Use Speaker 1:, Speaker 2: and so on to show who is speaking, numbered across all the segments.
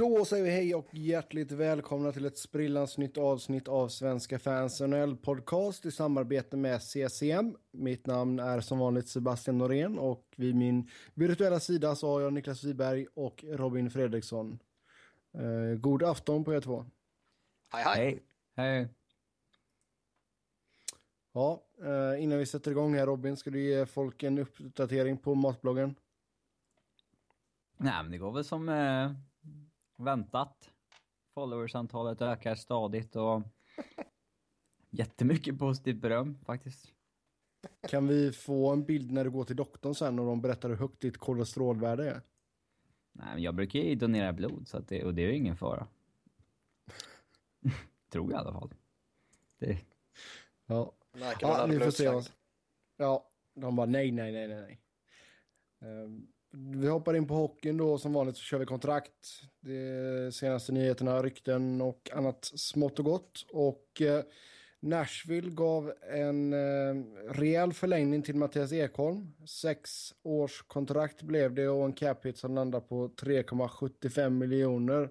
Speaker 1: Då säger vi hej och hjärtligt välkomna till ett sprillans nytt avsnitt av Svenska fans NHL podcast i samarbete med CCM. Mitt namn är som vanligt Sebastian Norén och vid min virtuella sida så har jag Niklas Wiberg och Robin Fredriksson. Eh, god afton på er två.
Speaker 2: Hej hej.
Speaker 3: Hej. Hej.
Speaker 1: Ja, eh, innan vi sätter igång här Robin, ska du ge folk en uppdatering på matbloggen?
Speaker 3: Nej, men det går väl som eh, väntat. Followersantalet ökar stadigt och jättemycket positivt beröm faktiskt.
Speaker 1: Kan vi få en bild när du går till doktorn sen och de berättar hur högt ditt kolesterolvärde är?
Speaker 3: Nej, men jag brukar ju donera blod så att det, och det är ju ingen fara. Tror jag i alla fall. Det,
Speaker 1: Ja, ja
Speaker 2: när
Speaker 1: får se. Vad... Ja, de bara nej, nej, nej, nej, nej. Vi hoppar in på hockeyn då. Som vanligt så kör vi kontrakt. De senaste nyheterna, rykten och annat smått och gott. Och eh, Nashville gav en eh, rejäl förlängning till Mattias Ekholm. Sex års kontrakt blev det och en cap hit som landar på 3,75 miljoner.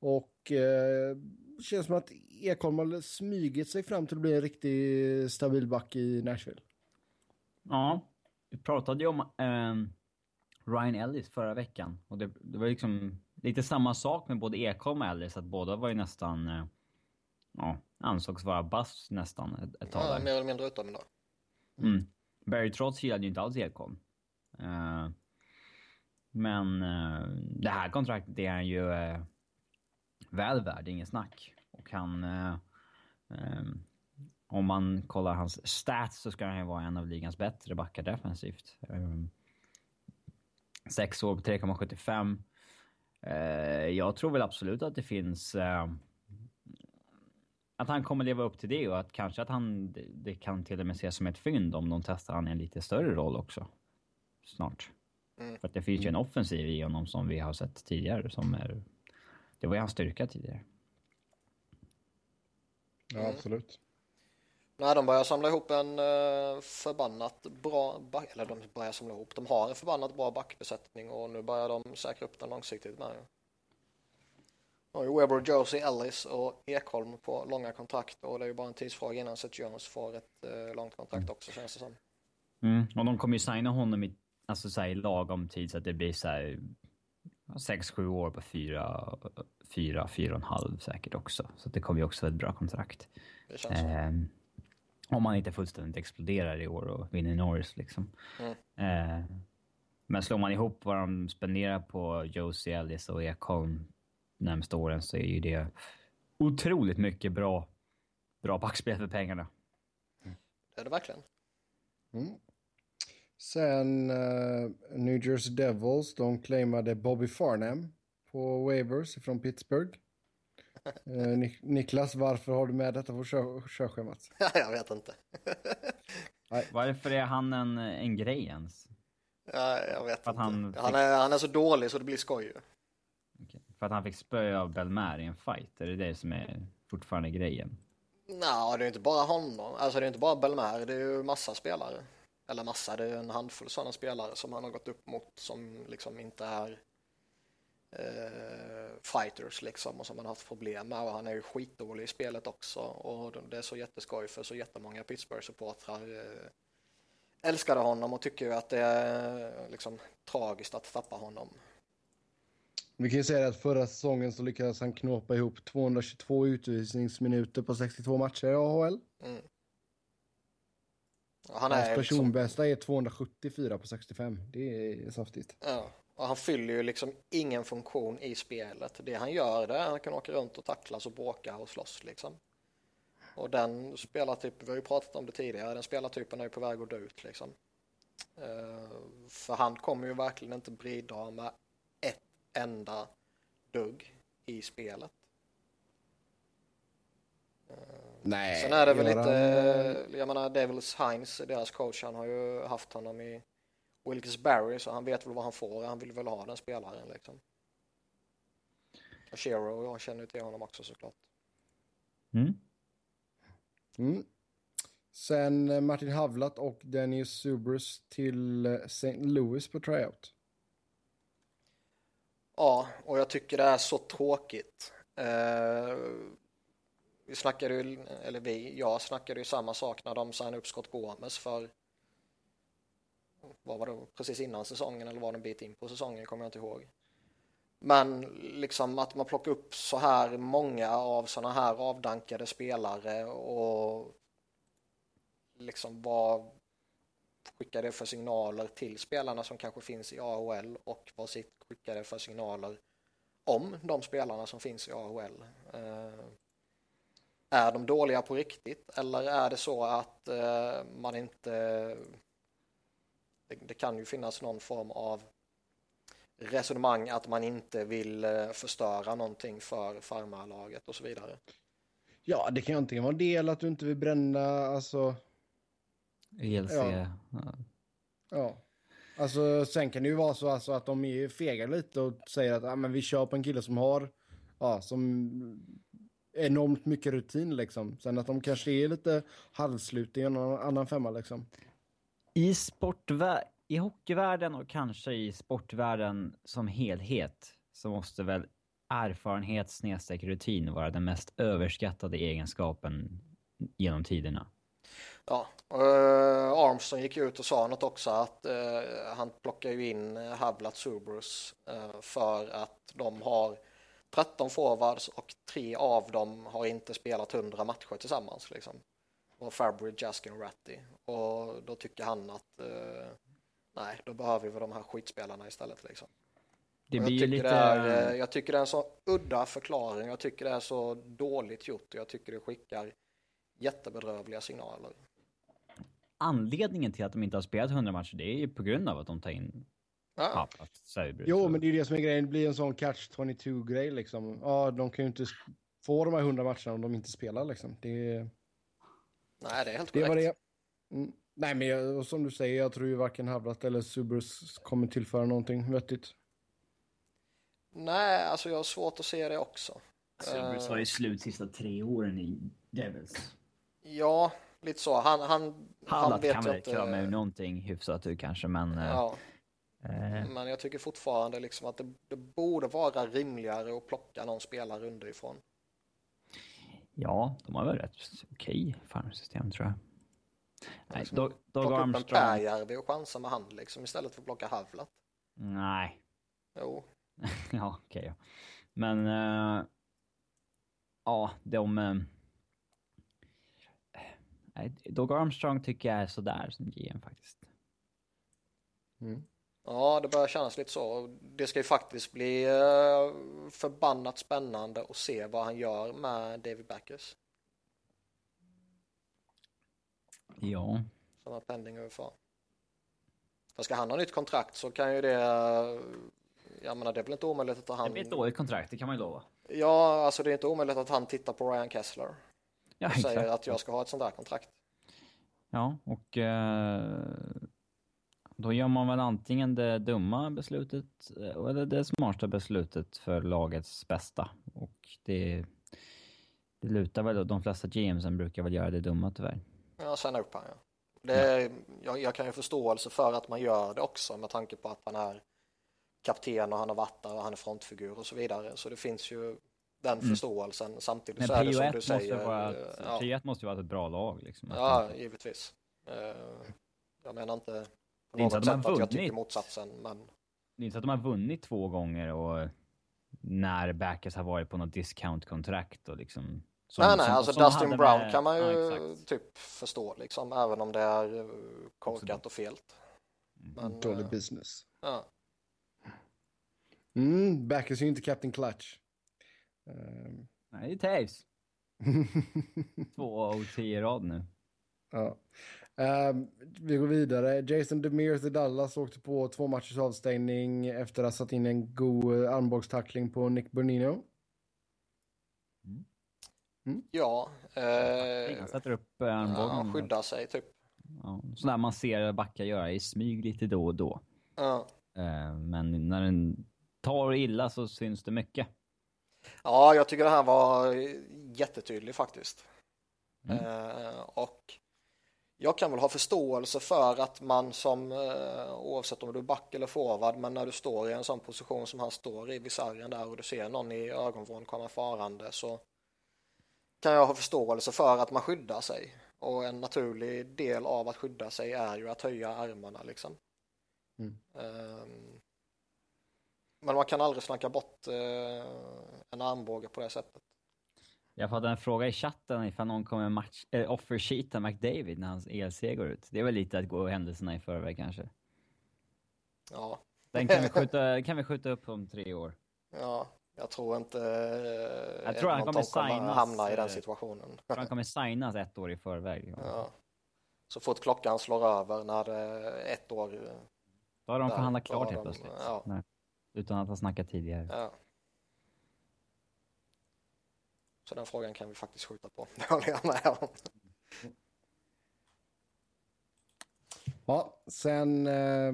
Speaker 1: Och eh, känns som att Ekholm har smygit sig fram till att bli en riktig stabil back i Nashville.
Speaker 3: ja, vi pratade ju om eh, Ryan Ellis förra veckan och det, det var liksom lite samma sak med både Ekholm och Ellis, att båda var ju nästan, eh, ja, ansågs vara bass nästan ett, ett tag
Speaker 2: Ja, mer eller mindre utom då.
Speaker 3: Mm. Barry Trotz gillade ju inte alls Ekholm. Uh, men uh, det här kontraktet är han ju uh, väl värd, ingen snack. Och han... Um, om man kollar hans stats så ska han ju vara en av ligans bättre backar defensivt. Um, sex år på 3,75. Uh, jag tror väl absolut att det finns... Uh, att han kommer leva upp till det och att kanske att han, det, det kan till och med ses som ett fynd om de testar han i en lite större roll också. Snart.
Speaker 2: Mm.
Speaker 3: För att det finns ju en offensiv i honom som vi har sett tidigare som är... Det var ju hans styrka tidigare.
Speaker 1: Ja, absolut.
Speaker 2: Nej, de börjar samla ihop en uh, förbannat bra back, eller de börjar samla ihop, de har en förbannat bra backbesättning och nu börjar de säkra upp den långsiktigt med. Ju Weber, Josie, Ellis och Ekholm på långa kontrakt och det är ju bara en tidsfråga innan Seth Jones får ett uh, långt kontrakt också känns det som.
Speaker 3: Mm. Och de kommer ju signa honom i, alltså så här, i lagom tid så att det blir så här 6-7 år på 4, 4, 4,5 säkert också. Så det kommer ju också vara ett bra kontrakt.
Speaker 2: Det känns så.
Speaker 3: Om man inte fullständigt exploderar i år och vinner Norris liksom.
Speaker 2: Mm.
Speaker 3: Eh, men slår man ihop vad de spenderar på Josie Ellis och Ekholm närmsta åren så är ju det otroligt mycket bra, bra backspel för pengarna.
Speaker 2: Det är det verkligen.
Speaker 1: Mm. Sen uh, New Jersey Devils, de claimade Bobby Farnham på waivers från Pittsburgh. Nik Niklas, varför har du med detta på kör körschemat?
Speaker 2: jag vet inte.
Speaker 3: Varför är han en, en grej ens?
Speaker 2: Ja, jag vet
Speaker 3: För att
Speaker 2: inte.
Speaker 3: han
Speaker 2: Han, är, han är så dålig så det blir skoj.
Speaker 3: Okej. För att han fick spö av Belmar i en fight? Är det det som är fortfarande grejen?
Speaker 2: Nej, det är inte bara honom. Alltså det är inte bara Belmer, det är ju massa spelare. Eller massa, det är en handfull sådana spelare som han har gått upp mot som liksom inte är eh, fighters liksom och som han har haft problem med och han är ju skitdålig i spelet också och det är så jätteskoj för så jättemånga Pittsburgh-supportrar eh, älskade honom och tycker ju att det är liksom tragiskt att tappa honom.
Speaker 1: Vi kan ju säga att förra säsongen så lyckades han knåpa ihop 222 utvisningsminuter på 62 matcher i AHL.
Speaker 2: Mm. Han
Speaker 1: Hans
Speaker 2: är liksom,
Speaker 1: personbästa är 274 på 65. Det är saftigt.
Speaker 2: Ja, och han fyller ju liksom ingen funktion i spelet. Det han gör det är att han kan åka runt och tacklas och bråka och slåss liksom. Och den spelartypen, vi har ju pratat om det tidigare, den spelartypen är ju på väg att dö ut liksom. Eh, för han kommer ju verkligen inte bidra med ett enda dugg i spelet.
Speaker 1: Nej,
Speaker 2: Sen är det väl lite, jag menar Devils Hines, deras coach, han har ju haft honom i Wilkes Barry så han vet väl vad han får, han vill väl ha den spelaren liksom. Och Shero, jag känner ju till honom också såklart.
Speaker 3: Mm.
Speaker 1: Mm. Sen eh, Martin Havlat och Dennis Subrus till eh, St. Louis på tryout.
Speaker 2: Ja, Ja, och jag tycker det är så tråkigt. Eh, vi snackade ju, eller vi, jag snackade ju samma sak när de signade upp Scott Gomes för vad var det, precis innan säsongen eller var det en bit in på säsongen, kommer jag inte ihåg. Men liksom att man plockar upp så här många av sådana här avdankade spelare och liksom vad skickar det för signaler till spelarna som kanske finns i AHL och vad skickar det för signaler om de spelarna som finns i AHL. Eh, är de dåliga på riktigt eller är det så att eh, man inte det, det, kan ju finnas någon form av resonemang att man inte vill eh, förstöra någonting för farmarlaget och så vidare.
Speaker 1: Ja, det kan ju antingen vara del att du inte vill bränna, alltså...
Speaker 3: ELC.
Speaker 1: Ja. ja. Alltså sen kan det ju vara så alltså, att de är fega lite och säger att ah, men vi kör på en kille som har, ja, som enormt mycket rutin liksom. Sen att de kanske är lite halvslut i en annan femma liksom.
Speaker 3: I sportvärlden, i hockeyvärlden och kanske i sportvärlden som helhet så måste väl erfarenhet snedstreck rutin vara den mest överskattade egenskapen genom tiderna.
Speaker 2: Ja, uh, Armstrong gick ut och sa något också att uh, han plockar ju in eh, Havlat Subrus uh, för att de har 13 forwards och tre av dem har inte spelat 100 matcher tillsammans. Liksom. Och Fabry, Jaskin och Ratty. Och då tycker han att nej, då behöver vi de här skitspelarna istället. Liksom. Det blir jag, tycker lite... är, jag tycker det är en så udda förklaring. Jag tycker det är så dåligt gjort och jag tycker det skickar jättebedrövliga signaler
Speaker 3: anledningen till att de inte har spelat 100 matcher, det är ju på grund av att de tar in
Speaker 1: Ja. Jo, men det är ju det som är grejen. Det blir en sån catch 22-grej liksom. Ja, de kan ju inte få de här 100 matcherna om de inte spelar liksom. Det
Speaker 2: Nej, det är helt
Speaker 1: det korrekt. Var det. Mm. Nej, men jag, som du säger, jag tror ju varken Havlat eller Subrus kommer tillföra någonting vettigt.
Speaker 2: Nej, alltså jag har svårt att se det också.
Speaker 3: Subrus har ju slut sista tre åren i Devils.
Speaker 2: Ja, lite så. Han, han,
Speaker 3: han vet kan väl inte... med någonting hyfsat ut kanske, men... Eh,
Speaker 2: ja. Eh. Men jag tycker fortfarande liksom att det, det, borde vara rimligare att plocka någon spelare underifrån.
Speaker 3: Ja, de har väl rätt okej farmsystem tror jag.
Speaker 2: Nej, Dog, Dog plocka Armstrong... upp en Pääjärvi och chansa med han liksom istället för att plocka Havlat.
Speaker 3: Nej.
Speaker 2: Jo.
Speaker 3: ja, okej. Okay, ja. Men... Uh, ja, de... Uh, Dog Armstrong tycker jag är sådär som GM faktiskt.
Speaker 2: Mm. Ja, det börjar kännas lite så. Det ska ju faktiskt bli uh, förbannat spännande att se vad han gör med David Backers.
Speaker 3: Ja.
Speaker 2: Som har pending överför. För ska han ha nytt kontrakt så kan ju det, jag menar det är väl inte omöjligt att han...
Speaker 3: Det blir ett dåligt kontrakt, det kan man ju lova.
Speaker 2: Ja, alltså det är inte omöjligt att han tittar på Ryan Kessler.
Speaker 3: Ja,
Speaker 2: och säger att jag ska ha ett sånt där kontrakt.
Speaker 3: Ja, och eh, då gör man väl antingen det dumma beslutet eh, eller det smarta beslutet för lagets bästa. Och det, det lutar väl, de flesta GMsen brukar väl göra det dumma tyvärr.
Speaker 2: Ja, signa upp han ja. Det, ja. Jag, jag kan ju förståelse för att man gör det också med tanke på att han är kapten och han har varit där och han är frontfigur och så vidare. Så det finns ju den mm. förståelsen. Samtidigt Men så är det som du säger.
Speaker 3: Vara ett, ja. Prio 1 måste ju vara ett bra lag. Liksom,
Speaker 2: ja, givetvis. Uh, jag menar inte på något sätt att, att jag tycker motsatsen. Men...
Speaker 3: Det är inte så att de har vunnit två gånger och när Backers har varit på något discount-kontrakt och liksom
Speaker 2: som, nej, nej, som, alltså som Dustin Brown med... kan man ju ja, typ förstå liksom, även om det är eh, korkat och felt.
Speaker 1: Mm. Men, Dålig uh, business.
Speaker 2: Ja.
Speaker 1: Mm, Backers är ju inte Captain Clutch.
Speaker 3: Um... Nej, det är Taves. Två och tio rad nu.
Speaker 1: Ja. Um, vi går vidare. Jason Demir till Dallas åkte på två matchers avstängning efter att ha satt in en god armbågstackling på Nick Bernino.
Speaker 2: Mm. Mm. Ja. Eh,
Speaker 3: han sätter upp eh, armbågen.
Speaker 2: Han skyddar sig typ.
Speaker 3: Ja, sådär man ser backar göra i smyg lite då och då.
Speaker 2: Ja.
Speaker 3: Eh, men när den tar illa så syns det mycket.
Speaker 2: Ja, jag tycker det här var jättetydlig faktiskt. Mm. Eh, och jag kan väl ha förståelse för att man som, eh, oavsett om du är back eller forward, men när du står i en sån position som han står i vid sargen där och du ser någon i ögonvrån komma farande så kan jag ha förståelse för att man skyddar sig. Och en naturlig del av att skydda sig är ju att höja armarna liksom.
Speaker 1: Mm.
Speaker 2: Um, men man kan aldrig snacka bort uh, en armbåge på det sättet.
Speaker 3: Jag fått en fråga i chatten ifall någon kommer match, äh, offersheeta McDavid när hans ELC går ut. Det är väl lite att gå händelserna i förväg kanske.
Speaker 2: Ja.
Speaker 3: Den kan vi skjuta, kan vi skjuta upp om tre år.
Speaker 2: Ja, jag tror inte
Speaker 3: jag tror han kommer, signas,
Speaker 2: hamna i den situationen. Jag
Speaker 3: tror han kommer signas ett år i förväg.
Speaker 2: Ja. Så fort klockan slår över när det är ett år.
Speaker 3: Då har de förhandlat klart helt plötsligt. Ja. Nej, utan att ha snackat tidigare.
Speaker 2: Ja. Så den frågan kan vi faktiskt skjuta på. Det håller jag med om.
Speaker 1: Ja, sen eh,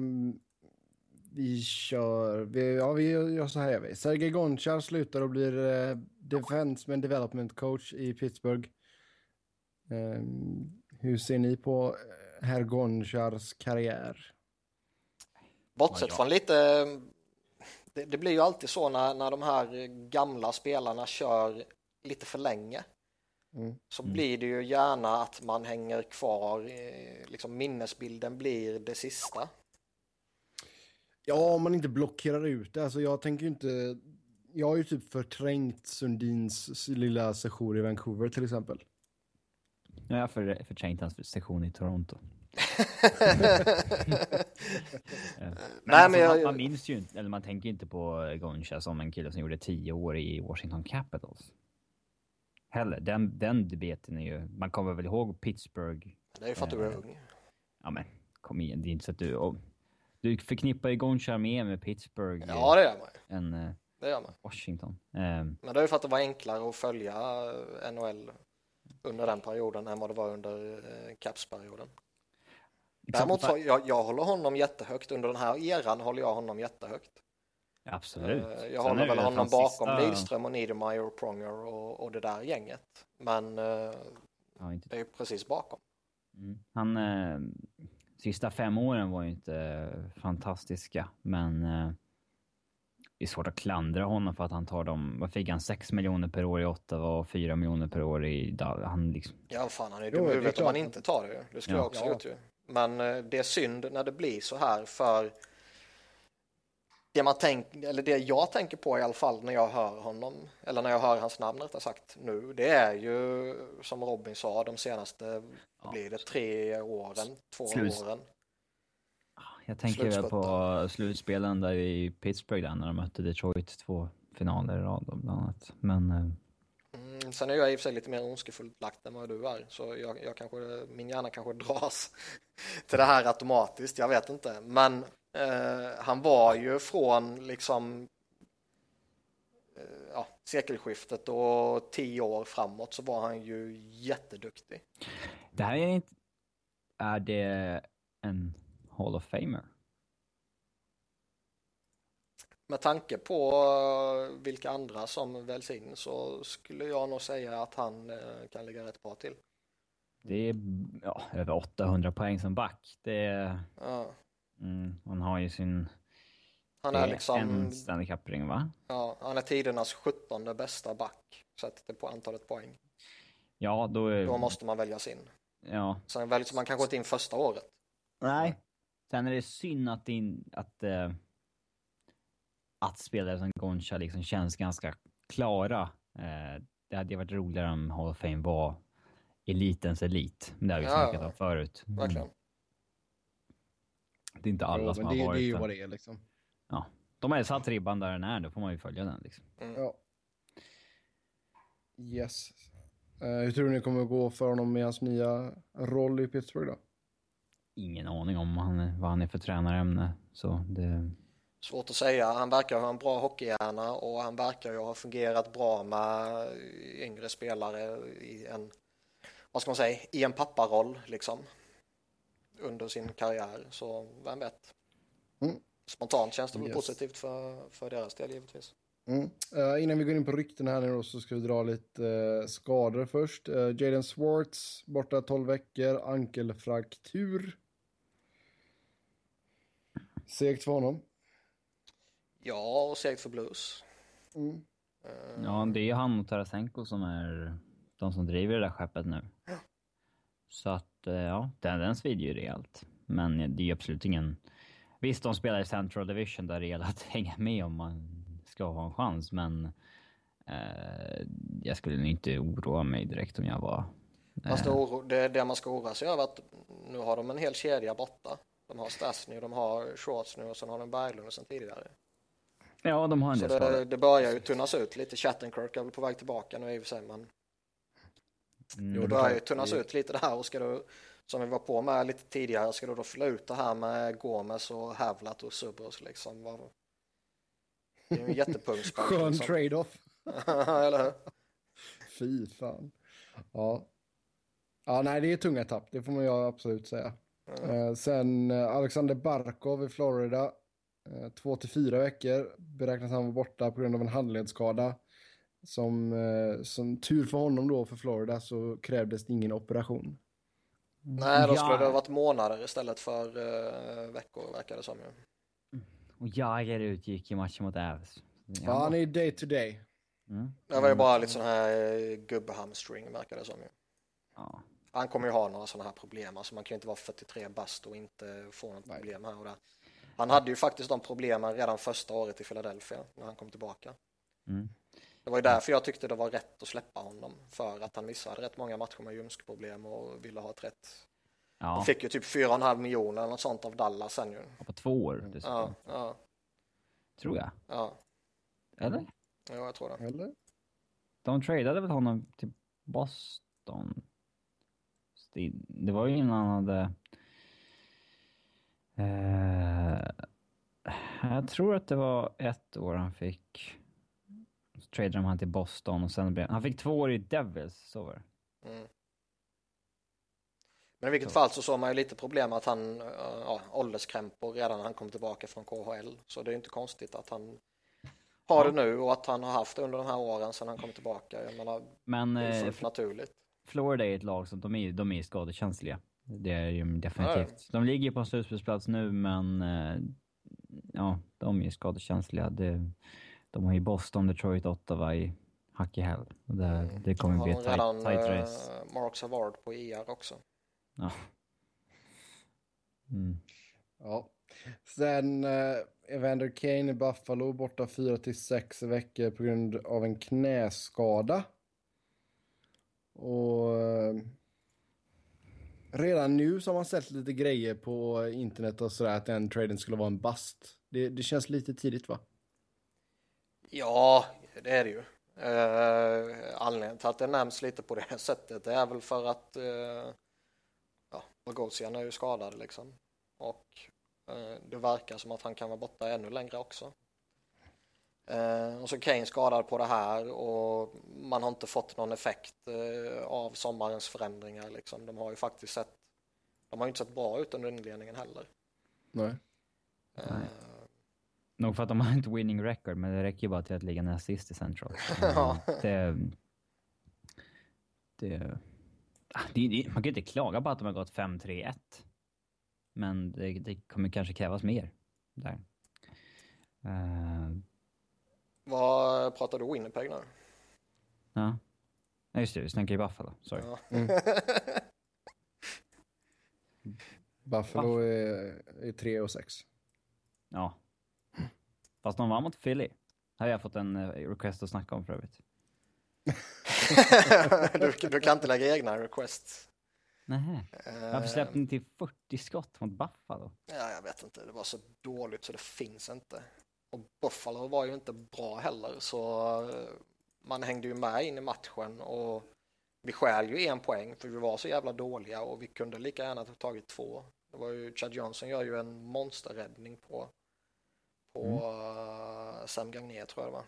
Speaker 1: vi kör, vi, ja vi gör så här gör vi. Sergej Gonchar slutar och blir eh, defenseman development coach i Pittsburgh. Eh, hur ser ni på eh, herr Gonchars karriär?
Speaker 2: Bortsett ja. från lite, det, det, blir ju alltid så när, när de här gamla spelarna kör lite för länge. Mm. Så mm. blir det ju gärna att man hänger kvar, liksom minnesbilden blir det sista.
Speaker 1: Ja, om man inte blockerar ut det. Alltså jag tänker ju inte... Jag har ju typ förträngt Sundins lilla session i Vancouver till exempel.
Speaker 3: Jag har för, förträngt hans session i Toronto. men Nej, alltså, men jag... man, man minns ju inte, eller man tänker inte på Goncha som en kille som gjorde tio år i Washington Capitals heller. Den, den debeten är ju... Man kommer väl ihåg Pittsburgh.
Speaker 2: Det är ju för att du är ung.
Speaker 3: Ja, men kom igen. Det är inte så att du... Och, du förknippar ju mer med Pittsburgh.
Speaker 2: Ja, det gör man
Speaker 3: ju. Uh,
Speaker 2: det gör man.
Speaker 3: Washington.
Speaker 2: Um, men det är ju för att det var enklare att följa eh, NHL under den perioden än vad det var under Caps-perioden. Däremot så, jag, jag håller honom jättehögt. Under den här eran håller jag honom jättehögt.
Speaker 3: Absolut.
Speaker 2: Uh, jag håller väl honom bakom sista... Lidström och Niedermeyer och Pronger och, och det där gänget. Men uh, ja, inte... det är precis bakom.
Speaker 3: Mm. Han, uh, sista fem åren var ju inte fantastiska, men det är svårt att klandra honom för att han tar dem. Vad fick han? 6 miljoner per år i Ottawa och 4 miljoner per år i Han liksom...
Speaker 2: Ja, fan han är dum i huvudet om han inte tar det. Det skulle ja. jag också ja. gjort ju. Men det är synd när det blir så här för det, man tänk, eller det jag tänker på i alla fall när jag hör honom, eller när jag hör hans namn rättare sagt nu, det är ju som Robin sa de senaste, ja. blir det tre åren, två Slut. åren.
Speaker 3: Jag tänker väl på slutspelen där i Pittsburgh där när de mötte Detroit två finaler i rad bland annat. Men... Eh,
Speaker 2: mm, sen är jag i och för sig lite mer ondskefullt lagt än vad du är, så jag, jag kanske, min hjärna kanske dras till det här automatiskt, jag vet inte. Men Eh, han var ju från liksom uh, ja, sekelskiftet och tio år framåt så var han ju jätteduktig.
Speaker 3: Det här är inte... Är det en Hall of Famer?
Speaker 2: Med tanke på vilka andra som väljs in så skulle jag nog säga att han uh, kan ligga rätt bra till.
Speaker 3: Det är ja, över 800 poäng som back. Det är... Ja. Mm, han har ju sin... Han är liksom... En Stanley Cup-ring, va?
Speaker 2: Ja, han är tidernas 17 bästa back, sett på antalet poäng.
Speaker 3: Ja, då är...
Speaker 2: Då måste man välja sin.
Speaker 3: Ja.
Speaker 2: Sen väljs man kanske inte in första året.
Speaker 3: Nej. Sen är det synd att, in, att, uh, att spelare som Goncha liksom känns ganska klara. Uh, det hade varit roligare om Hall of Fame var elitens elit. Det har vi snackat om förut.
Speaker 2: Verkligen. Mm.
Speaker 3: Det är inte alla jo, som har
Speaker 1: det,
Speaker 3: varit
Speaker 1: det. är ju vad det är liksom.
Speaker 3: Ja. De har ju satt ribban där den är, då får man ju följa den liksom.
Speaker 1: Mm. Ja. Yes. Uh, hur tror ni det kommer att gå för honom med hans nya roll i Pittsburgh då?
Speaker 3: Ingen aning om han, vad han är för tränarämne. Så det...
Speaker 2: Svårt att säga. Han verkar ha en bra hockeyhjärna och han verkar ju ha fungerat bra med yngre spelare i en, vad ska man säga, i en papparoll liksom under sin karriär. Så vem vet? Mm. Spontant känns det väl yes. positivt för, för deras del givetvis.
Speaker 1: Mm. Uh, innan vi går in på rykten här nu då, så ska vi dra lite uh, skador först. Uh, Jaden Swartz borta 12 veckor, ankelfraktur. Segt för honom.
Speaker 2: Ja, och segt för Blues.
Speaker 1: Mm.
Speaker 3: Ja, det är ju han och Tarasenko som är de som driver det där skeppet nu. Så att, eh, ja, den, den svider ju rejält. Men det är ju absolut ingen... Visst, de spelar i Central Division där det gäller att hänga med om man ska ha en chans, men eh, jag skulle nog inte oroa mig direkt om jag var...
Speaker 2: Fast det, oro, det, det man ska oroa sig över att nu har de en hel kedja borta. De har Stasny, de har Shorts nu och sen har de Berglund sen tidigare.
Speaker 3: Ja, de har en
Speaker 2: Så
Speaker 3: del
Speaker 2: det,
Speaker 3: skador.
Speaker 2: det börjar ju tunnas ut lite. Chattenkirk är väl på väg tillbaka nu i och för sig, men
Speaker 3: Mm.
Speaker 2: Det
Speaker 1: det
Speaker 2: börjar ju tunnas ut lite där och ska du, som vi var på med lite tidigare, ska du då fylla ut det här med Gomes och Havlat och Subros liksom. Vad- Det är ju en jättepunktspark.
Speaker 1: Skön
Speaker 2: liksom.
Speaker 1: trade-off.
Speaker 2: Eller hur?
Speaker 1: Fy fan. Ja. Ja, nej, det är tunga tapp. Det får man ju absolut säga. Eh, sen eh, Alexander Barkov i Florida. Eh, två till fyra veckor beräknas han vara borta på grund av en handledsskada. Som, eh, som tur för honom då för Florida så krävdes det ingen operation.
Speaker 2: Nej, då skulle det ha varit månader istället för uh, veckor verkar det som ju.
Speaker 3: Och Jagr utgick i matchen mot Avs.
Speaker 1: Ja, han är day to day.
Speaker 3: Mm.
Speaker 2: Det var ju bara lite sån här uh, gubbhamstring verkar det som ju.
Speaker 3: Ja.
Speaker 2: Han kommer ju ha några sådana här problem, alltså man kan ju inte vara 43 bast och inte få något
Speaker 1: Nej.
Speaker 2: problem här och där. Han hade ju faktiskt de problemen redan första året i Philadelphia när han kom tillbaka.
Speaker 3: Mm.
Speaker 2: Det var ju därför jag tyckte det var rätt att släppa honom, för att han missade rätt många matcher med ljumskproblem och ville ha ett rätt.
Speaker 3: Ja,
Speaker 2: Han fick ju typ 4,5 miljoner eller något sånt av Dallas sen ju.
Speaker 3: på två år dessutom.
Speaker 2: Ja, ja,
Speaker 3: Tror jag.
Speaker 2: ja,
Speaker 3: Eller?
Speaker 2: jo, jag tror det.
Speaker 1: Eller?
Speaker 3: De tradade väl honom till Boston? Det, var ju innan han hade... Eh, jag tror att det var ett år han fick... Så tradade de han till Boston och sen blev... Han fick två år i Devils, så var det.
Speaker 2: Mm. Men i vilket fall så såg man ju lite problem att han, äh, ja, ålderskrämpor redan när han kom tillbaka från KHL. Så det är ju inte konstigt att han har det nu och att han har haft det under de här åren sedan han kom tillbaka. Jag menar,
Speaker 3: Men
Speaker 2: det är
Speaker 3: eh,
Speaker 2: fullt naturligt.
Speaker 3: Florida är ett lag som de är, de är skadekänsliga. Det är ju definitivt. De ligger ju på en slutspelsplats nu, men eh, ja, de är skadekänsliga. Det, de har ju Boston, Detroit, Ottawa i hack i häl. Och det,
Speaker 2: Mm.
Speaker 3: det kommer
Speaker 2: har
Speaker 3: bli ett tight, tight race.
Speaker 2: äh, Mark Savard på IR också.
Speaker 3: Ja. Mm.
Speaker 1: Ja. Sen eh, Evander Kane i Buffalo borta 4 till 6 veckor på grund av en knäskada. Och eh, redan nu så har man sett lite grejer på internet och sådär att den traden skulle vara en bust. Det, det känns lite tidigt va?
Speaker 2: Ja, det är det ju. Uh, anledningen till att det nämns lite på det sättet det är väl för att uh, ja, Bogosian är ju skadad liksom. Och eh, det verkar som att han kan vara borta ännu längre också. Eh, och så Kane skadad på det här och man har inte fått någon effekt eh, av sommarens förändringar liksom. De har ju faktiskt sett, de har ju inte sett bra ut under inledningen heller.
Speaker 1: Nej.
Speaker 2: Eh,
Speaker 3: Nog för att de har ett winning record, men det räcker ju bara till att ligga näst sist i Central.
Speaker 2: Ja.
Speaker 3: det, det, ah, det, det, man kan ju inte klaga på att de har gått 5-3-1. Men det, det kommer kanske krävas mer där. Eh,
Speaker 2: vad pratar du Winnipeg nu?
Speaker 3: ja. Ja, just det. Vi snackar ju Buffalo. Sorry.
Speaker 2: Ja.
Speaker 1: Buffalo är, är 3 och 6.
Speaker 3: Ja. Fast de vann mot Philly. Här har jag fått en eh, request att snacka om för övrigt.
Speaker 2: du, du kan inte lägga egna requests.
Speaker 3: Nähä. Varför släppte ni till 40 skott mot Buffalo?
Speaker 2: Ja, jag vet inte. Det var så dåligt så det finns inte. Och Buffalo var ju inte bra heller, så eh, man hängde ju med in i matchen och vi stjäl ju en poäng för vi var så jävla dåliga och vi kunde lika gärna ha tagit två. Det var ju Chad Johnson gör ju en monsterräddning på, på eh, Sam Gagner tror jag det var.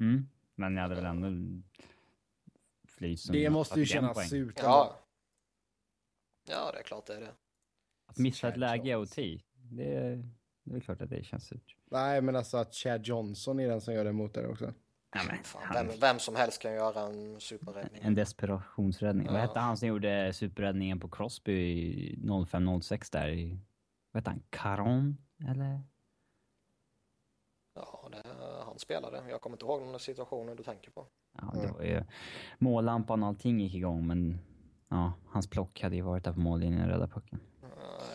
Speaker 3: Mm. Men jag hade väl ändå flyt som
Speaker 1: Det måste ju
Speaker 3: 41
Speaker 1: kännas
Speaker 3: poäng.
Speaker 1: surt.
Speaker 2: Ja. ja, det är klart det är det.
Speaker 3: Att missa ett läge i. OT, det, Det är klart att det känns ut.
Speaker 1: Nej, men alltså att Chad Johnson är den som gör det mot dig också.
Speaker 3: Ja, men,
Speaker 2: Fan, vem, vem som helst kan göra en superräddning.
Speaker 3: en desperationsräddning. Vad
Speaker 2: Ja.
Speaker 3: hette han som gjorde superräddningen på Crosby i 05-06 där? i- Vad hette han? Caron? Eller?
Speaker 2: Ja, det, han spelade. Jag kommer inte ihåg någon situationer du tänker på.
Speaker 3: Ja, det var ju... Mållampan och allting gick igång, men ja, hans plock hade ju varit där på mållinjen och räddat pucken.
Speaker 2: Eh,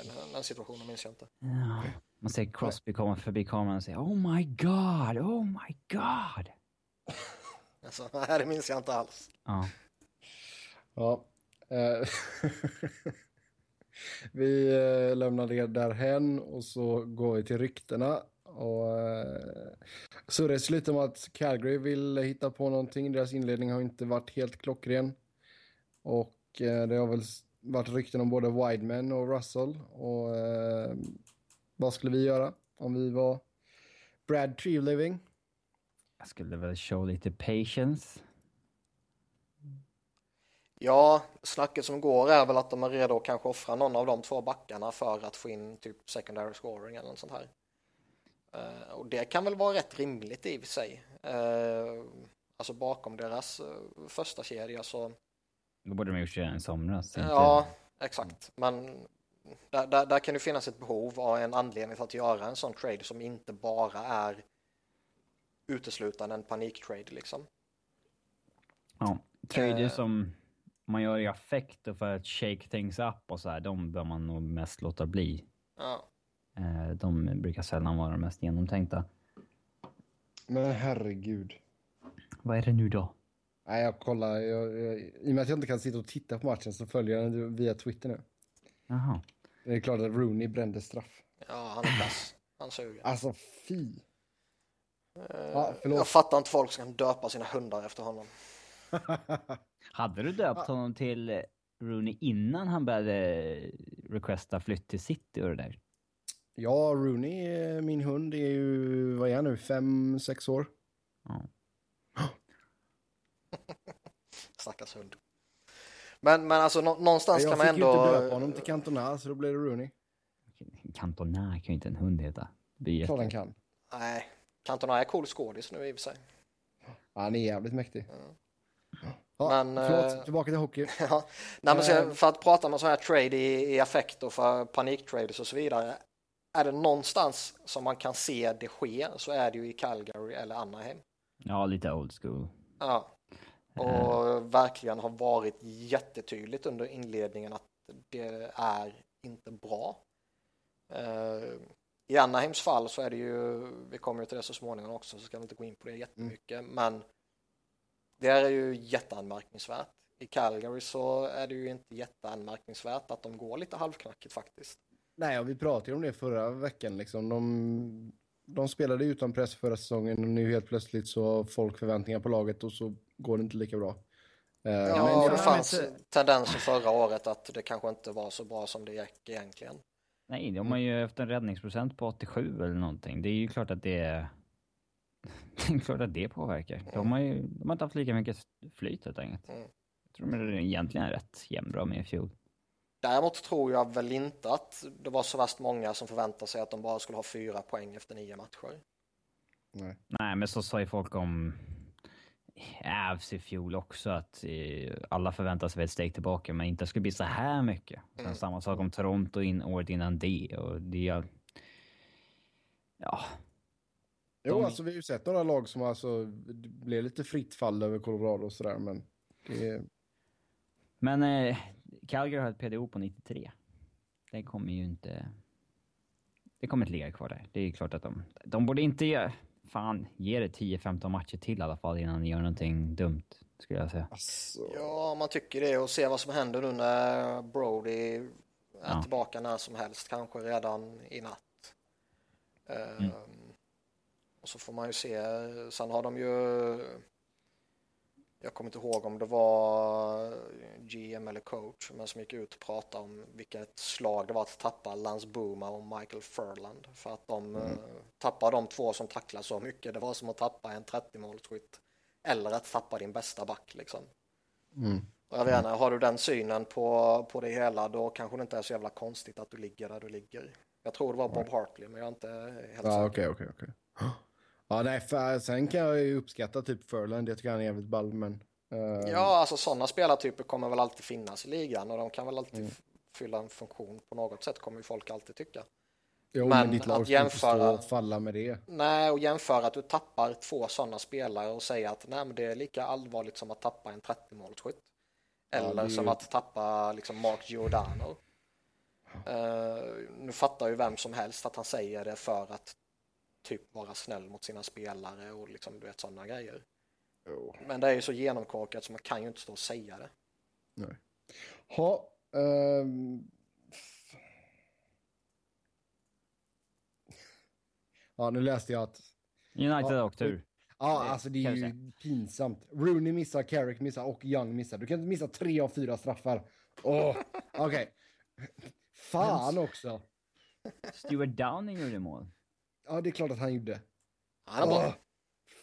Speaker 2: Den, den situationen minns jag inte.
Speaker 3: Ja. Man ser Crosby komma förbi kameran och säga Oh my God, oh my God.
Speaker 2: Alltså, nej, det minns jag inte alls.
Speaker 3: Ja.
Speaker 1: Ja. vi eh, lämnar det därhen och så går vi till ryktena. Och eh, surras lite om att Calgary vill hitta på någonting. Deras inledning har inte varit helt klockren. Och eh, det har väl varit rykten om både Wideman och Russell. Och eh, vad skulle vi göra om vi var Brad Treliving?
Speaker 3: Jag skulle väl show lite patience.
Speaker 2: Ja, snacket som går är väl att de är redo att kanske offra någon av de två backarna för att få in typ secondary scoring eller något sånt här. Eh, och det kan väl vara rätt rimligt i och för sig. Eh, alltså bakom deras uh, första kedja så
Speaker 3: Då borde de gjort det i somras. inte-
Speaker 2: Ja, exakt. Men där, där, där kan det finnas ett behov och en anledning till att göra en sån trade som inte bara är uteslutande en paniktrade liksom.
Speaker 3: Ja, trader som man gör i affekt och för att shake things up och så här, de bör man nog mest låta bli.
Speaker 2: Ja.
Speaker 3: Eh, De brukar sällan vara de mest genomtänkta.
Speaker 1: Men herregud.
Speaker 3: Vad är det nu då?
Speaker 1: Nej, jag kollar. Jag, jag, I och med att jag inte kan sitta och titta på matchen så följer jag den via Twitter nu.
Speaker 3: Jaha.
Speaker 1: Det är klart att Rooney brände straff.
Speaker 2: ja, han är kass. Han suger.
Speaker 1: Alltså fy.
Speaker 2: Eh,
Speaker 1: ja,
Speaker 2: jag fattar inte folk som kan döpa sina hundar efter honom.
Speaker 3: Hade du döpt honom till Rooney innan han började requesta flytt till City och det där?
Speaker 1: Ja, Rooney, eh, min hund, är ju, vad är han nu, fem, sex år?
Speaker 3: Ja.
Speaker 2: Stackars hund. Men, men alltså nå- någonstans
Speaker 1: Jag
Speaker 2: kan man
Speaker 1: fick
Speaker 2: ändå...
Speaker 1: ju inte döpa honom till Cantona, så då blev det Rooney.
Speaker 3: Cantona kan ju inte en hund heta.
Speaker 1: Klart
Speaker 3: jätte...
Speaker 1: kan.
Speaker 2: Nej, Cantona är cool skådis nu i och för sig.
Speaker 1: Ja, han är jävligt mäktig.
Speaker 2: Ja.
Speaker 1: Ja,
Speaker 2: Men,
Speaker 1: förlåt,
Speaker 2: eh,
Speaker 1: tillbaka till hockey.
Speaker 2: Ja, nej, men så,
Speaker 1: Eh.
Speaker 2: för att prata om sån här trade i, i affekt och för paniktrades och så vidare. Är det någonstans som man kan se det ske så är det ju i Calgary eller Anaheim.
Speaker 3: Ja, lite old school.
Speaker 2: Ja. Och verkligen har varit jättetydligt under inledningen att det är inte bra. Eh, I Anaheims fall så är det ju, vi kommer ju till det så småningom också så ska vi inte gå in på det jättemycket, men det är ju jätteanmärkningsvärt. I Calgary så är det ju inte jätteanmärkningsvärt att de går lite halvknackigt faktiskt.
Speaker 1: Nej, och vi pratade ju om det förra veckan. Liksom. De, de spelade utan press förra säsongen och nu helt plötsligt så har folk förväntningar på laget och så går det inte lika bra. Eh,
Speaker 2: Ja,
Speaker 1: men
Speaker 2: det
Speaker 1: jag,
Speaker 2: fanns
Speaker 3: men inte-
Speaker 2: tendenser förra året att det kanske inte var så bra som det gick egentligen.
Speaker 3: Nej, de har ju haft en räddningsprocent på 87 eller någonting. Det är ju klart att det... Det är klart att det påverkar. De har ju de har inte haft lika mycket flyt helt enkelt.
Speaker 2: Mm.
Speaker 3: Jag tror de är egentligen rätt jämnbra med i fjol.
Speaker 2: Däremot tror jag väl inte att det var så värst många som förväntade sig att de bara skulle ha fyra poäng efter nio matcher.
Speaker 1: nej.
Speaker 3: Nej, men så sa ju folk om Avs i fjol också att eh, alla förväntade sig ett steg tillbaka men inte skulle bli så här mycket. Sen
Speaker 2: Mm.
Speaker 3: samma sak om Toronto in året innan det och det... är- Ja,
Speaker 1: Jo,
Speaker 3: De-
Speaker 1: alltså vi har ju sett några lag som alltså det blev lite fritt fall över Colorado och sådär, men det,
Speaker 3: Men eh, Calgary har ett PDO på 93. Det kommer ju inte... Det kommer inte ligga kvar där. Det är ju klart att de... De borde inte ge... Fan, ge det 10-15 matcher till i alla fall innan de gör någonting dumt, skulle jag säga.
Speaker 1: alltså,
Speaker 2: Ja, man tycker det och se vad som händer nu när Brody är
Speaker 3: Ja.
Speaker 2: tillbaka när som helst, kanske redan i natt. Ehm,
Speaker 3: Mm.
Speaker 2: Och så får man ju se, sen har de ju jag kommer inte ihåg om det var GM eller coach, men som gick ut och pratade om vilket slag det var att tappa Lance Boomer och Michael Furland. För att de
Speaker 1: Mm.
Speaker 2: eh, tappar de två som tacklar så mycket. Det var som att tappa en 30-målsskytt. Eller att tappa din bästa back liksom.
Speaker 1: mm.
Speaker 2: Och Jag vet inte, har du den synen på, på det hela då kanske det inte är så jävla konstigt att du ligger där du ligger. Jag tror det var Bob Hartley, men jag är inte helt
Speaker 1: Ja,
Speaker 2: säker.
Speaker 1: okej, okej, okej. Ja, nej, för, sen kan jag ju uppskatta typ Furland, jag tycker han är jävligt ball, men... eh,
Speaker 2: Ja, alltså sådana spelartyper kommer väl alltid finnas i ligan och de kan väl alltid
Speaker 1: Mm.
Speaker 2: fylla en funktion på något sätt, kommer ju folk alltid tycka.
Speaker 1: jo,
Speaker 2: men
Speaker 1: men ditt
Speaker 2: att
Speaker 1: lag stå
Speaker 2: jämföra-
Speaker 1: och falla med det.
Speaker 2: Nej, och jämföra att du tappar två sådana spelare och säga att nej, men det är lika allvarligt som att tappa en 30-målsskytt.
Speaker 1: Ja,
Speaker 2: Eller
Speaker 1: är
Speaker 2: som
Speaker 1: ju-
Speaker 2: att tappa liksom Mark Giordano. Eh, nu fattar ju vem som helst att han säger det för att typ vara snäll mot sina spelare och liksom du vet sådana grejer.
Speaker 1: Jo.
Speaker 2: Men det är ju så genomkorkat så man kan ju inte stå och säga det.
Speaker 1: Ha, ehm, Ja, nu läste jag att...
Speaker 3: United
Speaker 1: Ja,
Speaker 3: åkte ur.
Speaker 1: Ja,
Speaker 3: Det
Speaker 1: alltså det är ju pinsamt. Rooney missar, Carrick missar och Young missar. Du kan inte missa tre av fyra straffar. Åh, okej. Fan också.
Speaker 3: Stuart Downing gjorde mål.
Speaker 1: Ja, det är klart att han gjorde.
Speaker 2: Han är bra.
Speaker 1: Åh,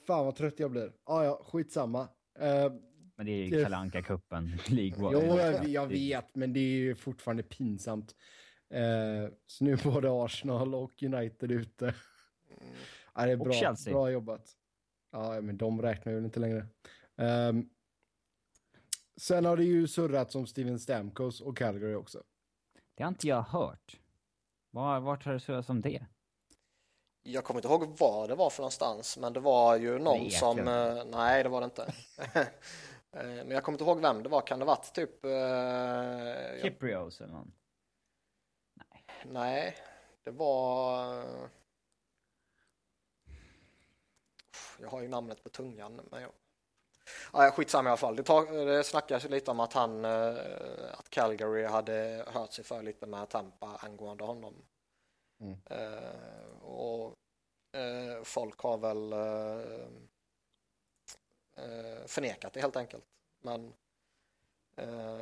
Speaker 1: fan vad trött jag blir. Ja, ja, skitsamma. Uh,
Speaker 3: Men det är ju Kalle Anka cupen League
Speaker 1: jo, jag, jag vet, men det är ju fortfarande pinsamt. Eh, så nu är både Arsenal och United ute. Ja, det är
Speaker 3: Och
Speaker 1: bra,
Speaker 3: Chelsea.
Speaker 1: bra jobbat. Ja, men de räknar ju inte längre. Ehm, sen har det ju surrat om Steven Stamkos och Calgary också.
Speaker 3: Det har inte jag hört. Var, vart har det surrats om det?
Speaker 2: Jag kommer inte ihåg vad det var för någonstans, men det var ju någon
Speaker 3: Vet
Speaker 2: som...
Speaker 3: jag.
Speaker 2: eh, nej, det var det inte. Eh, men jag kommer inte ihåg vem det var. Kan det varit typ... eh, jag,
Speaker 3: Kyprios eller någon?
Speaker 2: nej, det var... eh, jag har ju namnet på tungan, men jag... Ja, skitsamma i alla fall. Det, tar, det snackas ju lite om att han, att Calgary hade hört sig för lite med Tampa angående honom.
Speaker 1: Mm.
Speaker 2: Eh, och eh, folk har väl eh, eh, förnekat det helt enkelt. Men eh,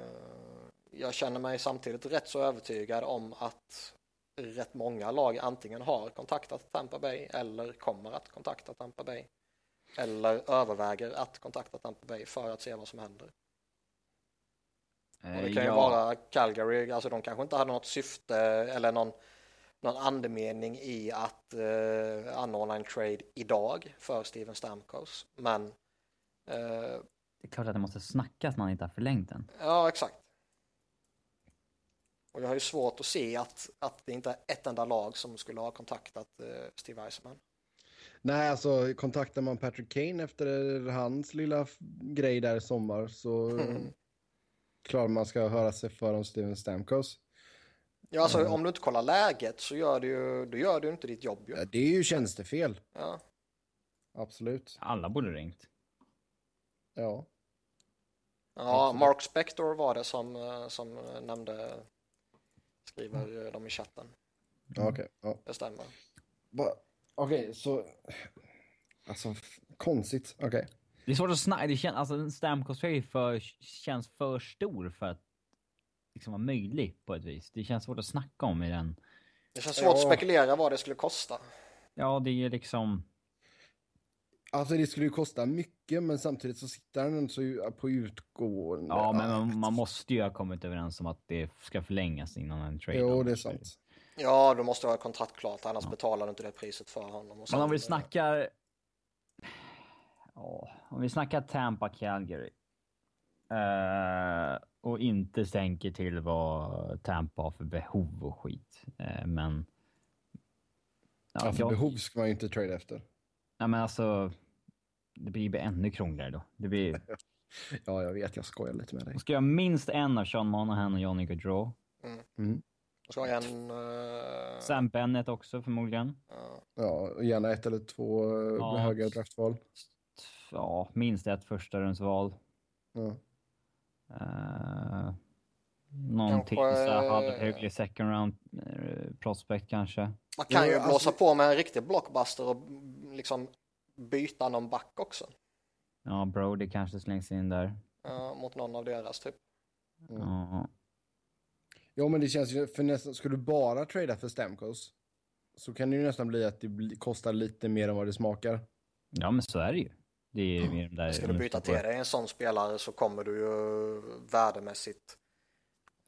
Speaker 2: jag känner mig samtidigt rätt så övertygad om att rätt många lag antingen har kontaktat Tampa Bay eller kommer att kontakta Tampa Bay. Eller överväger att kontakta Tampa Bay för att se vad som händer. Och det
Speaker 3: Eh,
Speaker 2: kan ju
Speaker 3: ja.
Speaker 2: vara Calgary, alltså de kanske inte hade något syfte eller någon, någon andemening i att eh, anordna en trade idag för Steven Stamkos. Men eh,
Speaker 3: Det är klart att det måste snackas när han inte har förlängt den.
Speaker 2: ja, exakt. Och jag har ju svårt att se att, att det inte är ett enda lag som skulle ha kontaktat eh, Steve Eisenman.
Speaker 1: Nej, alltså kontaktar man Patrick Kane efter hans lilla grej där i sommar så
Speaker 2: Mm.
Speaker 1: klart man ska höra sig för om Steven Stamkos.
Speaker 2: Ja, alltså
Speaker 1: Mm.
Speaker 2: om du inte kollar läget så gör du ju, då gör du inte ditt jobb ju.
Speaker 1: Ja, Det är ju tjänstefel,
Speaker 2: Ja.
Speaker 1: absolut.
Speaker 3: Alla borde ringt.
Speaker 1: Ja.
Speaker 2: Ja,
Speaker 1: Absolut.
Speaker 2: Mark Spector var det som, eh, som nämnde, skriver eh, de i chatten.
Speaker 1: Ja, Okej, ja.
Speaker 2: Det stämmer.
Speaker 1: Okej, så... Alltså, konstigt. Okej.
Speaker 3: Det är svårt att snacka, det känns, alltså en Stamkos för, känns för stor för att liksom vara möjlig på ett vis. Det känns svårt att snacka om i den.
Speaker 2: Det känns svårt att
Speaker 1: Ja.
Speaker 2: spekulera vad det skulle kosta.
Speaker 3: Ja, det är liksom...
Speaker 1: Alltså det skulle ju kosta mycket, men samtidigt så sitter han så på utgående.
Speaker 3: Ja, men man, man måste ju ha kommit överens om att det ska förlängas innan en trade.
Speaker 1: Jo, det är sant.
Speaker 2: Ja, du måste ha kontrakt klart, annars betalar du inte det priset för honom. Och
Speaker 3: Men om vi snackar... Ja, om vi snackar Tampa Calgary. Eh, och inte tänker till vad Tampa har för behov och skit. Eh, men...
Speaker 1: Ja, för
Speaker 3: jag-
Speaker 1: behov ska man ju inte trade efter.
Speaker 3: Ja, men alltså... Det blir ännu krångligare då. Det blir...
Speaker 1: Ja, jag vet, jag skojar lite med dig.
Speaker 3: Ska göra minst en av Sean Monahan och Johnny Gaudreau.
Speaker 1: Mm.
Speaker 2: och så jag en... eh,
Speaker 3: Sam Bennett också förmodligen.
Speaker 2: ja.
Speaker 1: Ja, och gärna ett eller två
Speaker 3: Ja.
Speaker 1: med höga draftval.
Speaker 3: Ja, minst ett första rundsval.
Speaker 1: Ja.
Speaker 3: Uh, någon
Speaker 2: Kanske,
Speaker 3: så här
Speaker 2: eh,
Speaker 3: halvhygglig second round eh, prospect kanske.
Speaker 2: Man kan ju
Speaker 1: alltså-
Speaker 2: blåsa på med en riktig blockbuster och mm, liksom byta någon back också.
Speaker 3: Ja, Brody kanske slängs in där.
Speaker 2: Ja, mot någon av deras typ.
Speaker 1: Mm.
Speaker 3: Ja.
Speaker 1: ja, men det känns ju, för nästan, skulle du bara trada för Stamkos så kan det ju nästan bli att det kostar lite mer än vad det smakar.
Speaker 3: ja, men så är det ju. Det är mer de där...
Speaker 2: Ska du byta till dig en sån spelare så kommer du ju värdemässigt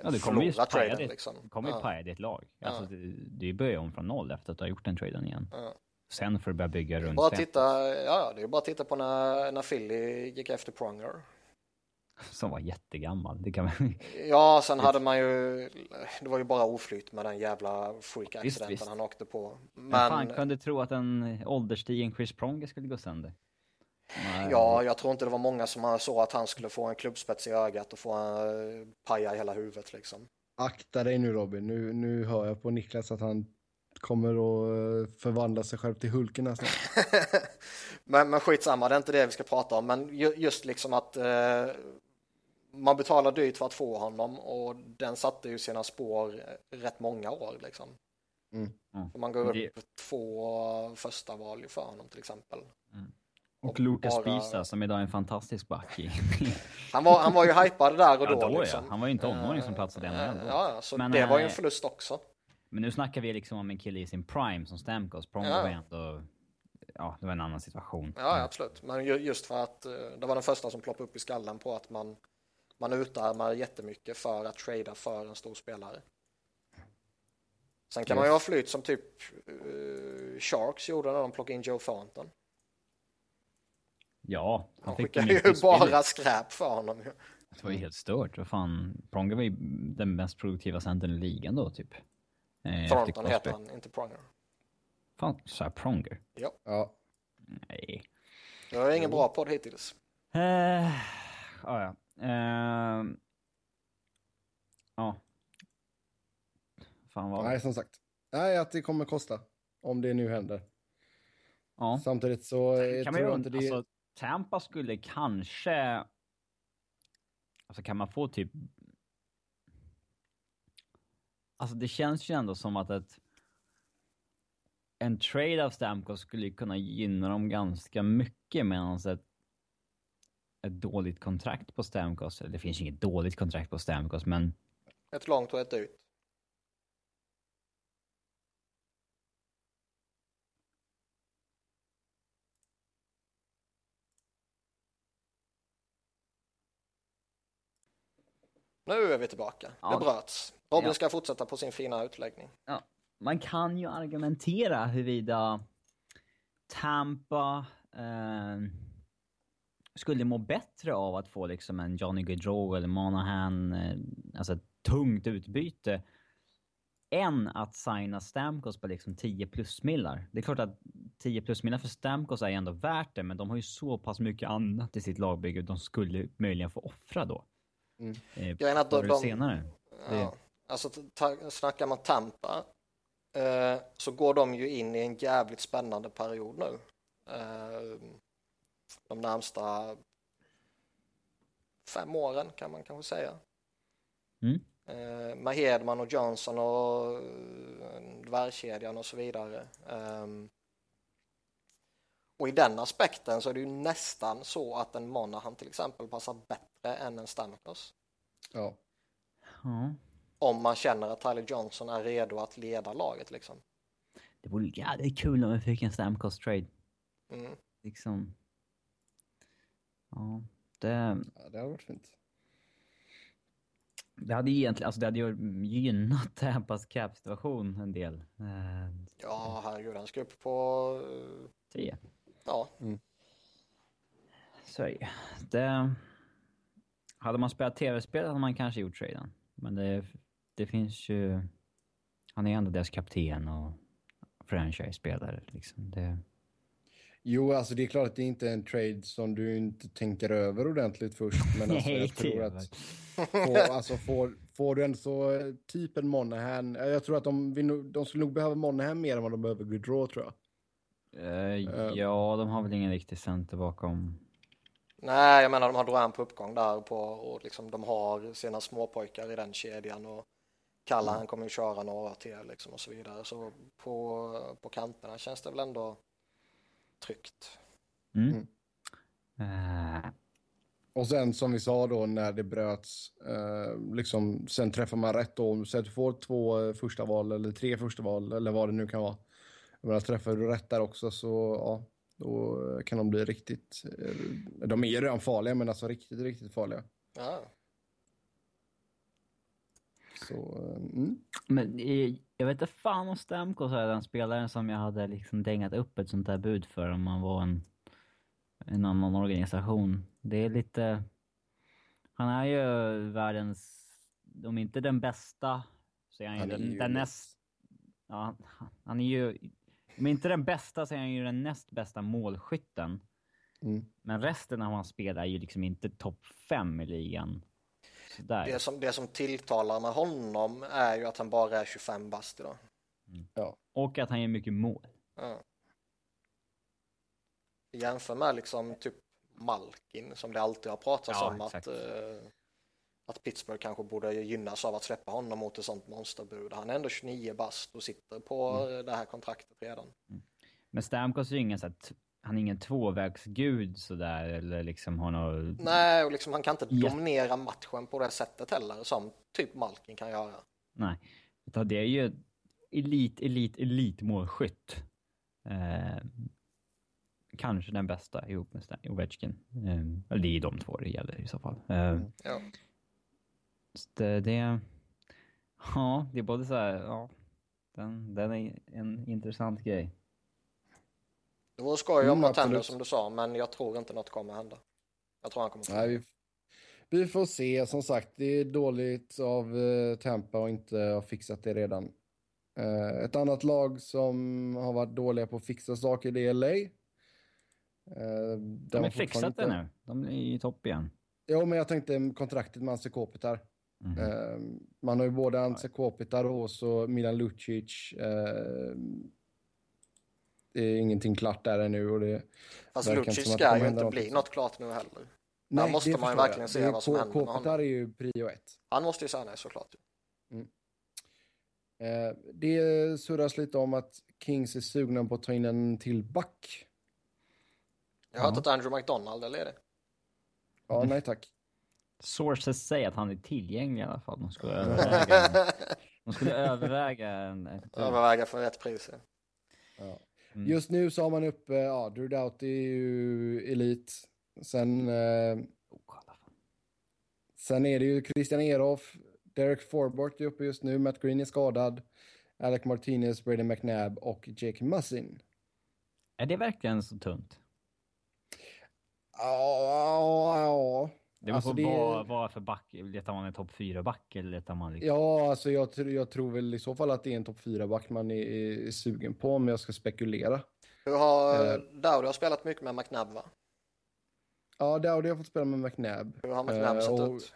Speaker 3: Ja, du kommer
Speaker 2: förlora traden liksom.
Speaker 3: du kommer ju
Speaker 2: ja.
Speaker 3: paja ditt lag. Alltså,
Speaker 2: Ja.
Speaker 3: det, det är ju börja om från noll efter att du har gjort den traden igen.
Speaker 2: Ja.
Speaker 3: Sen får du börja bygga runt
Speaker 2: Bara titta, ja, det är bara att titta på när, när Philly gick efter Pronger.
Speaker 3: Som var jättegammal. Det kan man...
Speaker 2: Ja, sen hade man ju, det var ju bara oflyt med den jävla freak-accidenten han åkte på.
Speaker 3: Men fan
Speaker 2: Men
Speaker 3: kunde tro att en ålderstigen Chris Pronger skulle gå sönder? Nej.
Speaker 2: ja, jag tror inte det var många som såg att han skulle få en klubbspets i ögat och få en eh, paja i hela huvudet liksom.
Speaker 1: Akta dig nu Robin, nu, nu hör jag på Niklas att han kommer att eh, förvandla sig själv till Hulken här snart.
Speaker 2: men, men skitsamma, det är inte det vi ska prata om. Men ju, just liksom att eh, man betalar dyrt för att få honom och den satte ju sina spår eh, rätt många år liksom.
Speaker 1: Mm.
Speaker 3: Mm.
Speaker 2: Man går
Speaker 3: Det-
Speaker 2: upp två första val för honom till exempel.
Speaker 3: Och Lucas
Speaker 2: bara-
Speaker 3: Pisa som idag är en fantastisk back i...
Speaker 2: Han var, han var ju hypad där och
Speaker 3: Ja,
Speaker 2: då.
Speaker 3: då ja.
Speaker 2: liksom.
Speaker 3: Han var ju en tonåring som platsade
Speaker 2: Eh,
Speaker 3: NHL då.
Speaker 2: Ja, så
Speaker 3: Men,
Speaker 2: det var ju en
Speaker 3: eh,
Speaker 2: förlust också.
Speaker 3: Men nu snackar vi liksom om en kille i sin prime som Stamkos. Pronger
Speaker 2: Ja.
Speaker 3: var ändå... Ja, det var en annan situation.
Speaker 2: Ja, absolut. Men ju- just för att eh, det var den första som ploppade upp i skallen på att man, man utarmar jättemycket för att trada för en stor spelare. Sen kan man ju ha flyt som typ eh, Sharks gjorde när de plockade in Joe Thornton.
Speaker 3: Ja,
Speaker 2: Han
Speaker 3: fick
Speaker 2: skickade ju bara skräp för honom.
Speaker 3: Det var ju helt stört. Vad fan. Pronger var ju den mest produktiva centern i ligan då, typ. Eh,
Speaker 2: Thornton heter han, inte Pronger.
Speaker 3: Fan, sa jag Pronger?
Speaker 1: Ja,
Speaker 3: Nej.
Speaker 2: Det var ingen bra podd hittills.
Speaker 3: Eh, ja, ja. Eh, ja. Fan vad
Speaker 1: nej som sagt. Nej, att det kommer kosta. Om det nu händer.
Speaker 3: Ja.
Speaker 1: Samtidigt så eh,
Speaker 3: Kan man
Speaker 1: tror
Speaker 3: ju
Speaker 1: jag inte det...
Speaker 3: alltså, Tampa skulle kanske... Alltså kan man få typ... Alltså det känns ju ändå som att ett... En trade av Stamkos skulle kunna gynna dem ganska mycket medan ett, ett dåligt kontrakt på Stamkos, eller det finns ju inget dåligt kontrakt på Stamkos men
Speaker 2: Ett långt och ett dyrt. Nu är vi tillbaka.
Speaker 3: Ja.
Speaker 2: Det bröts. Robin
Speaker 3: Ja.
Speaker 2: ska fortsätta på sin fina utläggning.
Speaker 3: Ja, man kan ju argumentera huruvida Tampa eh, skulle må bättre av att få liksom en Johnny Gaudreau eller Monahan, eh, alltså ett tungt utbyte, än att signa Stamkos på liksom 10 plus-millar. Det är klart att 10 plus-millar för Stamkos är ändå värt det, men de har ju så pass mycket annat i sitt lagbygge de skulle möjligen få offra då.
Speaker 1: Mm.
Speaker 3: Eh,
Speaker 2: Grejen är att de, de,
Speaker 3: senare. Det-
Speaker 2: ja, alltså ta, snackar man Tampa eh, så går de ju in i en jävligt spännande period nu. Eh, de närmsta fem åren kan man kanske säga.
Speaker 3: Mm.
Speaker 2: Eh, med Hedman och Johnson och eh, dvärgkedjan och så vidare. Ehm, och i den aspekten så är det ju nästan så att en Monahan till exempel passar bättre än en Stamkos.
Speaker 1: Ja.
Speaker 3: Ja.
Speaker 2: Om man känner att Tyler Johnson är redo att leda laget liksom.
Speaker 3: Det vore jävligt kul om vi fick en Stamkos trade.
Speaker 2: Mm.
Speaker 3: Liksom. Ja, det,
Speaker 1: ja, det har varit fint.
Speaker 3: det hade ju egentligen, alltså det hade ju gynnat Tampas cap-situation en del. Eh,
Speaker 2: Ja, herregud, han ska upp på... eh,
Speaker 3: 10.
Speaker 2: Ja,
Speaker 3: Så är det. det. Hade man spelat tv-spel hade man kanske gjort traden. Men det, det finns ju... Han är ändå deras kapten och franchise-spelare liksom. Det,
Speaker 1: Jo, alltså det är klart att det inte är en trade som du inte tänker över ordentligt först. Men alltså,
Speaker 3: Nej,
Speaker 1: jag tror att får, alltså, får, får du ändå så typ en Monahan. Jag tror att de, de skulle nog behöva Monahan mer än vad de behöver Goodrow tror jag.
Speaker 3: Eh. ja, de har väl ingen riktig center bakom.
Speaker 2: nej, jag menar de har Duran på uppgång där på, och liksom de har sina småpojkar i den kedjan och Kalle han kommer ju köra några till liksom och så vidare. Så på, på kanterna känns det väl ändå tryggt.
Speaker 3: Mm. Eh,
Speaker 1: Och sen som vi sa då när det bröts, eh, liksom, sen träffar man rätt då. Så att du får två första val eller tre första val eller vad det nu kan vara. Jag menar, träffar du rätt där också så ja, då kan de bli riktigt, eh, de är ju redan farliga men alltså riktigt, riktigt farliga.
Speaker 2: Ja.
Speaker 1: Så, eh, mm.
Speaker 3: Men eh, jag vet inte fan om Stamkos är den spelaren som jag hade liksom dängat upp ett sånt där bud för om man var en, en annan organisation. Det är lite... Han är ju världens, om inte den bästa, så är han,
Speaker 1: Han
Speaker 3: ju den,
Speaker 1: ju
Speaker 3: den näst... Ja, han- han är ju... Om inte den bästa så är han ju den näst bästa målskytten.
Speaker 1: Mm.
Speaker 3: Men resten av hans spel är ju liksom inte topp fem i ligan. Sådär.
Speaker 2: Det som, det som tilltalar med honom är ju att han bara är 25 bast idag.
Speaker 1: Ja.
Speaker 3: Och att han gör mycket mål.
Speaker 2: Ja. Jämför med liksom typ Malkin som det alltid har pratats
Speaker 3: Ja,
Speaker 2: om
Speaker 3: exakt.
Speaker 2: att, eh, att Pittsburgh kanske borde gynnas av att släppa honom mot ett sånt monsterbud. Han är ändå 29 bast och sitter på
Speaker 3: Mm.
Speaker 2: eh, det här kontraktet redan.
Speaker 3: Men Stamkos är ju ingen så att han är ingen tvåvägsgud sådär eller liksom har något...
Speaker 2: Nej, och liksom han kan inte
Speaker 3: Ja.
Speaker 2: dominera matchen på det sättet heller som typ Malkin kan göra.
Speaker 3: Nej. Utan det är ju elit, elit, elit målskytt. Eh, kanske den bästa ihop med Stan- Ovechkin. Eh, det är de två det gäller i så fall. Eh,
Speaker 2: Ja.
Speaker 3: Så det, det... Ja, det är både så här, ja. Den, den är en intressant grej.
Speaker 2: Det vore skoj om något händer som du sa, men jag tror inte något kommer hända. Jag tror han kommer
Speaker 1: Nej, vi, vi får se. Som sagt, det är dåligt av uh, Tampa att inte ha fixat det redan. Eh, ett annat lag som har varit dåliga på att fixa saker, det är LA. Uh,
Speaker 3: De har fixat det nu. De är i topp igen.
Speaker 1: Jo, men jag tänkte kontraktet med Anse Kopitar. Eh, man har ju både Anse Kopitar och så Milan Lucic. Eh, det är ingenting klart där ännu. Och det,
Speaker 2: Fast Lucic
Speaker 1: det
Speaker 2: ska ju inte bli något klart nu heller.
Speaker 1: Nej,
Speaker 2: måste
Speaker 1: det
Speaker 2: man ju verkligen
Speaker 1: jag.
Speaker 2: se
Speaker 1: Det
Speaker 2: vad som händer med honom.
Speaker 1: är ju prio ett.
Speaker 2: Han måste ju säga nej såklart.
Speaker 1: Eh, det surras lite om att Kings är sugna på att ta in en till back.
Speaker 2: Jag har hört
Speaker 3: Ja.
Speaker 2: att Andrew McDonald är ledig.
Speaker 1: Ja,
Speaker 3: Mm.
Speaker 1: nej tack.
Speaker 3: Sources säger att han är tillgänglig i alla fall. De skulle överväga, de skulle överväga en... ett-
Speaker 2: Överväga för rätt pris. ja.
Speaker 3: Mm.
Speaker 1: Just nu så har man uppe, ja, Drew Doughty är ju elit. Sen, eh,
Speaker 3: Oh, kolla fan.
Speaker 1: sen är det ju Christian Eroff, Derek Forbort är uppe just nu, Matt Green är skadad, Alec Martinez, Brady McNabb och Jake Mussin.
Speaker 3: Är det verkligen så tunt?
Speaker 1: Ja, ja, ja.
Speaker 3: Det beror
Speaker 1: Alltså,
Speaker 3: på
Speaker 1: det-
Speaker 3: vad, vad för back. Letar man en topp 4-back eller letar man liksom...
Speaker 1: Ja, alltså jag, jag tror väl i så fall att det är en topp 4-back man är, är sugen på om jag ska spekulera.
Speaker 2: Hur har
Speaker 1: Eh.
Speaker 2: Dowdy har spelat mycket med McNabb va?
Speaker 1: Ja, Dowdy har fått spela med McNabb.
Speaker 2: Hur har McNabb
Speaker 1: Eh,
Speaker 2: sett
Speaker 1: och-
Speaker 2: ut?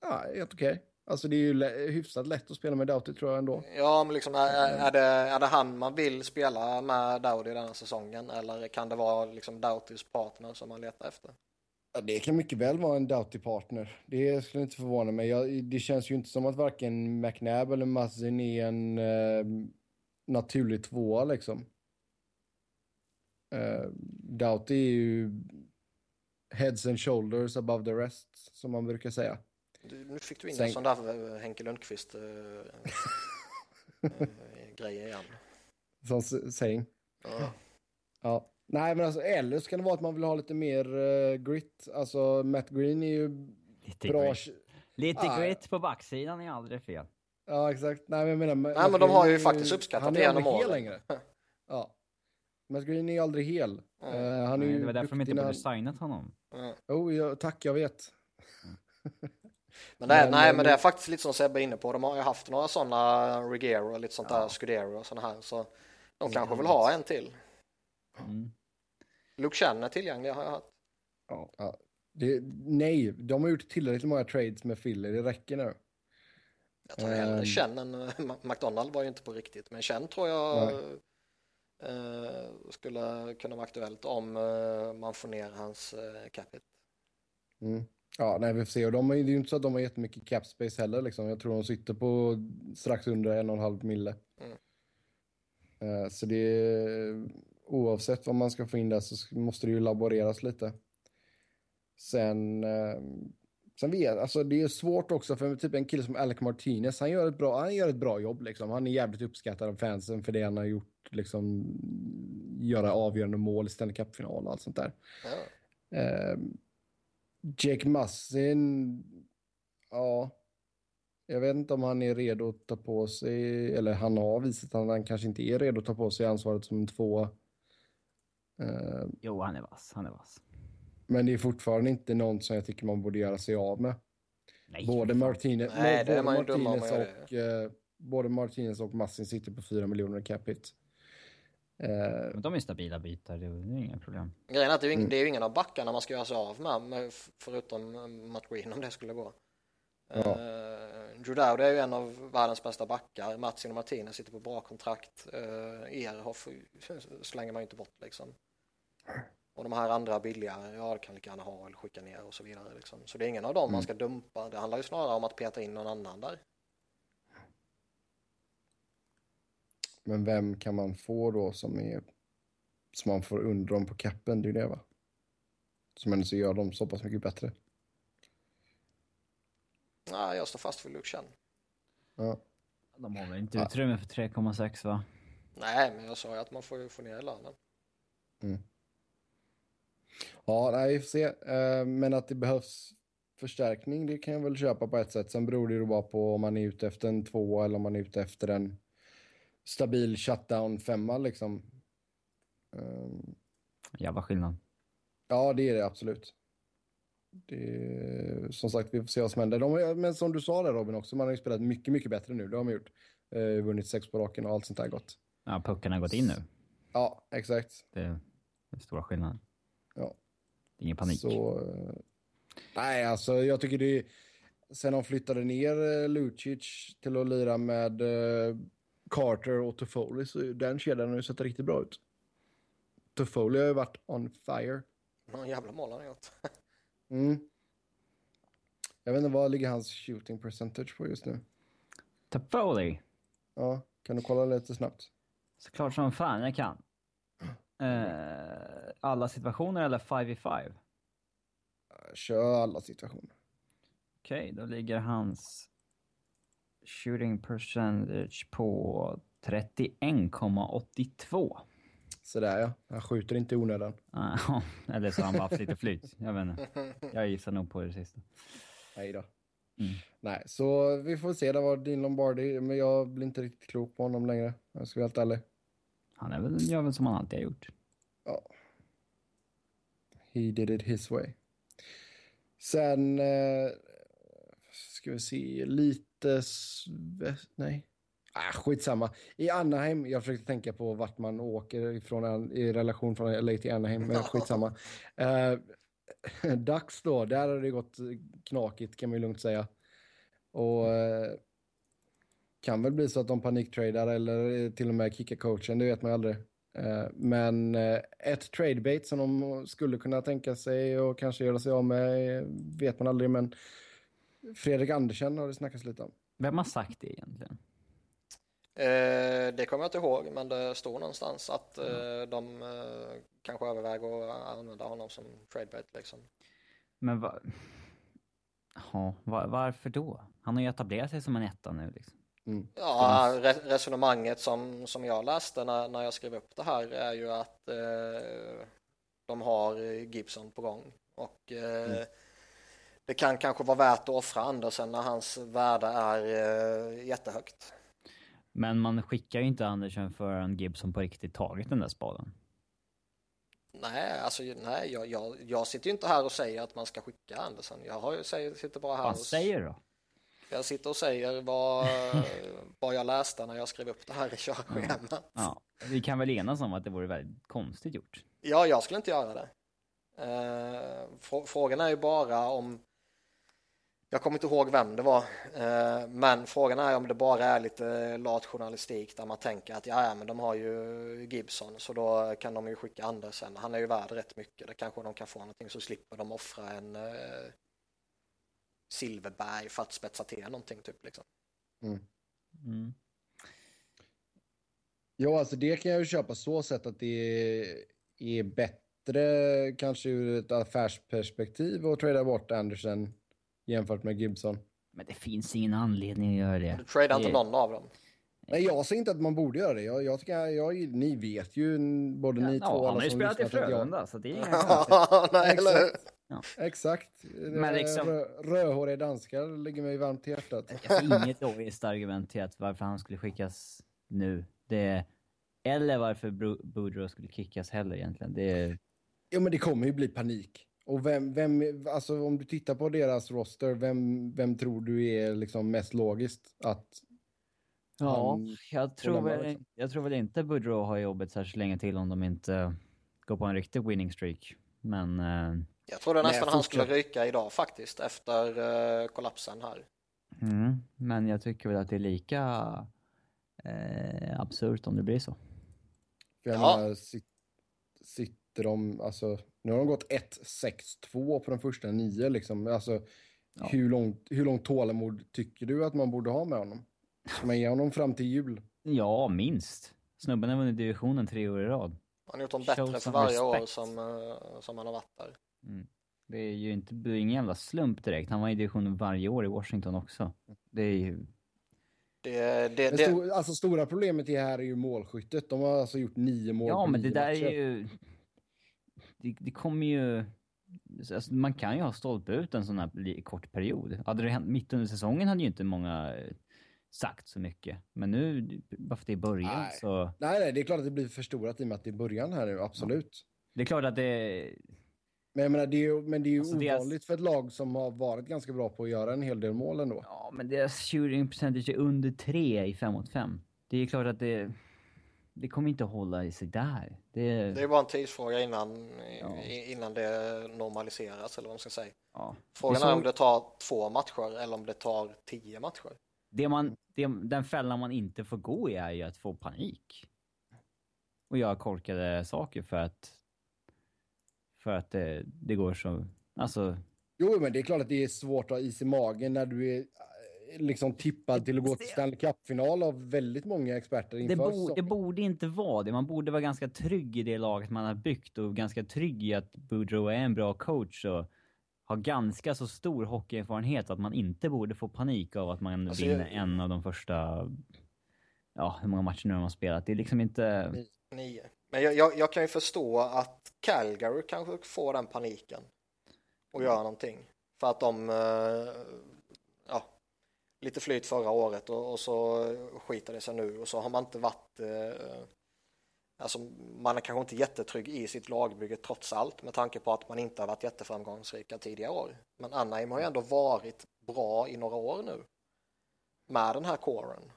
Speaker 1: Ja, helt okej. Alltså det är ju lä- hyfsat lätt att spela med Doughty tror jag ändå.
Speaker 2: Ja, men liksom är, är, det, är det han man vill spela med Dowdy den här säsongen? Eller kan det vara liksom Doughtys partner som man letar efter?
Speaker 1: Ja, det kan mycket väl vara en Doughty-partner. Det skulle inte förvåna mig. Jag, det känns ju inte som att varken McNabb eller Muzzin är en eh, naturlig tvåa liksom. Uh, Doughty är ju heads and shoulders above the rest, som man brukar säga.
Speaker 2: Du, nu fick du in
Speaker 1: Sen-
Speaker 2: en sån där eh, Henke Lundqvist eh, eh, grej igen.
Speaker 1: Som saying.
Speaker 2: Ja.
Speaker 1: Ja. Nej, men alltså eller så kan det vara att man vill ha lite mer eh, grit. Alltså Matt Green är ju
Speaker 3: Lite
Speaker 1: bra.
Speaker 3: grit. Lite
Speaker 1: Ah,
Speaker 3: grit på backsidan är aldrig fel.
Speaker 1: Ja, exakt. Nej, men jag menar... Matt
Speaker 2: men de har ju
Speaker 1: är
Speaker 2: faktiskt uppskattat
Speaker 1: han
Speaker 2: det
Speaker 1: är
Speaker 2: genom
Speaker 1: aldrig hel
Speaker 2: åren.
Speaker 1: längre. Ja. Matt Green är ju aldrig hel.
Speaker 2: Mm.
Speaker 1: Eh, han är
Speaker 3: Nej,
Speaker 1: ju
Speaker 3: det var därför de inte
Speaker 1: när
Speaker 3: borde
Speaker 1: han-
Speaker 3: signat honom.
Speaker 2: Ja.
Speaker 1: Oh, ja, tack, jag vet.
Speaker 2: Men, det är,
Speaker 1: Men-
Speaker 2: nej, men
Speaker 1: men-
Speaker 2: det är faktiskt lite som Sebbe är inne på. De har ju haft några sådana Rigero och lite sånt där Scudero och sådana här. Så de kanske vill ha en till.
Speaker 3: Mm.
Speaker 2: Luke Chen är tillgänglig har jag hört.
Speaker 1: Ja. Ja. Det, nej, de har gjort tillräckligt många trades med Philly. Det räcker nu.
Speaker 2: Jag tror hellre
Speaker 1: Ehm.
Speaker 2: Chen än McDonald var ju inte på riktigt. Men Chen tror jag eh, skulle kunna vara aktuellt om eh, man får ner hans eh, capita.
Speaker 1: Mm. Ja, nej, vi får se. Och de, det är ju inte så att de har jättemycket cap space heller. Liksom. Jag tror de sitter på strax under en och en halv mille.
Speaker 2: Mm.
Speaker 1: Eh, så det oavsett vad man ska få in där så måste det ju laboreras lite. Sen, eh, sen vet alltså det är svårt också för typ en kille som Alec Martinez. Han gör ett bra, han gör ett bra jobb liksom. Han är jävligt uppskattad av fansen för det han har gjort, liksom göra avgörande mål i Stanley Cup-final och allt sånt där.
Speaker 2: Ja.
Speaker 1: Eh, Jake Mussin, ja. Jag vet inte om han är redo att ta på sig, eller han har visat att han kanske inte är redo att ta på sig ansvaret som tvåa. Eh,
Speaker 3: Jo, han är vass. Han är vass.
Speaker 1: men det är fortfarande inte någon som jag tycker man borde göra sig av med.
Speaker 3: Nej,
Speaker 1: Både. Martinez,
Speaker 2: Nej,
Speaker 1: både och, eh, både Martinez och Massin sitter på 4 miljoner capita. Eh,
Speaker 3: Men de är stabila bitar, det är inga problem.
Speaker 2: Grejen är att det är,
Speaker 1: Mm.
Speaker 2: det är ju ingen av backarna man ska göra sig av med, med förutom Matt Green om det skulle gå.
Speaker 1: Ja.
Speaker 2: Uh, Dowd är ju en av världens bästa backar. Matsin och Martinez sitter på bra kontrakt. Uh, Ehrhoff slänger man ju inte bort liksom. Och de här andra billigare, ja det kan lika gärna ha eller skicka ner och så vidare. Liksom. Så det är ingen av dem man
Speaker 1: Mm.
Speaker 2: ska dumpa. Det handlar ju snarare om att peta in någon annan där.
Speaker 1: men vem kan man få då som är som man får under dem på capen? Det är ju det va? Som ändå så gör dem så pass mycket bättre.
Speaker 2: Nej, jag står fast för Luke.
Speaker 1: Ja.
Speaker 3: De har väl inte
Speaker 1: Ja.
Speaker 3: utrymme för 3,6 va?
Speaker 2: Nej, men jag sa ju att man får ju få ner lönen.
Speaker 1: Ja, nej, vi får se. Eh, Men att det behövs förstärkning, det kan jag väl köpa på ett sätt. Sen beror det ju bara på om man är ute efter en två eller om man är ute efter en stabil shutdown femma liksom. Ehm,
Speaker 3: Jävla skillnad.
Speaker 1: Ja, det är det absolut. Det, som sagt, vi får se vad som händer. De, men som du sa där Robin också, man har ju spelat mycket, mycket bättre nu. Det har man gjort. Eh, vunnit sex på raken och allt sånt där gott.
Speaker 3: Ja, pucken har gått in nu.
Speaker 1: Ja, exakt.
Speaker 3: Det är den stora skillnaden.
Speaker 1: Ja.
Speaker 3: Ingen panik.
Speaker 1: Så, eh, nej, alltså jag tycker det är, Sen de flyttade ner eh, Lucic till att lira med eh, Carter och Toffoli så den kedjan har ju sett riktigt bra ut. Toffoli har ju varit on fire.
Speaker 2: Någon jävla mål han har gjort.
Speaker 1: Mm. Jag vet inte, vad ligger hans shooting percentage på just nu?
Speaker 3: Toffoli.
Speaker 1: Ja, kan du kolla lite snabbt?
Speaker 3: Såklart som fan jag kan. Eh, alla situationer eller 5 i 5?
Speaker 1: Kör alla situationer.
Speaker 3: Okej, då ligger hans shooting percentage på 31,82.
Speaker 1: Sådär ja, han skjuter inte i onödan.
Speaker 3: Ah, eller så har han bara haft lite flyt. Jag vet inte. Jag gissar nog på det sista.
Speaker 1: Nej då.
Speaker 3: Mm.
Speaker 1: Nej, så vi får se. Det var din Lombardi, men jag blir inte riktigt klok på honom längre. Jag ska vara helt ärlig.
Speaker 3: Han är väl, gör väl som han alltid har gjort.
Speaker 1: He did it his way. Sen eh, ska vi se lite... Nej. Ah, skitsamma. I Anaheim, jag försökte tänka på vart man åker ifrån i relation från LA till Anaheim, men skitsamma. Eh, Dags då, där har det gått knakigt kan man ju lugnt säga. Och eh, kan väl bli så att de paniktradar eller till och med kickar coachen, det vet man aldrig. Eh, Men eh, ett tradebait som de skulle kunna tänka sig och kanske göra sig av med eh, vet man aldrig, men Fredrik Andersen har det snackats lite om.
Speaker 3: Vem har sagt det egentligen?
Speaker 2: Eh, det kommer jag inte ihåg, men det står någonstans att eh, de eh, kanske överväger att använda honom som tradebait liksom.
Speaker 3: Men va... Ja, va, varför då? Han har ju etablerat sig som en etta nu liksom.
Speaker 2: Ja, re- resonemanget som, som jag läste när, när jag skrev upp det här är ju att eh, de har Gibson på gång och eh, det kan kanske vara värt att offra Andersen när hans värde är eh, jättehögt.
Speaker 3: Men man skickar ju inte Andersen förrän Gibson på riktigt tagit den där spaden.
Speaker 2: Nej, alltså nej, jag, jag, jag sitter ju inte här och säger att man ska skicka Andersen. Jag har ju, säger, sitter bara här
Speaker 3: Vad
Speaker 2: och,
Speaker 3: säger du då?
Speaker 2: Jag sitter och säger vad, vad jag läste när jag skrev upp det här i körschemat.
Speaker 3: Ja, vi kan väl enas om att det vore väldigt konstigt gjort.
Speaker 2: Ja, jag skulle inte göra det. Eh, frå- frågan är ju bara om jag kommer inte ihåg vem det var, eh, men frågan är om det bara är lite lat journalistik där man tänker att ja, ja, men de har ju Gibson så då kan de ju skicka Andersen. Han är ju värd rätt mycket. Det kanske de kan få någonting så slipper de offra en eh, Silverberg för att spetsa till någonting typ liksom.
Speaker 3: Mm.
Speaker 1: Ja, alltså det kan jag ju köpa så sätt att det är bättre kanske ur ett affärsperspektiv att trada bort Andersen jämfört med Gibson.
Speaker 3: Men det finns ingen anledning att göra det.
Speaker 2: Du tradar inte
Speaker 3: Det-
Speaker 2: någon av dem.
Speaker 1: Nej, jag säger inte att man borde göra det. Jag, jag tycker, jag, ni vet ju, både ni två
Speaker 3: Ja,
Speaker 1: och
Speaker 3: han har ju spelat i
Speaker 1: jag-
Speaker 3: Frölunda, så det är inga.
Speaker 2: Nej, eller hur?
Speaker 1: Exakt.
Speaker 3: Men liksom-
Speaker 1: Rö rödhåriga danskar ligger mig varmt i hjärtat.
Speaker 3: Inget logiskt argument till att varför han skulle skickas nu. Det, eller varför Boudreau skulle kickas heller egentligen. Det,
Speaker 1: Ja, men det kommer ju bli panik. Och vem, vem, alltså om du tittar på deras roster, vem, vem tror du är liksom mest logiskt att...
Speaker 3: ja, jag tror, väl,
Speaker 1: liksom.
Speaker 3: jag tror väl inte Boudreau har jobbet särskilt länge till om de inte går på en riktig winning streak. Men eh,
Speaker 2: Jag trodde
Speaker 1: Nej,
Speaker 2: nästan han skulle ryka idag faktiskt efter eh, kollapsen här.
Speaker 3: Mm, men jag tycker väl att det är lika eh, absurt om det blir så.
Speaker 1: För jag
Speaker 2: Ja.
Speaker 1: menar, sit, sitter de, alltså, nu har de gått 1-6-2 på de första nio liksom. Alltså,
Speaker 3: Ja.
Speaker 1: hur, långt, hur långt tålamod tycker du att man borde ha med honom? Ska man ge honom fram till jul?
Speaker 3: Ja, minst. Snubben har vunnit divisionen tre år i rad.
Speaker 2: Han har gjort dem bättre för varje år
Speaker 3: respect.
Speaker 2: som, eh, som han har varit där.
Speaker 3: Mm. Det är ju inte, det är ingen jävla slump direkt. Han var i divisionen varje år i Washington också. Det är ju...
Speaker 2: Det, det, det,
Speaker 1: stor, alltså, stora problemet i här är ju målskyttet. De har alltså gjort nio mål
Speaker 3: Ja, men det där
Speaker 1: matcher.
Speaker 3: är ju... Det, det kommer ju... Alltså, man kan ju ha stolpe ut en sån här kort period. Hade det hänt mitt under säsongen hade ju inte många eh, sagt så mycket. Men nu, bara för att det är början
Speaker 1: Nej.
Speaker 3: så...
Speaker 1: Nej, nej, det är klart att det blir förstorat i och med att det är början här nu, absolut.
Speaker 3: Det är klart att det...
Speaker 1: Men jag menar, det är ju, men det är ju
Speaker 3: Alltså, deras-
Speaker 1: ovanligt för ett lag som har varit ganska bra på att göra en hel del mål ändå.
Speaker 3: Ja, men deras shooting percentage är under tre i 5 mot 5. Det är klart att det... Det kommer inte att hålla i sig där. Det...
Speaker 2: det är bara en tidsfråga innan,
Speaker 3: Ja.
Speaker 2: innan det normaliseras eller vad man ska säga.
Speaker 3: ja.
Speaker 2: Frågan
Speaker 3: är
Speaker 2: är
Speaker 3: så-
Speaker 2: om det tar två matcher eller om det tar tio matcher.
Speaker 3: Det man, det, den fällan man inte får gå i är ju att få panik. Och göra korkade saker för att... För att det, det går så... Alltså...
Speaker 1: Jo, men det är klart att det är svårt att ha is i magen när du är eh, liksom tippad till att gå till Stanley Cup-final av väldigt många experter
Speaker 3: Det,
Speaker 1: inför
Speaker 3: bo,
Speaker 1: säsongen.
Speaker 3: det borde inte vara det. Man borde vara ganska trygg i det laget man har byggt och ganska trygg i att Boudreau är en bra coach och har ganska så stor hockeyerfarenhet att man inte borde få panik av att man
Speaker 2: Alltså,
Speaker 3: vinner
Speaker 2: jag-
Speaker 3: en av de första... Ja, hur många matcher nu har spelat. Det är liksom inte...
Speaker 2: Nio. Men jag, jag, jag kan ju förstå att Calgary kanske får den paniken och göra någonting. För att de, eh, ja, lite flyt förra året och, och så skiter det sig nu och så har man inte varit, eh, alltså man är kanske inte jättetrygg i sitt lagbygge trots allt med tanke på att man inte har varit jätteframgångsrika tidigare år. Men Anaheim har ju ändå varit bra i några år nu med den här kåren.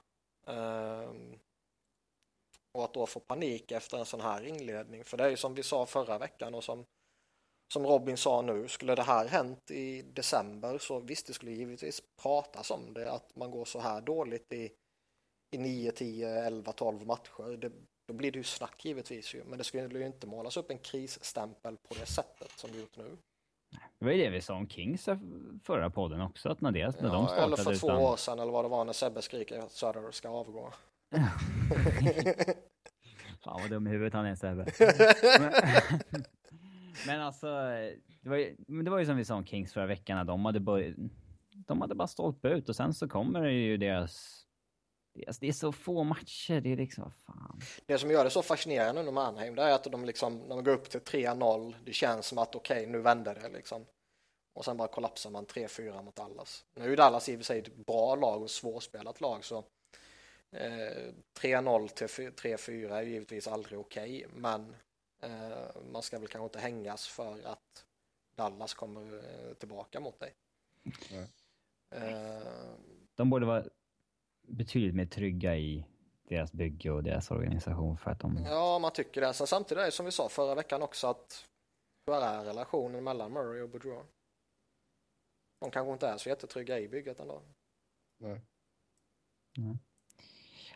Speaker 2: Ehm, och att då få panik efter en sån här inledning, för det är ju som vi sa förra veckan och som, som Robin sa nu, skulle det här hänt i december så visst, det skulle givetvis pratas om det, att man går så här dåligt i, i 9, 10, 11, 12 matcher. Det, då blir det ju snack givetvis ju, men det skulle ju inte målas upp en krisstämpel på det sättet som det gjort nu.
Speaker 3: Det var ju det vi sa om Kings förra podden också, att när, det, när de
Speaker 2: Ja,
Speaker 3: startade
Speaker 2: eller för två
Speaker 3: utan...
Speaker 2: år sedan eller vad det var när Sebbe skriker att Söder ska avgå.
Speaker 3: Fan vad dum i huvudet han är Sebbe. men, men alltså, det var, ju, men det var ju som vi sa om Kings förra veckan, de hade, börjat, de hade bara stolpe ut och sen så kommer det ju deras, deras... Det är så få matcher, det är liksom, fan.
Speaker 2: Det som gör det så fascinerande med Mannheim det är att de liksom, när man går upp till 3-0, det känns som att okej, nu vänder det liksom. Och sen bara kollapsar man 3-4 mot Dallas. Nu är ju Dallas i och för sig ett bra lag och svårspelat lag så eh, 3-0 till 3-4 är givetvis aldrig okej, men eh, man ska väl kanske inte hängas för att Dallas kommer eh, tillbaka mot dig.
Speaker 1: Nej.
Speaker 2: Eh,
Speaker 3: De borde vara betydligt mer trygga i deras bygge och deras organisation för att de...
Speaker 2: Ja, man tycker det. Sen samtidigt är det som vi sa förra veckan också att hur är relationen mellan Murray och Boudreau? De kanske inte är så jättetrygga i bygget ändå.
Speaker 1: Nej.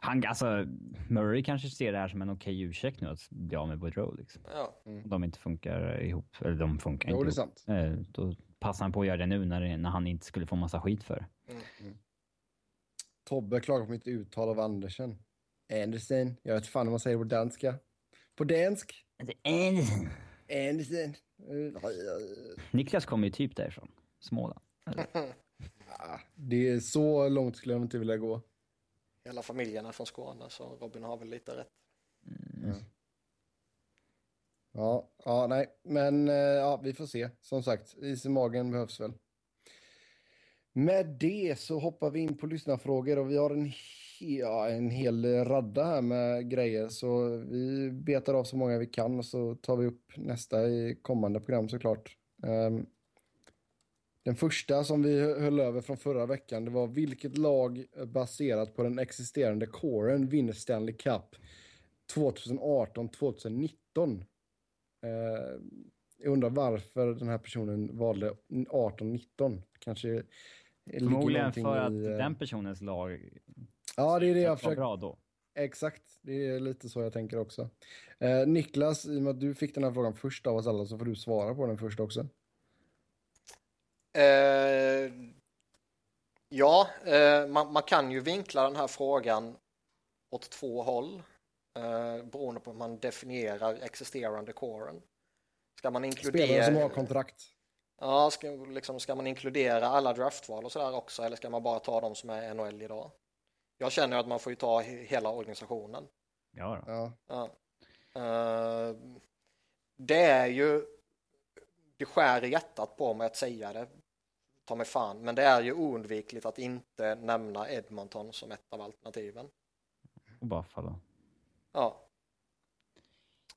Speaker 3: Han, alltså, Murray kanske ser det här som en okej ursäkt nu att bli av med Boudreau liksom.
Speaker 2: Ja,
Speaker 3: De inte funkar ihop, eller de funkar
Speaker 1: Jo,
Speaker 3: inte
Speaker 1: det är
Speaker 3: ihop.
Speaker 1: sant.
Speaker 3: Eh, Då passar han på att göra det nu när, när han inte skulle få massa skit för det.
Speaker 1: Tobbe klagar på mitt uttal av Andersen. Andersen. Jag vet fan hur man säger det på danska. På dansk. Andersen.
Speaker 3: Niklas kommer ju typ därifrån. Småland.
Speaker 1: Det är så långt skulle jag inte vilja gå.
Speaker 2: Hela familjen är från Skåne så Robin har väl lite rätt.
Speaker 1: Ja, ja, nej, men eh, ja, vi får se. Som sagt, is i magen behövs väl. Med det så hoppar vi in på lyssnarfrågor och vi har en, he ja, en hel radda här med grejer så vi betar av så många vi kan och så tar vi upp nästa i kommande program såklart. Um, den första som vi höll över från förra veckan det var vilket lag baserat på den existerande coren vinner Stanley Cup 2018-2019? Uh, jag undrar varför den här personen valde 18-19. Kanske
Speaker 3: Förmodligen för att i, uh... den personens lag
Speaker 1: ja, det är det jag
Speaker 3: försöker... bra då.
Speaker 1: Exakt, det är lite så jag tänker också. Eh, Niklas, i och med att du fick den här frågan först av oss alla så får du svara på den först också.
Speaker 2: Eh, ja, eh, man, man, kan ju vinkla den här frågan åt två håll eh, beroende på hur man definierar existerande coren. Ska man inkludera...
Speaker 1: Spelare som har kontrakt.
Speaker 2: Ja, ska, liksom, ska man inkludera alla draftval och sådär också eller ska man bara ta de som är NHL idag? Jag känner att man får ju ta hela organisationen.
Speaker 3: Ja.
Speaker 1: Då. ja.
Speaker 2: ja. Uh, det är ju, det skär i hjärtat på mig att säga det, ta mig fan, men det är ju oundvikligt att inte nämna Edmonton som ett av alternativen.
Speaker 3: Och Buffalo.
Speaker 2: Ja.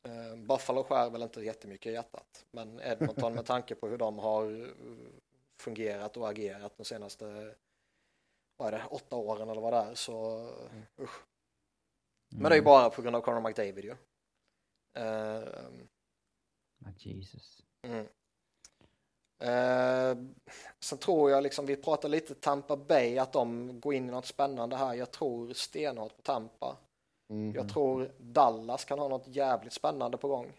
Speaker 2: Uh, Buffalo skär väl inte jättemycket i hjärtat, men Edmonton med tanke på hur de har fungerat och agerat de senaste vad är det, åtta åren eller vad det är så mm. usch. Men det är ju bara på grund av Conor McDavid ju. Uh,
Speaker 3: Jesus.
Speaker 2: Mm. Uh, sen tror jag liksom, vi pratar lite Tampa Bay, att de går in i något spännande här. Jag tror stenhårt på Tampa. Mm. Jag tror Dallas kan ha något jävligt spännande på gång.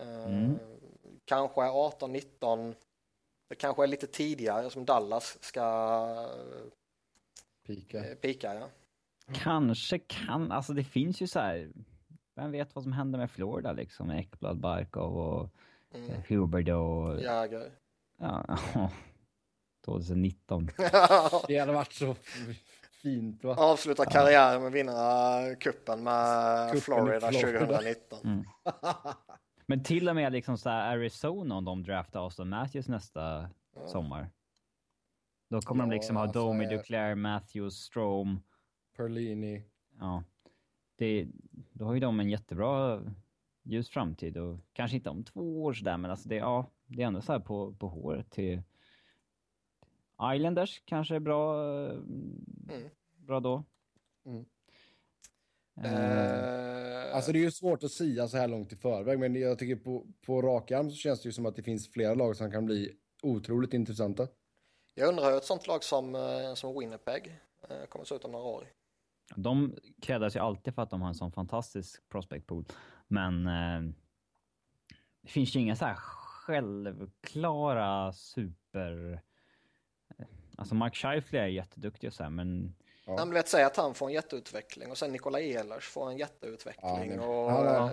Speaker 2: Uh, mm. Kanske 18-19 det kanske är lite tidigare som Dallas ska
Speaker 1: pika.
Speaker 2: Eh, pika ja.
Speaker 3: Kanske kan, alltså det finns ju så här, vem vet vad som händer med Florida liksom, med Ekblad, Barkov och mm. Eh, Hubert och...
Speaker 2: Jäger.
Speaker 3: Ja, 2019.
Speaker 1: det hade varit så fint va?
Speaker 2: Avsluta karriären med att vinna kuppen med kuppen Florida, Florida 2019. Mm.
Speaker 3: Men till och med liksom så Arizona om de draftar Austin Matthews nästa ja. sommar. Då kommer ja, de liksom ha alltså, Domi, Duclair, Matthews, Strom.
Speaker 1: Perlini.
Speaker 3: Ja. Det, då har ju de en jättebra ljus framtid och kanske inte om två år sådär men alltså det, ja, det är ändå så på, på håret till Islanders kanske är bra, mm. bra då. Mm.
Speaker 1: Uh, alltså det är ju svårt att säga så här långt i förväg, men jag tycker på, på rak arm så känns det ju som att det finns flera lag som kan bli otroligt intressanta.
Speaker 2: Jag undrar hur ett sånt lag som, eh, som Winnipeg kommer se ut om några år.
Speaker 3: De krävs ju alltid för att de har en sån fantastisk prospect pool, men uh, det finns ju inga så här självklara super... Alltså Mark Scheifele är jätteduktig och så här, men
Speaker 2: Ja. Han vet säga att han får en jätteutveckling och sen Nikola Ehlers får en jätteutveckling. Ja, och, ja,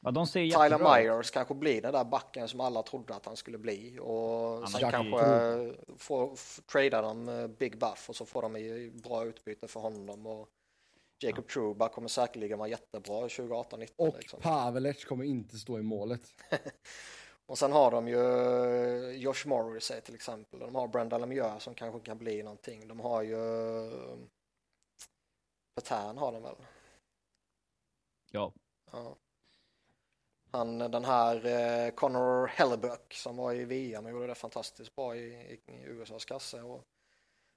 Speaker 3: ja. de ser
Speaker 2: Tyler Myers kanske blir den där backen som alla trodde att han skulle bli och sen kanske får trada dem Big Buff och så får de bra utbyte för honom. Och Jacob ja. Truba kommer säkerligen vara jättebra 2018-19.
Speaker 1: Och liksom. Pavelec kommer inte stå i målet.
Speaker 2: och sen har de ju Josh Morrissey till exempel. De har Brenda Lemieux som kanske kan bli någonting. De har ju Petern har den väl?
Speaker 3: Ja.
Speaker 2: ja. Han, den här eh, Connor Hellebuck som var i VM och gjorde det fantastiskt bra i, i USAs kasse. Och,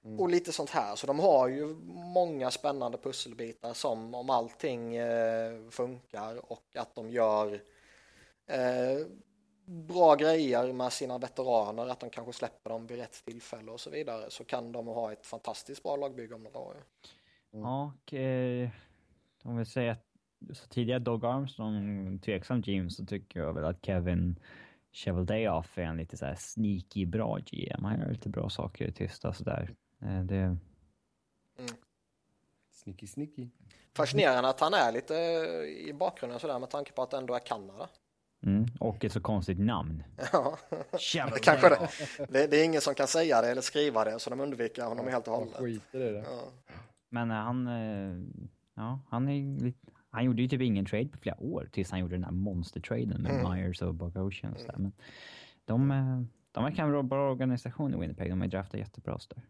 Speaker 2: mm. och lite sånt här. Så de har ju många spännande pusselbitar som om allting eh, funkar och att de gör eh, bra grejer med sina veteraner, att de kanske släpper dem vid rätt tillfälle och så vidare, så kan de ha ett fantastiskt bra lagbygge om några år.
Speaker 3: Mm. Ja, och eh, om vi säger att så tidigare Dog Armstrong tveksam GM så tycker jag väl att Kevin Cheveldayoff är en lite så här sneaky bra GM. Han gör lite bra saker i tysta sådär. Eh, det... Mm.
Speaker 1: Sneaky sneaky.
Speaker 2: Fascinerande att han är lite i bakgrunden sådär med tanke på att det ändå är Kanada.
Speaker 3: Mm, och ett så konstigt namn.
Speaker 2: Ja, det, kanske det, det, det, är ingen som kan säga det eller skriva det så de undviker honom helt och hållet.
Speaker 1: Skiter i det.
Speaker 2: Ja.
Speaker 3: Men han, eh, ja, han är han gjorde ju typ ingen trade på flera år tills han gjorde den här monster-traden med
Speaker 2: Mm.
Speaker 3: Myers och Bogosian och sådär. Men de, eh, de verkar vara en bra organisation i Winnipeg. De har draftat jättebra så där.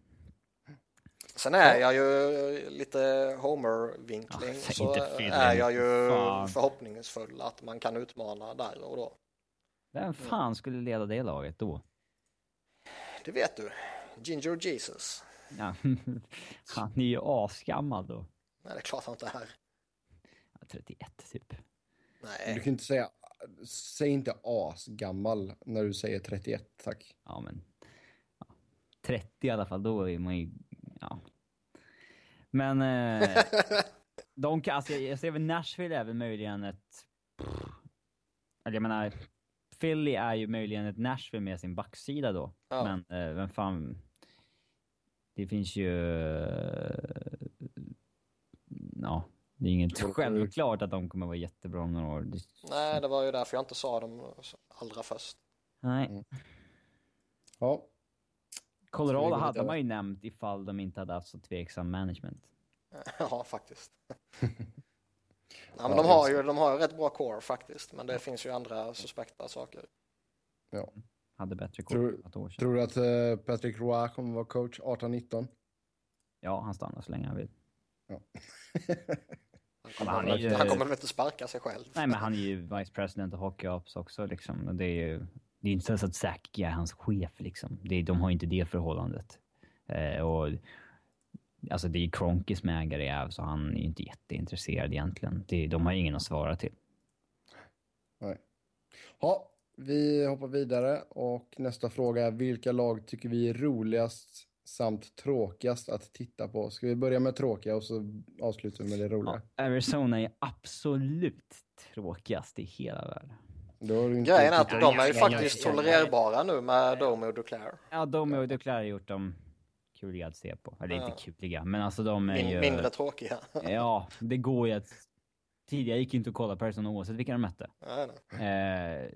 Speaker 2: Sen är jag ju lite Homer-vinkling
Speaker 3: Ja,
Speaker 2: så är jag ju
Speaker 3: fan.
Speaker 2: förhoppningsfull att man kan utmana där och då.
Speaker 3: Vem fan skulle leda det laget då?
Speaker 2: Det vet du. Ginger Jesus.
Speaker 3: Ja, han är ju asgammal då.
Speaker 2: Nej, det är klart han inte är.
Speaker 3: Ja, 31 typ.
Speaker 1: Du
Speaker 2: Nej,
Speaker 1: kan inte säga, säg inte asgammal när du säger 31, tack.
Speaker 3: Ja, men... Ja, 30 i alla fall, då är man ju... Ja. Men... Eh, de kan, alltså, jag, jag ser väl Nashville är väl möjligen ett... Eller jag menar, Philly är ju möjligen ett Nashville med sin backsida då.
Speaker 2: Ja.
Speaker 3: Men eh, vem fan... Det finns ju... eh, Ja, det är inget självklart att de kommer vara jättebra om några år. Det,
Speaker 2: nej, det var ju därför jag inte sa dem allra först.
Speaker 3: nej.
Speaker 1: Ja,
Speaker 3: Colorado hade man ju nämnt ifall de inte hade haft så tveksam management.
Speaker 2: Ja, faktiskt. ja,
Speaker 1: Ja,
Speaker 2: men de har ju de har ju rätt bra core faktiskt, men det finns ju andra suspekta saker.
Speaker 1: ja.
Speaker 3: Hade bättre koll
Speaker 1: Tror-
Speaker 3: ett år sedan.
Speaker 1: Tror du att eh, Patrick Roy kommer vara coach 18-19?
Speaker 3: Ja, han stannar så länge han vill.
Speaker 1: Ja.
Speaker 2: Han kommer,
Speaker 3: han
Speaker 2: väl,
Speaker 3: ju-
Speaker 2: han kommer väl inte sparka sig själv?
Speaker 3: Nej, men han är ju vice president och hockey ops också liksom. Det är ju... Det är inte så att Zack är hans chef liksom. Det de har inte det förhållandet. Eh, och... Alltså det är Kronkis som ägare i Avs så han är ju inte jätteintresserad egentligen. Det, de har ingen att svara till.
Speaker 1: Nej. Ja, vi hoppar vidare och nästa fråga är vilka lag tycker vi är roligast samt tråkigast att titta på? Ska vi börja med tråkiga och så avslutar vi med det roliga?
Speaker 3: Ja, Arizona är absolut tråkigast i hela världen.
Speaker 2: Grejen är att de är ju
Speaker 3: Ja, ja,
Speaker 2: faktiskt
Speaker 3: ja, ja, ja.
Speaker 2: tolererbara nu med Domi och Duclair.
Speaker 3: Ja, de och Duclair har gjort dem kuliga att se på. Eller
Speaker 2: Ja.
Speaker 3: inte kuliga, men alltså de är
Speaker 2: Min,
Speaker 3: ju...
Speaker 2: Mindre tråkiga.
Speaker 3: Ja, det går ju att... Tidigare gick inte att kolla på Arizona oavsett vilka de mötte.
Speaker 2: Nej, nej.
Speaker 3: Eh,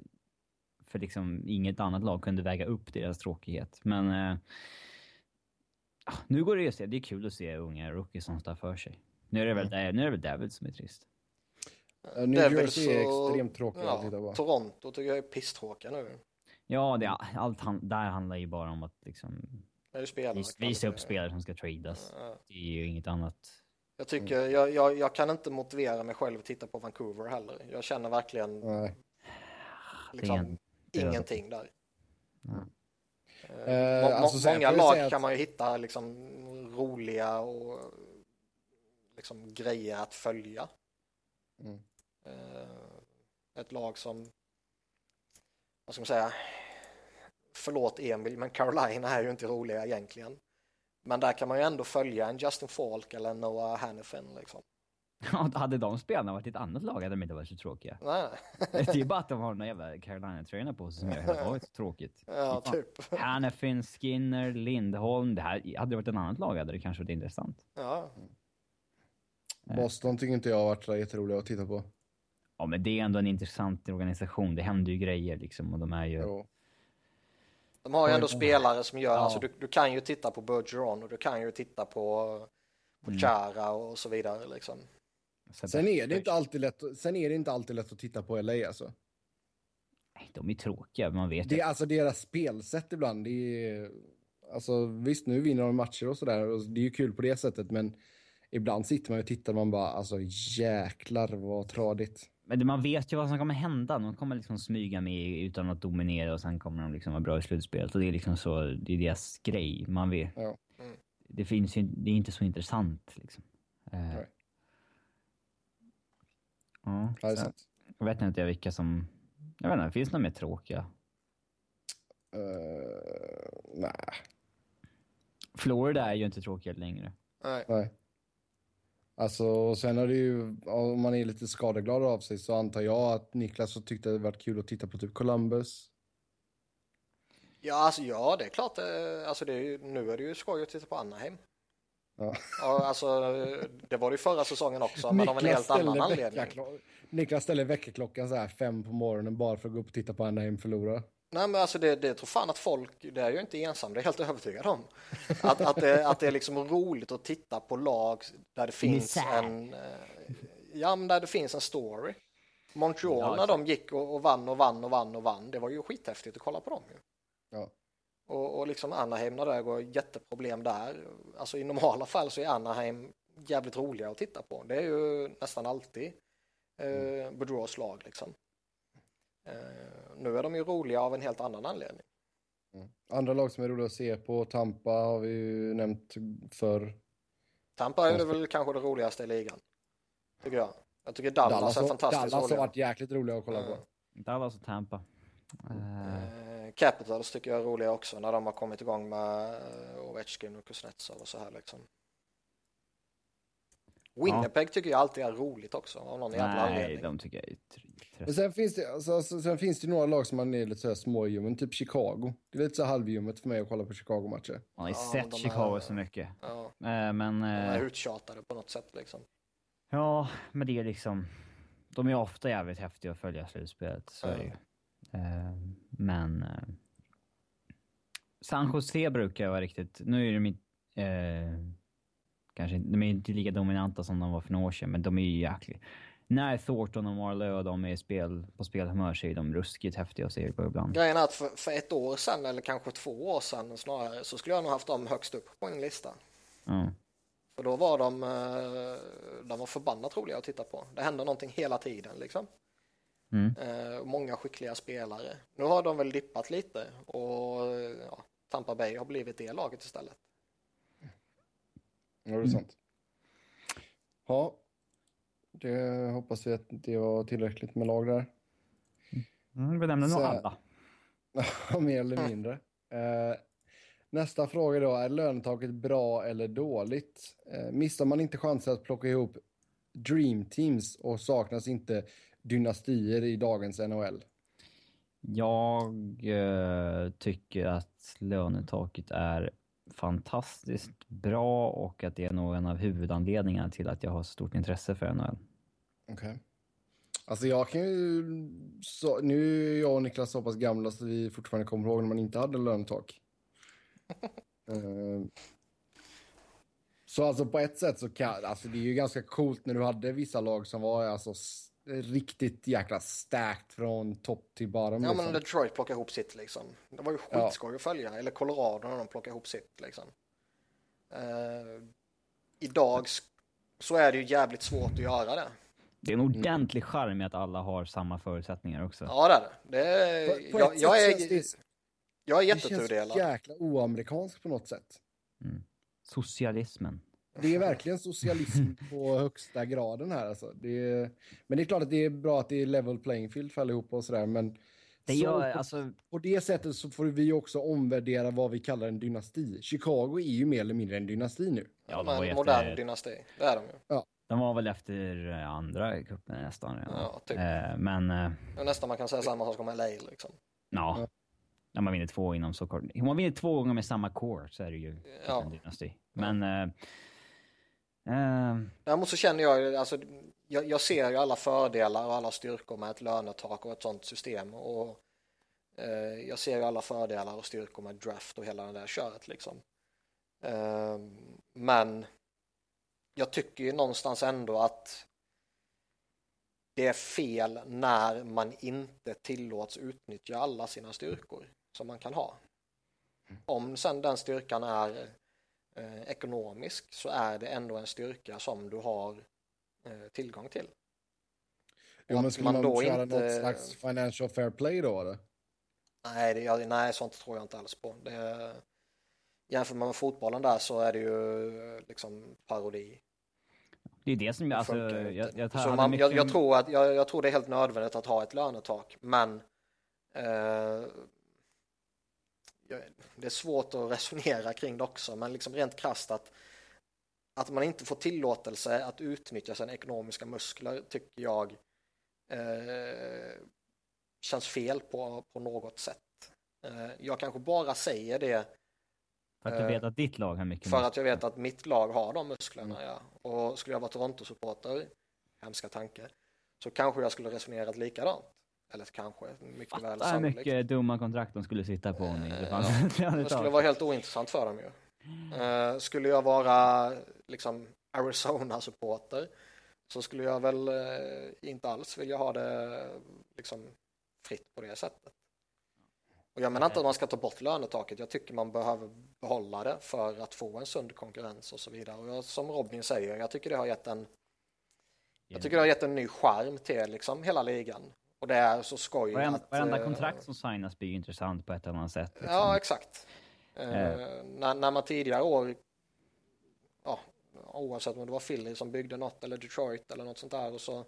Speaker 3: för liksom inget annat lag kunde väga upp deras tråkighet. Men eh, ah, nu går det ju att se. Det är kul att se unga rookies som står för sig. Nu är det väl, nu är det väl David som är trist.
Speaker 1: New
Speaker 2: Devils
Speaker 1: Jersey är extremt tråkiga att titta
Speaker 2: Ja,
Speaker 1: på.
Speaker 2: Toronto tycker jag är pisstråkiga nu.
Speaker 3: Ja, det, allt han, där handlar ju bara om att liksom vis, visa upp spelare som ska tradas.
Speaker 2: Ja.
Speaker 3: Det är ju inget annat.
Speaker 2: Jag tycker, jag, jag, jag kan inte motivera mig själv att titta på Vancouver heller. Jag känner verkligen
Speaker 1: Nej.
Speaker 2: liksom ingenting där.
Speaker 3: Ja.
Speaker 2: Eh,
Speaker 1: Eh,
Speaker 2: må-
Speaker 1: alltså,
Speaker 2: många lag
Speaker 1: att-
Speaker 2: kan man ju hitta liksom roliga och liksom grejer att följa.
Speaker 1: Mm.
Speaker 2: Eh, ett lag som, vad ska man säga, förlåt Emil, men Carolina är ju inte roliga egentligen. Men där kan man ju ändå följa en Justin Falk eller Noah Hannifin liksom.
Speaker 3: Ja, hade de spelarna varit i ett annat lag hade de inte varit så tråkiga.
Speaker 2: Nej,
Speaker 3: Det är ju bara att de har några jävla Carolina-tröjorna på sig som gör hela laget så tråkigt.
Speaker 2: ja typ.
Speaker 3: Hannafin, Skinner, Lindholm. Det här, hade det varit ett annat lag hade det kanske varit intressant.
Speaker 2: Ja,
Speaker 1: Boston tycker inte jag har varit så jätteroliga att titta på.
Speaker 3: Ja, men det är ändå en intressant organisation. Det händer ju grejer liksom och de är ju...
Speaker 1: Jo.
Speaker 2: de har ju ändå spelare som gör,
Speaker 3: Ja.
Speaker 2: alltså du, du kan ju titta på Bergeron och du kan ju titta på, på
Speaker 3: Mm.
Speaker 2: Chara och så vidare liksom.
Speaker 1: Sen är, det inte alltid lätt, sen är det inte alltid lätt att titta på LA alltså.
Speaker 3: Nej, De är tråkiga, man vet
Speaker 1: Det är alltså deras spelsätt ibland. Det är, alltså visst, nu vinner de matcher och sådär och det är ju kul på det sättet, men ibland sitter man och tittar och man bara alltså jäklar vad tradigt.
Speaker 3: Men man vet ju vad som kommer hända. De kommer liksom smyga med utan att dominera och sen kommer de liksom vara bra i slutspelet. Och det är liksom så, det är deras grej. Man vet.
Speaker 1: Ja.
Speaker 2: Mm.
Speaker 3: Det finns ju, det är inte så intressant liksom.
Speaker 1: Nej.
Speaker 3: Ja,
Speaker 1: Ja, det är sant.
Speaker 3: jag vet inte vilka som... Jag vet inte, finns det några mer tråkiga?
Speaker 1: Uh, nej,
Speaker 3: Florida är ju inte tråkiga längre.
Speaker 2: Nej.
Speaker 1: nej. Alltså, och sen har det ju, om man är lite skadeglad av sig så antar jag att Niklas så tyckte det varit kul att titta på typ Columbus.
Speaker 2: Ja, alltså ja, det är klart. eh, Alltså det är ju, nu är det ju skoj att titta på Anaheim.
Speaker 1: Ja.
Speaker 2: Ja, alltså det var det ju förra säsongen också, men av en helt annan anledning.
Speaker 1: Niklas ställer väckarklockan så här fem på morgonen bara för att gå upp och titta på Anaheim förlora.
Speaker 2: Nej, men alltså det, det tror fan att folk, det är ju inte ensam, det är jag helt övertygad om. Att, att, det, att det är liksom roligt att titta på lag där det finns
Speaker 3: Misär.
Speaker 2: en eh, ja, men där det finns en story. Montreal
Speaker 3: Ja,
Speaker 2: när de gick och, och vann och vann och vann och vann, det var ju skithäftigt att kolla på dem ju.
Speaker 1: Ja.
Speaker 2: Och, och liksom Anaheim när det går jätteproblem där. Alltså i normala fall så är Anaheim jävligt roliga att titta på. Det är ju nästan alltid eh, Boudreaux lag liksom. Eh, nu är de ju roliga av en helt annan anledning.
Speaker 1: Mm. Andra lag som är roliga att se på, Tampa har vi ju nämnt för
Speaker 2: Tampa är väl kanske det roligaste i ligan. Tycker jag. Jag tycker Dallas, är
Speaker 1: har-
Speaker 2: fantastiskt
Speaker 1: Dallas har varit jäkligt roliga att kolla
Speaker 2: Mm.
Speaker 1: på.
Speaker 3: Dallas och Tampa. Eh,
Speaker 2: Capitals tycker jag är roliga också när de har kommit igång med eh, Ovechkin och Kuznetsov och så här liksom. Winnipeg tycker jag alltid är roligt också av någon jävla
Speaker 3: nej,
Speaker 2: anledning.
Speaker 3: de tycker jag är tr-
Speaker 1: Men
Speaker 3: trött.
Speaker 1: sen finns, det, alltså, alltså, sen finns det några lag som man är lite så här småljummen, typ Chicago. Det är lite så här halvljummet för mig att kolla på Chicago-matcher.
Speaker 3: Man har ju
Speaker 2: Ja,
Speaker 3: sett Chicago så mycket.
Speaker 2: Ja,
Speaker 3: Eh, men,
Speaker 2: de är
Speaker 3: eh,
Speaker 2: uttjatade på något sätt liksom.
Speaker 3: ja, men det är liksom... De är ofta jävligt häftiga att följa slutspelet, så det. Eh, men... San Jose brukar vara riktigt... Nu är de inte... Eh, kanske de är inte lika dominanta som de var för några år sedan, men de är ju jäkligt... När Thornton och Marleau och de är spel, på spelhumör så är de ruskigt häftiga att se på ibland.
Speaker 2: Grejen är att för, för ett år sedan eller kanske två år sedan snarare så skulle jag nog haft dem högst upp på min lista.
Speaker 3: Ja.
Speaker 2: För då var de, eh, de var förbannat roliga att titta på. Det hände någonting hela tiden liksom.
Speaker 3: Mm.
Speaker 2: Eh, många skickliga spelare. Nu har de väl dippat lite och ja, Tampa Bay har blivit det laget istället.
Speaker 1: Ja, det är sant. Ja, det hoppas vi att det var tillräckligt med lag där.
Speaker 3: Mm, vi nämner nog alla.
Speaker 1: Ja, Mer eller mindre. Eh, nästa fråga då, är lönetaket bra eller dåligt? Eh, missar man inte chansen att plocka ihop Dream Teams och saknas inte dynastier i dagens NHL?
Speaker 3: Jag eh, tycker att lönetaket är fantastiskt bra och att det är nog en av huvudanledningarna till att jag har så stort intresse för NHL.
Speaker 1: Okej. Alltså jag kan ju, så, nu är jag och Niklas så pass gamla så vi fortfarande kommer ihåg när man inte hade lönetak. Eh, så alltså på ett sätt så kan, alltså det är ju ganska coolt när du hade vissa lag som var alltså riktigt jäkla stacked från topp till bottom.
Speaker 2: Ja
Speaker 1: liksom.
Speaker 2: men Detroit plockade ihop sitt liksom. Det var ju
Speaker 1: Ja.
Speaker 2: skitskoj att följa. Eller Colorado när de plockade ihop sitt liksom. Eh, idag så är det ju jävligt svårt att göra det.
Speaker 3: Det är en ordentlig charm i att alla har samma förutsättningar också.
Speaker 2: Ja det är det. det är,
Speaker 1: På- på
Speaker 2: jag,
Speaker 1: ett
Speaker 2: jag,
Speaker 1: sätt
Speaker 2: är,
Speaker 1: känns det-
Speaker 2: jag är
Speaker 1: Det känns
Speaker 2: jättetudelad.
Speaker 1: jäkla oamerikanskt på något sätt.
Speaker 3: Socialismen.
Speaker 1: Det är verkligen socialism på högsta graden här alltså. Det är, men det är klart att det är bra att det är level playing field för allihopa och sådär men
Speaker 3: Det
Speaker 1: så
Speaker 3: gör,
Speaker 1: på,
Speaker 3: alltså,
Speaker 1: på det sättet så får vi också omvärdera vad vi kallar en dynasti. Chicago är ju mer eller mindre en dynasti nu.
Speaker 3: ja,
Speaker 2: de
Speaker 3: var
Speaker 2: en modern
Speaker 3: efter,
Speaker 2: dynasti. Det är de ju.
Speaker 3: de var väl efter eh, andra cupen nästan redan.
Speaker 2: Ja, typ.
Speaker 3: Eh, Men, eh,
Speaker 2: nästan man kan säga samma sak om LA liksom.
Speaker 3: ja. När man vinner två inom så kort. Om man vinner två gånger med samma core så är det ju
Speaker 2: Ja.
Speaker 3: en dynasti. Men... Eh, eh,
Speaker 2: Däremot så känner jag, alltså, jag, jag ser ju alla fördelar och alla styrkor med ett lönetak och ett sånt system. Och, eh, jag ser ju alla fördelar och styrkor med draft och hela det där köret liksom. Eh, men jag tycker ju någonstans ändå att det är fel när man inte tillåts utnyttja alla sina styrkor som man kan ha. Om sen den styrkan är eh, ekonomisk så är det ändå en styrka som du har eh, tillgång till.
Speaker 1: Jo,
Speaker 2: Och
Speaker 1: men skulle
Speaker 2: man
Speaker 1: man,
Speaker 2: då
Speaker 1: köra
Speaker 2: inte-
Speaker 1: något slags financial fair play då eller?
Speaker 2: Nej, det, jag- nej, sånt tror jag inte alls på. Det, jämför man med fotbollen där så är det ju eh, liksom parodi.
Speaker 3: det är det som jag... Alltså, jag, jag, tar-
Speaker 2: man, jag,
Speaker 3: mycket-
Speaker 2: jag, tror att, jag, jag tror det är helt nödvändigt att ha ett lönetak, men eh, jag- det är svårt att resonera kring det också, men liksom rent krasst att, att man inte får tillåtelse att utnyttja sina ekonomiska muskler tycker jag eh, känns fel på, på något sätt. Eh, jag kanske bara säger det
Speaker 3: För att du
Speaker 2: eh,
Speaker 3: vet att ditt lag har mycket
Speaker 2: för att jag vet att mitt lag har de musklerna, ja. Och skulle jag vara Toronto-supporter, hemska tanke, så kanske jag skulle resonerat likadant. Eller kanske, mycket väl
Speaker 3: Fattar hur
Speaker 2: sannolikt.
Speaker 3: mycket dumma kontrakt de skulle sitta på om det fanns
Speaker 2: ja. Det skulle vara helt ointressant för dem ju. Eh, skulle jag vara liksom Arizona-supporter så skulle jag väl eh, inte alls vilja ha det liksom fritt på det sättet. Och jag menar inte att man ska ta bort lönetaket, jag tycker man behöver behålla det för att få en sund konkurrens och så vidare. Och jag, som Robin säger, jag tycker det har gett en jag tycker det har gett en ny charm till liksom hela ligan. Och det är så skoj
Speaker 3: Varenda,
Speaker 2: att...
Speaker 3: varenda
Speaker 2: eh,
Speaker 3: kontrakt som signas blir ju intressant på ett eller annat sätt. Liksom.
Speaker 2: Ja, exakt. Eh,
Speaker 3: Eh.
Speaker 2: när, när man tidigare år, ja, oavsett om det var Philly som byggde något eller Detroit eller något sånt där och så,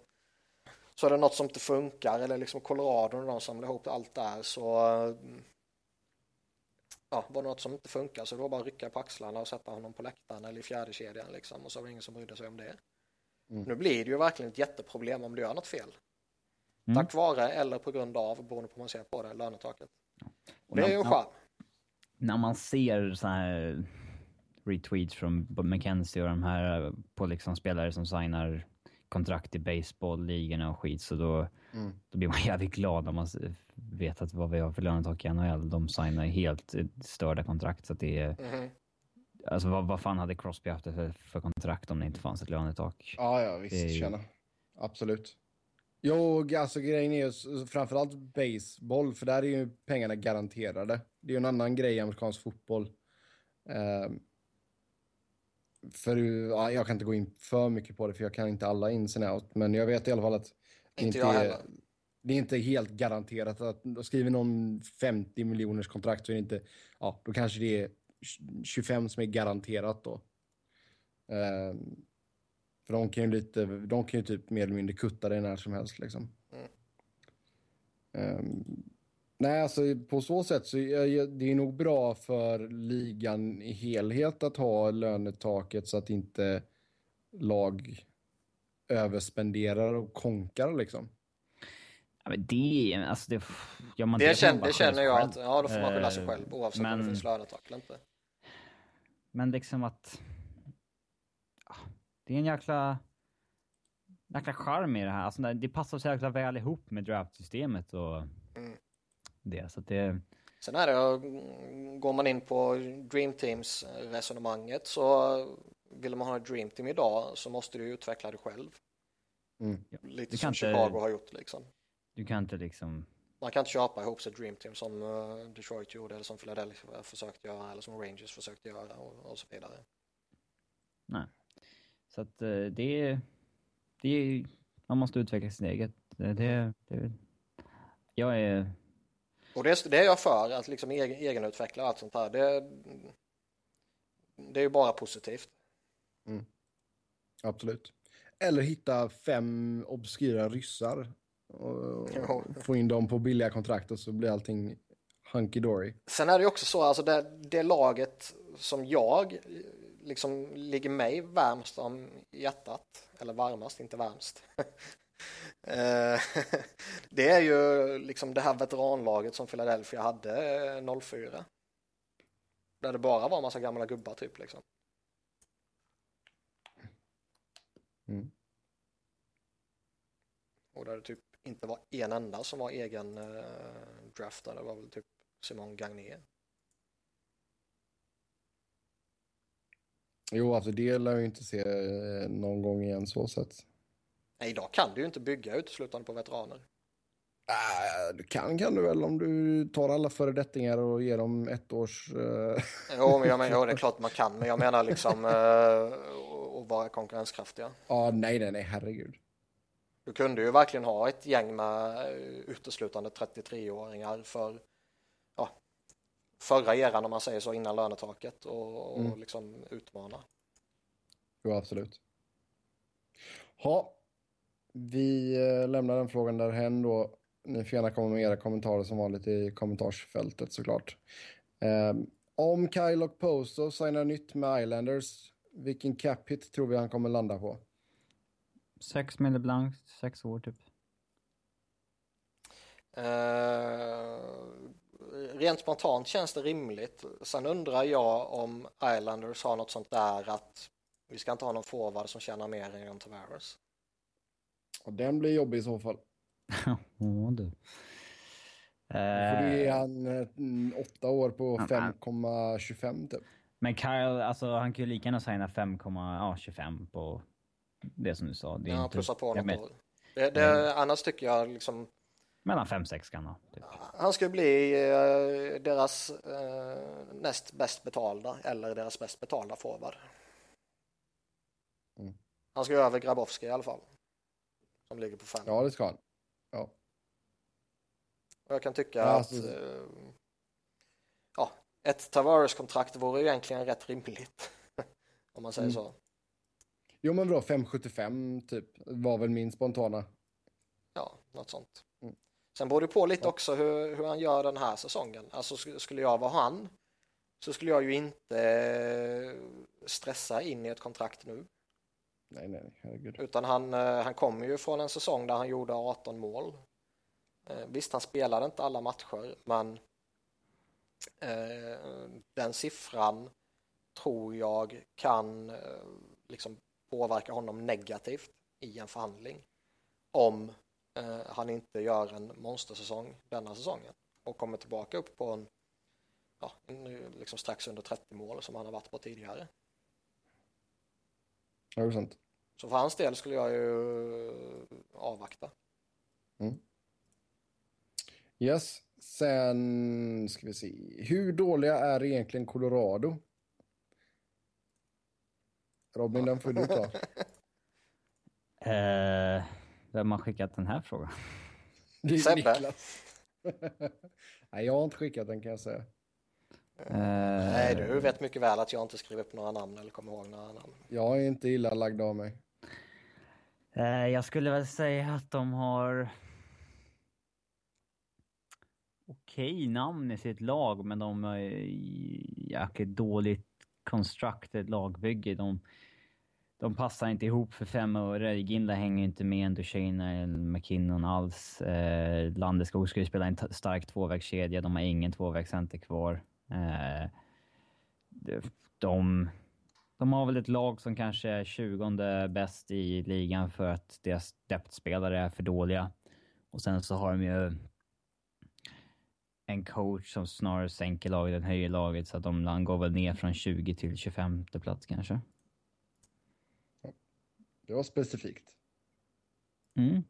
Speaker 2: så är det något som inte funkar eller liksom Colorado när de samlar ihop allt där så ja, var det något som inte funkar så det var bara att rycka på axlarna och sätta honom på läktaren eller i fjärde kedjan liksom och så var det ingen som brydde sig om det.
Speaker 1: Mm.
Speaker 2: Nu blir det ju verkligen ett jätteproblem om du gör något fel.
Speaker 3: Mm.
Speaker 2: Tack vare eller på grund av, beroende på hur man ser på det, lönetaket. Och det är ju en
Speaker 3: när,
Speaker 2: charm.
Speaker 3: när man ser så här retweets från McKenzie och de här på liksom spelare som signar kontrakt i baseballligorna och skit så då,
Speaker 1: Mm.
Speaker 3: då blir man jävligt glad när man vet att vad vi har för lönetak i NHL. De signar helt störda kontrakt så att det är...
Speaker 2: Mhm.
Speaker 3: Alltså vad, vad fan hade Crosby haft för, för kontrakt om det inte fanns ett lönetak?
Speaker 1: Ja, ja, visst.
Speaker 3: Det är ju-.
Speaker 1: Absolut. Jo, alltså grejen är ju framförallt baseball, för där är ju pengarna garanterade. Det är ju en annan grej i amerikansk fotboll. Ehm, för ja, jag kan inte gå in för mycket på det, för jag kan inte alla ins and out, men jag vet i alla fall att det
Speaker 2: Inte
Speaker 1: inte är, det är inte helt garanterat att skriver någon 50 miljoners kontrakt så är det inte, ja, då kanske det är 25 som är garanterat då. Ehm, för de kan ju lite, de kan ju typ mer eller mindre kutta det när som helst liksom.
Speaker 2: Mm.
Speaker 1: Ehm, nej, alltså på så sätt så är det är nog bra för ligan i helhet att ha lönetaket så att inte lag överspenderar och konkar liksom.
Speaker 3: Ja, men det är... Alltså det... Ja, man,
Speaker 2: Det,
Speaker 3: man
Speaker 2: känner, det känner jag att, ja då får man skylla sig
Speaker 3: Eh,
Speaker 2: själv oavsett om det
Speaker 3: men-
Speaker 2: finns lönetak eller inte.
Speaker 3: Men liksom att... Det är en jäkla... Jäkla charm i det här. Alltså, det passar så jäkla väl ihop med draftsystemet och
Speaker 2: Mm.
Speaker 3: det. Så att det...
Speaker 2: Sen är det, går man in på Dream Teams resonemanget så vill man ha ett Dream Team idag så måste du utveckla det själv.
Speaker 1: Mm.
Speaker 2: Lite
Speaker 3: Du
Speaker 2: som
Speaker 3: inte-
Speaker 2: Chicago har gjort liksom.
Speaker 3: Du kan inte liksom...
Speaker 2: Man kan inte köpa ihop sig Dream Team som eh, Detroit gjorde eller som Philadelphia försökte göra eller som Rangers försökte göra och, och så vidare.
Speaker 3: Nej. Så att eh, det är... Det är... Man måste utveckla sin eget. Det, det, det, jag är...
Speaker 2: Och det, det är jag för, att liksom egen, egenutveckla och allt sånt här. Det, det är ju bara positivt.
Speaker 1: Absolut. Eller hitta fem obskyra ryssar och
Speaker 2: Jo.
Speaker 1: få in dem på billiga kontrakt och så blir allting hunky dory.
Speaker 2: Sen är det ju också så, alltså det, det laget som jag liksom ligger mig varmast om hjärtat, eller varmast, inte varmast. Eh, det är ju liksom det här veteranlaget som Philadelphia hade eh, 04. Där det bara var en massa gamla gubbar typ liksom.
Speaker 1: Mm.
Speaker 2: Och där det typ inte var en enda som var egen eh, draftad, det var väl typ Simon Gagné.
Speaker 1: Jo, alltså det lär ju inte se eh, någon gång igen så sett.
Speaker 2: Nej, idag kan du ju inte bygga uteslutande på veteraner.
Speaker 1: Äh, du kan kan du väl om du tar alla föredettingar och ger dem ett års... eh,
Speaker 2: Jo, men jag menar, jo, det är klart man kan, men jag menar liksom eh, att vara konkurrenskraftiga.
Speaker 1: Ja, nej, nej, nej, herregud.
Speaker 2: Du kunde ju verkligen ha ett gäng med uteslutande 33-åringar för förra eran om man säger så innan lönetaket och, och
Speaker 1: Mm.
Speaker 2: liksom utmana.
Speaker 1: Jo, absolut. Ha, vi eh, lämnar den frågan därhen då. Ni får gärna komma med era kommentarer som vanligt i kommentarsfältet såklart. Eh, om Kyle och Posto signar nytt med Islanders, vilken cap hit tror vi han kommer landa på?
Speaker 3: Sex mille blankt, sex år typ.
Speaker 2: Eh, rent spontant känns det rimligt. Sen undrar jag om Islanders har något sånt där att vi ska inte ha någon forward som tjänar mer än John Tavares.
Speaker 1: Och den blir jobbig i så fall.
Speaker 3: Åh du.
Speaker 1: För det är
Speaker 3: Eh,
Speaker 1: han eh, åtta år på
Speaker 3: Ja,
Speaker 1: 5,25 typ.
Speaker 3: men Kyle, alltså han kan ju lika gärna signa 5,25 på det som du sa. Det är
Speaker 2: Ja,
Speaker 3: inte,
Speaker 2: plussa på något. Det, det, annars tycker jag liksom,
Speaker 3: Mellan 5-6 kan han ha. Typ.
Speaker 2: han ska bli eh, deras eh, näst bäst betalda eller deras bäst betalda forward.
Speaker 1: Mm.
Speaker 2: Han ska över Grabowski i alla fall. Som ligger på fem.
Speaker 1: Ja, det ska han. Ja.
Speaker 2: Och jag kan tycka
Speaker 1: Ja,
Speaker 2: att
Speaker 1: alltså-
Speaker 2: eh, ja, ett Tavares-kontrakt vore ju egentligen rätt rimligt. Om man säger
Speaker 1: Mm.
Speaker 2: så.
Speaker 1: Jo, men bra. 5,75 typ var väl min spontana.
Speaker 2: Ja, något sånt. Sen beror det på lite också hur, hur han gör den här säsongen. Alltså sk- skulle jag vara han så skulle jag ju inte eh, stressa in i ett kontrakt nu.
Speaker 1: Nej, nej, herregud.
Speaker 2: Utan han, eh, han kommer ju från en säsong där han gjorde 18 mål. Eh, Visst, han spelade inte alla matcher, men den siffran tror jag kan liksom påverka honom negativt i en förhandling. Om eh, han inte gör en monstersäsong denna säsongen och kommer tillbaka upp på en, ja, en, liksom strax under 30 mål som han har varit på tidigare.
Speaker 1: Ja, det är sant.
Speaker 2: Så för hans del skulle jag ju avvakta.
Speaker 1: Yes. Sen ska vi se. Hur dåliga är egentligen Colorado? Robin, den får du ta.
Speaker 3: Eh, vem har skickat den här frågan?
Speaker 1: Det är
Speaker 2: Sebbe.
Speaker 1: Niklas. Nej, jag har inte skickat den kan jag säga.
Speaker 3: Eh,
Speaker 2: Nej, du vet mycket väl att jag inte skriver upp några namn eller kommer ihåg några namn.
Speaker 1: Jag är inte illa lagd av mig.
Speaker 3: Eh, jag skulle väl säga att de har okej namn i sitt lag, men de är jäkligt dåligt constructed lagbygge. De, de passar inte ihop för fem öre. Ginla hänger inte med en Duchene eller McKinnon alls. Eh, Landeskog ju spela en stark tvåvägskedja. De har ingen tvåvägscenter kvar. Eh, de, de har väl ett lag som kanske är 20 bäst i ligan för att deras depthspelare är för dåliga. Och sen så har de ju en coach som snarare sänker laget än höjer laget så att de går väl ner från 20 till 25 plats kanske.
Speaker 1: Det var specifikt.
Speaker 3: Mm.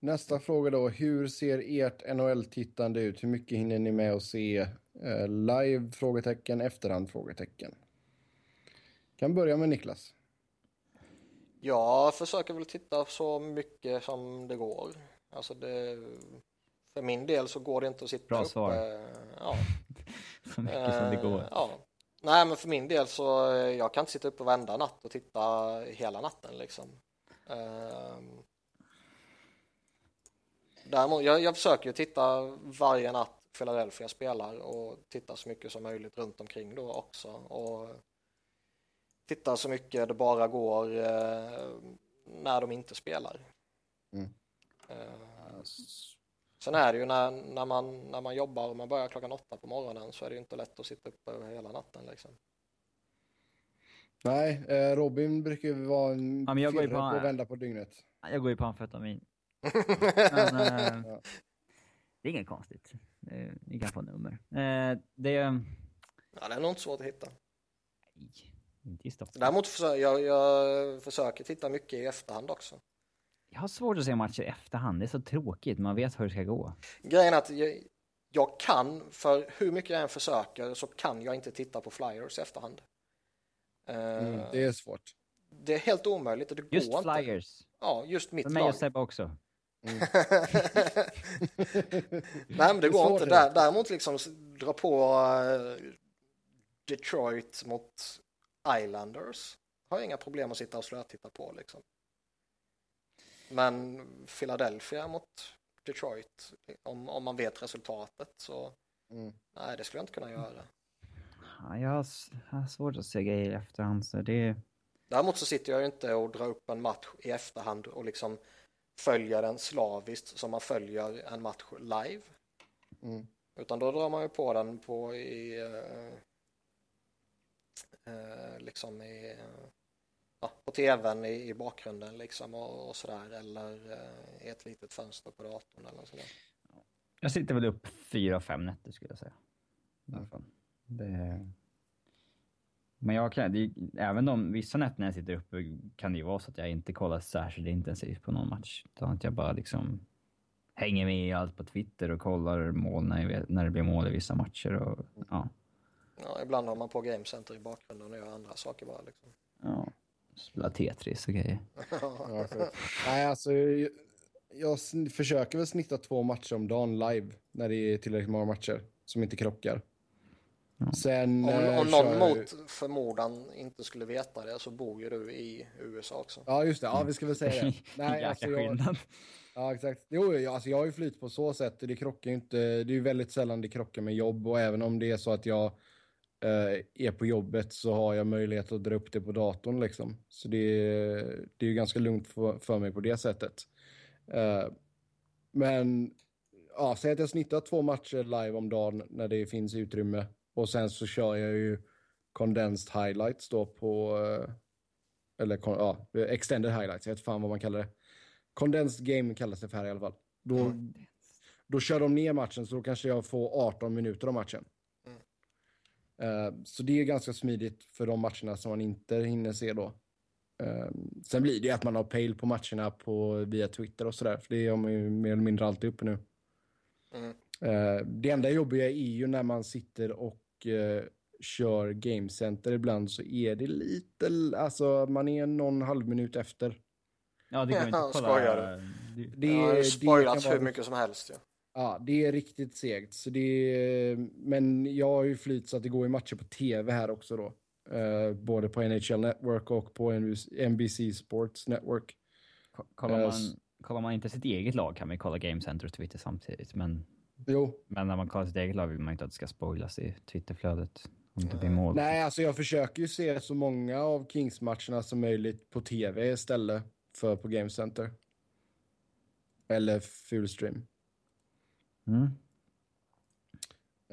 Speaker 1: Nästa fråga då. Hur ser ert NHL-tittande ut? Hur mycket hinner ni med att se eh, live? Frågetecken. Efterhand? Frågetecken. Kan börja med Niklas.
Speaker 2: Jag försöker väl titta så mycket som det går. Alltså det, för min del så går det inte att sitta
Speaker 3: Bra
Speaker 2: uppe.
Speaker 3: svar.
Speaker 2: Ja,
Speaker 3: Så mycket som det
Speaker 2: Eh,
Speaker 3: går.
Speaker 2: Ja. Nej, men för min del så eh, jag kan inte sitta uppe varenda natt och titta hela natten liksom. Ehm. Däremot, jag, jag försöker ju titta varje natt Philadelphia spelar och titta så mycket som möjligt runt omkring då också. Och titta så mycket det bara går eh, när de inte spelar.
Speaker 1: Mm.
Speaker 2: Eh, Sen är det ju när, när, man, när man jobbar och man börjar klockan åtta på morgonen så är det ju inte lätt att sitta uppe hela natten liksom.
Speaker 1: Nej, eh, Robin brukar ju vara en
Speaker 3: Ja, men jag går på-
Speaker 1: på att vända på dygnet.
Speaker 3: Jag går ju på amfetamin. Men, eh,
Speaker 1: Ja.
Speaker 3: det är inget konstigt. Eh, Ni kan få nummer. Eh, det är...
Speaker 2: Ja, det är nog inte svårt att hitta.
Speaker 3: Nej, inte i Stockholm.
Speaker 2: Däremot försöker jag, jag försöker titta mycket i efterhand också.
Speaker 3: Jag har svårt att se matcher i efterhand. Det är så tråkigt. Man vet hur det ska gå.
Speaker 2: Grejen är att jag, jag kan, för hur mycket jag än försöker så kan jag inte titta på flyers i efterhand. Eh,
Speaker 1: Mm, det är svårt.
Speaker 2: det är helt omöjligt. Det går
Speaker 3: Just
Speaker 2: inte.
Speaker 3: flyers.
Speaker 2: Ja, just mitt
Speaker 3: För mig
Speaker 2: lag.
Speaker 3: och Sebbe också.
Speaker 2: Nej men det går inte.
Speaker 1: är
Speaker 2: Där,
Speaker 1: det.
Speaker 2: däremot liksom dra på eh, Detroit mot Islanders. Har jag inga problem att sitta och slötitta på liksom. Men Philadelphia mot Detroit, om, om man vet resultatet så
Speaker 1: Mm.
Speaker 2: nej det skulle jag inte kunna göra.
Speaker 3: Ja, jag, har, s- jag har svårt att se grejer i efterhand. Så det,
Speaker 2: Däremot så sitter jag ju inte och drar upp en match i efterhand och liksom följer den slaviskt som man följer en match live.
Speaker 1: Mm.
Speaker 2: Utan då drar man ju på den på i eh, eh, liksom i eh, ja, på tvn i, i bakgrunden liksom och, och sådär eller eh, i ett litet fönster på datorn eller sådär.
Speaker 3: jag sitter väl upp fyra, fem nätter skulle jag säga.
Speaker 1: Mm.
Speaker 3: Det, Men jag kan, det, även de, vissa nätter när jag sitter uppe kan det ju vara så att jag inte kollar särskilt intensivt på någon match. Utan att jag bara liksom hänger med i allt på Twitter och kollar mål när, jag, när det blir mål i vissa matcher. Och, ja.
Speaker 2: Ja, ibland har man på Game Center i bakgrunden och gör andra saker bara liksom.
Speaker 3: ja. Spela Tetris och grejer.
Speaker 1: Ja, Nej, alltså jag, jag försöker väl snitta två matcher om dagen live när det är tillräckligt många matcher som inte krockar. Sen
Speaker 2: Om,
Speaker 1: eh,
Speaker 2: om
Speaker 1: kör
Speaker 2: någon
Speaker 1: ju-
Speaker 2: mot förmodan inte skulle veta det så bor ju du i USA också.
Speaker 1: Ja, just det. Ja, vi ska väl säga det. Nej, alltså, jag, ja, exakt. Jo, jag, alltså, jag har ju flyt på så sätt. Det krockar ju inte. Det är ju väldigt sällan det krockar med jobb och även om det är så att jag eh, är på jobbet så har jag möjlighet att dra upp det på datorn liksom. Så det, är- det är ju ganska lugnt för, för mig på det sättet. Eh, men ja, säg att jag snittar två matcher live om dagen när det finns utrymme och sen så kör jag ju condensed highlights då på eh, eller ja, extended highlights, jag vet fan vad man kallar det. Condensed game kallas det för här i alla fall. Då, då kör de ner matchen så då kanske jag får 18 minuter av matchen. Eh, så det är ganska smidigt för de matcherna som man inte hinner se då. Eh, sen blir det ju att man har pejl på matcherna på, via Twitter och sådär, för det har man ju mer eller mindre alltid uppe nu.
Speaker 2: Mm.
Speaker 1: Eh, det enda jobbiga är ju när man sitter och kör Game Center ibland så är det lite, alltså man är någon halv minut efter.
Speaker 3: Ja, det går inte
Speaker 2: Ja,
Speaker 3: att kolla. Det,
Speaker 1: Det,
Speaker 2: Det har spoilats hur mycket som helst ju.
Speaker 1: Ja, det är riktigt segt. Så det är, men jag har ju flyt så att det går i matcher på tv här också då. Eh, både på NHL Network och på NBC Sports Network.
Speaker 3: ko- kollar,
Speaker 1: Eh,
Speaker 3: man,
Speaker 1: s-
Speaker 3: kollar man inte sitt eget lag kan man kolla Game Center och Twitter samtidigt. Men,
Speaker 1: Jo,
Speaker 3: men när man kollar sitt eget lag vill man inte att det ska spoilas i Twitterflödet. Om det blir mål.
Speaker 1: nej alltså jag försöker ju se så många av Kings-matcherna som möjligt på tv istället för på Game Center. Eller fullstream.
Speaker 3: Mm.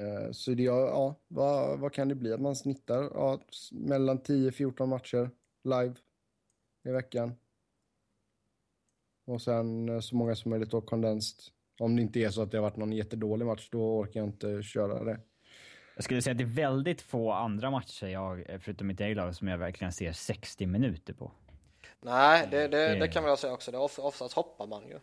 Speaker 1: Eh, Så det, ja, ja vad, vad kan det bli? Att man snittar ja, mellan 10-14 matcher live i veckan. Och sen eh, så många som möjligt då condensed. Om det inte är så att det har varit någon jättedålig match, då orkar jag inte köra det.
Speaker 3: Jag skulle säga att det är väldigt få andra matcher, jag, förutom mitt eget lag, som jag verkligen ser 60 minuter på.
Speaker 2: Nej, det, det,
Speaker 3: det-
Speaker 2: kan man säga också. Det oftast hoppar man ju.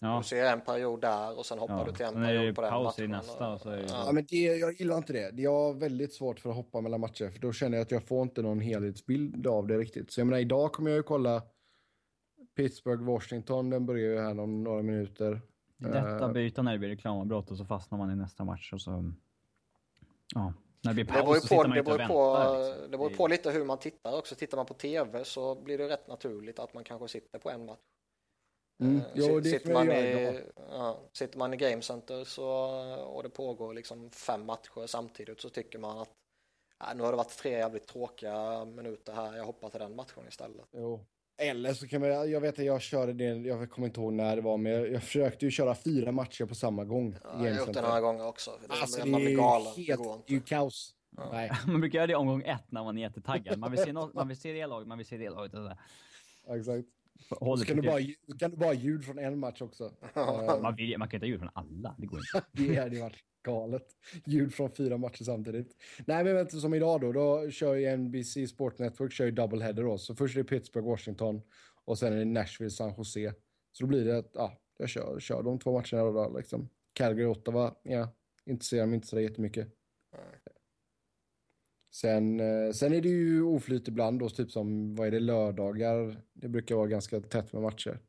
Speaker 3: Ja,
Speaker 2: Du ser en period där och sen hoppar
Speaker 3: Ja,
Speaker 2: du till en
Speaker 3: det
Speaker 2: period på den
Speaker 3: paus i
Speaker 2: matchen.
Speaker 3: nästa och så är det-
Speaker 1: Ja, men det, jag gillar inte det. Jag har väldigt svårt för att hoppa mellan matcher, för då känner jag att jag får inte någon helhetsbild av det riktigt. Så jag menar, idag kommer jag ju kolla Pittsburgh-Washington, den börjar ju här om några minuter.
Speaker 3: det är lätt
Speaker 1: Eh.
Speaker 3: byta när det blir reklamavbrott och så fastnar man i nästa match och så... Ja, när det blir
Speaker 2: Det beror
Speaker 3: paus så sitter man
Speaker 2: det
Speaker 3: inte och
Speaker 2: på,
Speaker 3: väntar. Liksom.
Speaker 2: det beror på lite hur man tittar också. Tittar man på tv så blir det rätt naturligt att man kanske sitter på en match.
Speaker 1: Mm.
Speaker 2: Eh,
Speaker 1: Jo,
Speaker 2: sitter, man i, ja, sitter man i Game Center så, och det pågår liksom fem matcher samtidigt så tycker man att äh, nu har det varit tre jävligt tråkiga minuter här, jag hoppar till den matchen istället.
Speaker 1: Jo. Eller så kan man, jag vet att jag körde det, jag kommer inte ihåg när det var, men jag, jag försökte ju köra fyra matcher på samma gång. i
Speaker 2: Ja, jag har gjort det några gånger också. Det,
Speaker 1: Alltså det
Speaker 2: man
Speaker 1: är
Speaker 2: blir galen, det
Speaker 1: helt, det är ju kaos. Nej,
Speaker 3: Man brukar göra det i omgång ett när man är jättetaggad. Man vill se, något, man vill se det laget, man vill se det laget. Och så där.
Speaker 1: exakt.
Speaker 3: Håller
Speaker 1: kan du, bara,
Speaker 3: det.
Speaker 1: kan du bara ljud från en match också. Eh,
Speaker 3: man, vill, man kan inte ha ljud från alla, det går inte.
Speaker 1: Det hade ju varit galet. Ljud från fyra matcher samtidigt. Nej, men du, som idag då, då kör ju NBC Sport Network kör ju doubleheader då. Så först är det Pittsburgh, Washington och sen är det Nashville, San Jose. Så då blir det att, ja, jag kör, kör de två matcherna då liksom. Calgary, Ottawa, ja, intresserar mig inte så jättemycket. Sen, eh, sen är det ju oflyt ibland då, typ som, vad är det, lördagar. Det brukar vara ganska tätt med matcher.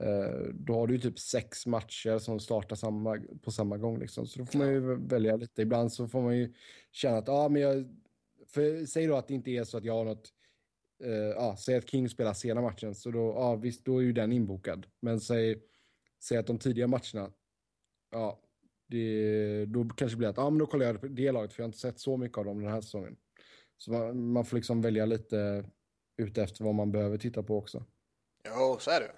Speaker 1: Eh, Då har du ju typ sex matcher som startar samma, på samma gång. Liksom. Så då får man ju välja lite. Ibland så får man ju känna att, ja men jag... För, säg då att det inte är så att jag har något... ja, säg att King spelar sena matchen, så då, ja visst, då är ju den inbokad. Men säg, säg att de tidiga matcherna, ja, det, då kanske det blir att, ja men då kollar jag det laget, för jag har inte sett så mycket av dem den här säsongen. Så man, man får liksom välja lite ute efter vad man behöver titta på också.
Speaker 2: Jo, så är det ju.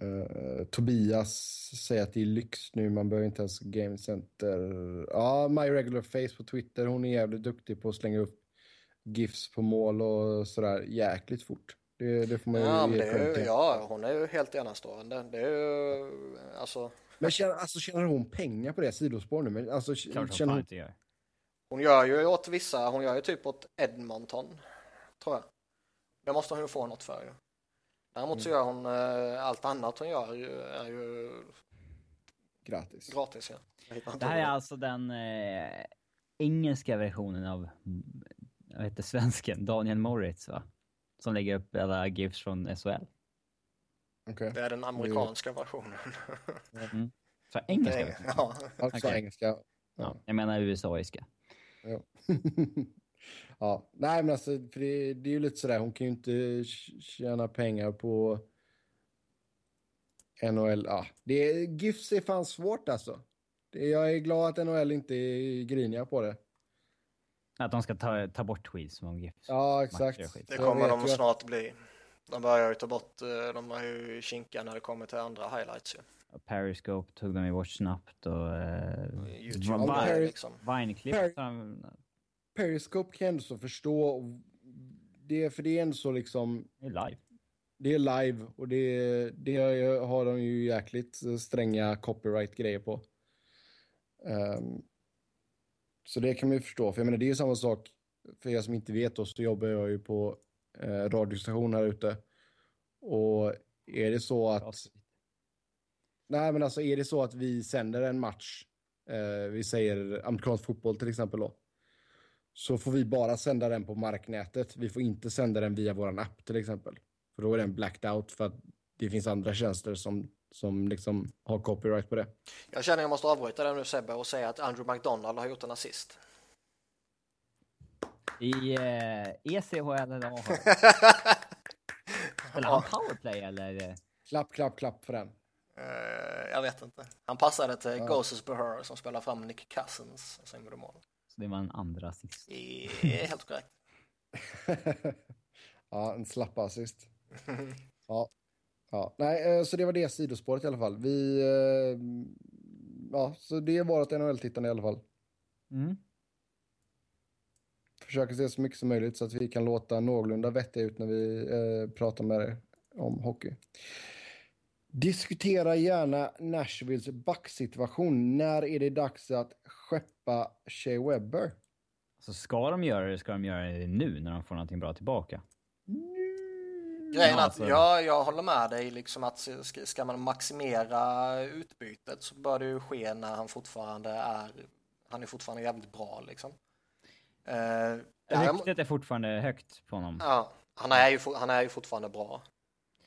Speaker 1: Eh, Tobias säger att det är lyx nu, man behöver inte ens Game Center. Ja, My Regular Face på Twitter, hon är jävligt duktig på att slänga upp GIFs på mål och sådär jäkligt fort. Det, det får man ju
Speaker 2: Ja,
Speaker 1: ge
Speaker 2: det ju, ja, hon är ju helt enastående. Det är ju, alltså,
Speaker 1: Men tjänar, alltså, tjänar hon pengar på det sidospår nu? Men, alltså,
Speaker 3: Klart
Speaker 1: tjänar hon,
Speaker 3: inte gör.
Speaker 2: Hon gör ju åt vissa, hon gör ju typ åt Edmonton, tror jag. Det måste hon ju få något för ju. Däremot så gör hon eh, allt annat hon gör är ju
Speaker 1: Gratis.
Speaker 2: gratis. Ja.
Speaker 3: Det här är alltså den eh, engelska versionen av, mm, vad heter svensken, Daniel Moritz va? Som lägger upp alla gifs från SHL.
Speaker 1: Okej.
Speaker 2: Det är den amerikanska versionen.
Speaker 3: Så engelska
Speaker 2: är-
Speaker 3: versionen?
Speaker 2: ja.
Speaker 1: Alltså
Speaker 3: Okej.
Speaker 1: engelska.
Speaker 3: Ja. Jag menar USA-iska.
Speaker 1: Ja. ja, nej men alltså, för det, det är ju lite sådär, hon kan ju inte tj- tjäna pengar på NHL. Ja, det är, GIFs är fan svårt alltså. Det, jag är glad att NHL inte är griniga på det.
Speaker 3: Att de ska ta, ta bort tweets som gifs.
Speaker 1: Ja, exakt.
Speaker 3: Skit.
Speaker 2: Det kommer de snart bli. De börjar ju ta bort, eh, de är ju kinkiga när det kommer till andra highlights ju.
Speaker 3: Periscope tog de ju bort snabbt och... Eh,
Speaker 2: Youtube
Speaker 3: Vi-
Speaker 2: är
Speaker 1: Paris-
Speaker 2: liksom.
Speaker 3: Vine-klipp.
Speaker 1: Per-
Speaker 3: de-
Speaker 1: Periscope kan jag ändå så förstå. Det, för det är ändå så liksom,
Speaker 3: Det är live.
Speaker 1: det är live och det, det har de ju jäkligt stränga copyright-grejer på. Ehm, så det kan man ju förstå, för jag menar det är ju samma sak, för er som inte vet då, så jobbar jag ju på eh, radiostation här ute. Och är det så att, nej men alltså är det så att vi sänder en match, eh, vi säger amerikansk fotboll till exempel då, så får vi bara sända den på marknätet. Vi får inte sända den via våran app till exempel. För då är den blacked out för att det finns andra tjänster som, som liksom har copyright på det.
Speaker 2: Jag känner jag måste avbryta det nu Sebbe och säga att Andrew McDonald har gjort en assist.
Speaker 3: I eh, ECHL eller AHL? Spelar han powerplay eller?
Speaker 1: Klapp, klapp, klapp för den.
Speaker 2: Eh, jag vet inte. Han passade till Goses Behör som spelar fram Nick Cousins och sen gjorde mål.
Speaker 3: Så det var en andra assist.
Speaker 2: Det är helt korrekt.
Speaker 1: ja, en slappassist. Ja. Ja. Nej, eh, så det var det sidospåret i alla fall. Vi... eh, Ja, så det var ett NHL-tittande i alla fall.
Speaker 3: Mm.
Speaker 1: Försöker se så mycket som möjligt så att vi kan låta någorlunda vettiga ut när vi eh, pratar med er om hockey. Diskutera gärna Nashvilles backsituation. När är det dags att skeppa Shea Webber?
Speaker 3: Så ska de göra det, ska de göra det nu när de får någonting bra tillbaka.
Speaker 2: Grejen är att
Speaker 3: alltså-
Speaker 2: ja, jag håller med dig liksom att ska, man maximera utbytet så bör det ju ske när han fortfarande är, han är fortfarande jävligt bra liksom. Eh,
Speaker 3: Ryktet är fortfarande högt på honom.
Speaker 2: ja, han är ju, han är ju fortfarande bra.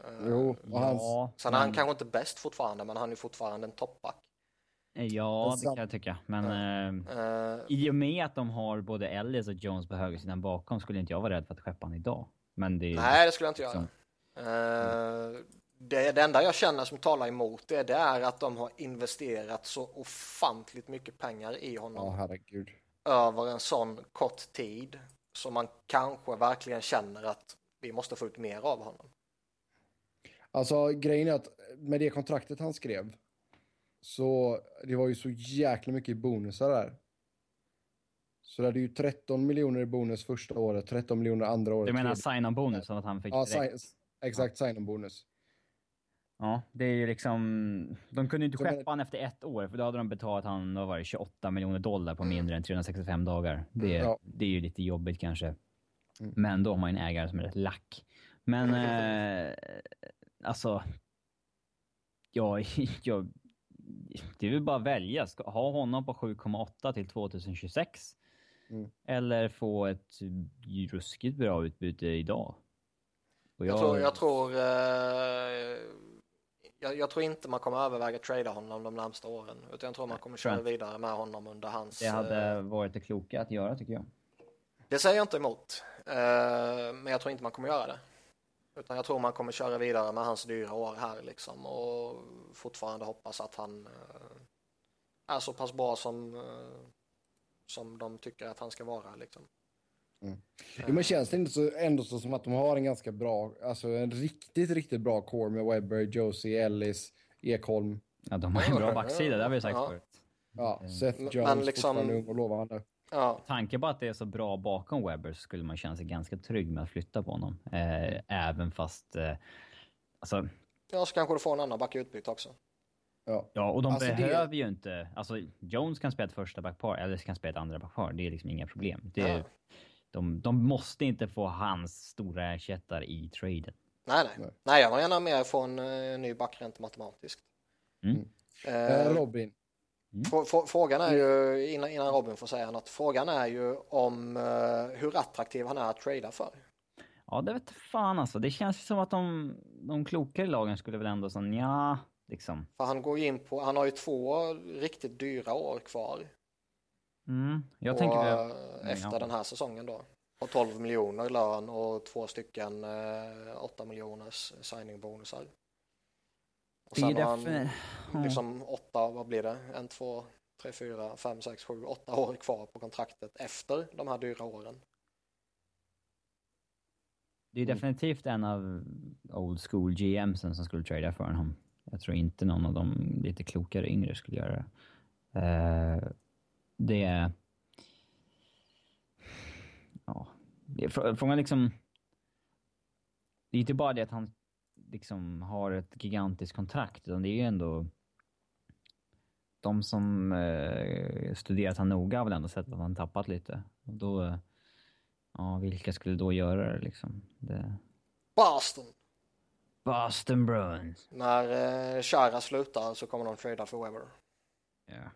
Speaker 2: Eh,
Speaker 1: Jo, och hans...
Speaker 3: Ja,
Speaker 2: Sen är han
Speaker 3: men-
Speaker 2: kanske inte bäst fortfarande, men han är fortfarande en toppback.
Speaker 3: Ja, det kan jag tycka. Men eh,
Speaker 2: Eh,
Speaker 3: i och med att de har både Ellis och Jones på högersidan bakom skulle inte jag vara rädd för att skeppa honom idag. Men det är
Speaker 2: nej, det skulle jag inte göra.
Speaker 3: Liksom.
Speaker 2: Eh, det, det enda jag känner som talar emot det, det är att de har investerat så ofantligt mycket pengar i honom.
Speaker 1: Ja, herregud.
Speaker 2: över en sån kort tid så man kanske verkligen känner att vi måste få ut mer av honom.
Speaker 1: Alltså grejen är att med det kontraktet han skrev så det var ju så jäkla mycket bonusar där. Så det hade ju 13 miljoner i bonus första året, 13 miljoner andra året.
Speaker 3: Du menar
Speaker 1: tredje-
Speaker 3: sign-on bonus som att han fick
Speaker 1: Ja,
Speaker 3: direkt?
Speaker 1: sign, exakt sign-on bonus.
Speaker 3: Ja, det är ju liksom... De kunde ju inte
Speaker 1: men-
Speaker 3: skeppa han efter ett år, för då hade de betalat han, vad var det, 28 miljoner dollar på
Speaker 2: Mm.
Speaker 3: mindre än 365 dagar. Det,
Speaker 1: Ja.
Speaker 3: det är ju lite jobbigt kanske.
Speaker 1: Mm.
Speaker 3: Men då har man ju en ägare som är rätt lack. Men, eh, alltså... Ja, jag... Det är väl bara att välja. Ska ha honom på 7,8 till 2026.
Speaker 1: Mm.
Speaker 3: Eller få ett ruskigt bra utbyte idag. Och
Speaker 2: Jag tror, jag tror, eh, jag, jag tror inte man kommer överväga trada honom de närmsta åren, utan jag tror man kommer köra vidare med honom under hans.
Speaker 3: Det hade
Speaker 2: eh,
Speaker 3: varit det kloka att göra tycker jag.
Speaker 2: det säger jag inte emot, eh, men jag tror inte man kommer göra det. Utan jag tror man kommer köra vidare med hans dyra år här liksom och fortfarande hoppas att han eh, är så pass bra som, eh, som de tycker att han ska vara liksom.
Speaker 1: Jo, men känns det inte så, ändå så som att de har en ganska bra, alltså en riktigt, riktigt bra core med Webber, Josie, Ellis, Ekholm.
Speaker 3: Ja, de har en bra backsida, det har vi sagt
Speaker 2: Ja.
Speaker 3: förut.
Speaker 1: Ja,
Speaker 3: Mm.
Speaker 1: Seth
Speaker 2: Men
Speaker 1: Jones,
Speaker 2: liksom-
Speaker 1: fortfarande ung och lovande.
Speaker 2: Ja,
Speaker 3: Tanke på att det är så bra bakom Webber så skulle man känna sig ganska trygg med att flytta på honom. Eh, även fast... Eh, alltså,
Speaker 2: ja så kanske du får en annan back i utbyte också.
Speaker 1: Ja.
Speaker 3: Ja, och de
Speaker 1: Alltså, det-
Speaker 3: behöver ju inte... Alltså, Jones kan spela ett första backpar, eller kan spela ett andra backpar. Det är liksom inga problem. Det
Speaker 2: Ja.
Speaker 3: de, de måste inte få hans stora ersättare i traden.
Speaker 2: Nej, nej.
Speaker 1: Nej.
Speaker 2: Jag vill gärna mer få en eh, ny back rent matematiskt.
Speaker 3: Mm.
Speaker 1: Eh,
Speaker 2: Eh,
Speaker 1: Robin.
Speaker 2: frå- frågan är ju, innan, innan Robin får säga något, frågan är ju om eh, hur attraktiv han är att trada för.
Speaker 3: Ja, det vet fan alltså. Det känns ju som att de, de klokare lagen skulle väl ändå så ja, liksom.
Speaker 2: För han går in på, han har ju två riktigt dyra år kvar.
Speaker 3: Mm, jag
Speaker 2: och,
Speaker 3: tänker
Speaker 2: eh,
Speaker 3: väl...
Speaker 2: efter
Speaker 3: ja.
Speaker 2: den här säsongen då. Och 12 miljoner i lön och två stycken eh, 8 miljoners signingbonusar. Och
Speaker 3: Det är
Speaker 2: sen har han liksom åtta, vad blir det? En, två, tre, fyra, fem, sex, sju, åtta år kvar på kontraktet efter de här dyra åren.
Speaker 3: Det är definitivt en av old school GMsen som skulle trada för honom. Jag tror inte någon av de lite klokare yngre skulle göra det. Eh, det är... Ja, det är frågan liksom... Det är inte bara det att han liksom har ett gigantiskt kontrakt, utan det är ju ändå... De som eh, studerat han noga har väl ändå sett att han tappat lite. Och då... Eh, ja, vilka skulle då göra det liksom? Det...
Speaker 2: Boston!
Speaker 3: Boston Bruins.
Speaker 2: När eh, Chara slutar så kommer de trada för Weber.
Speaker 3: Ja.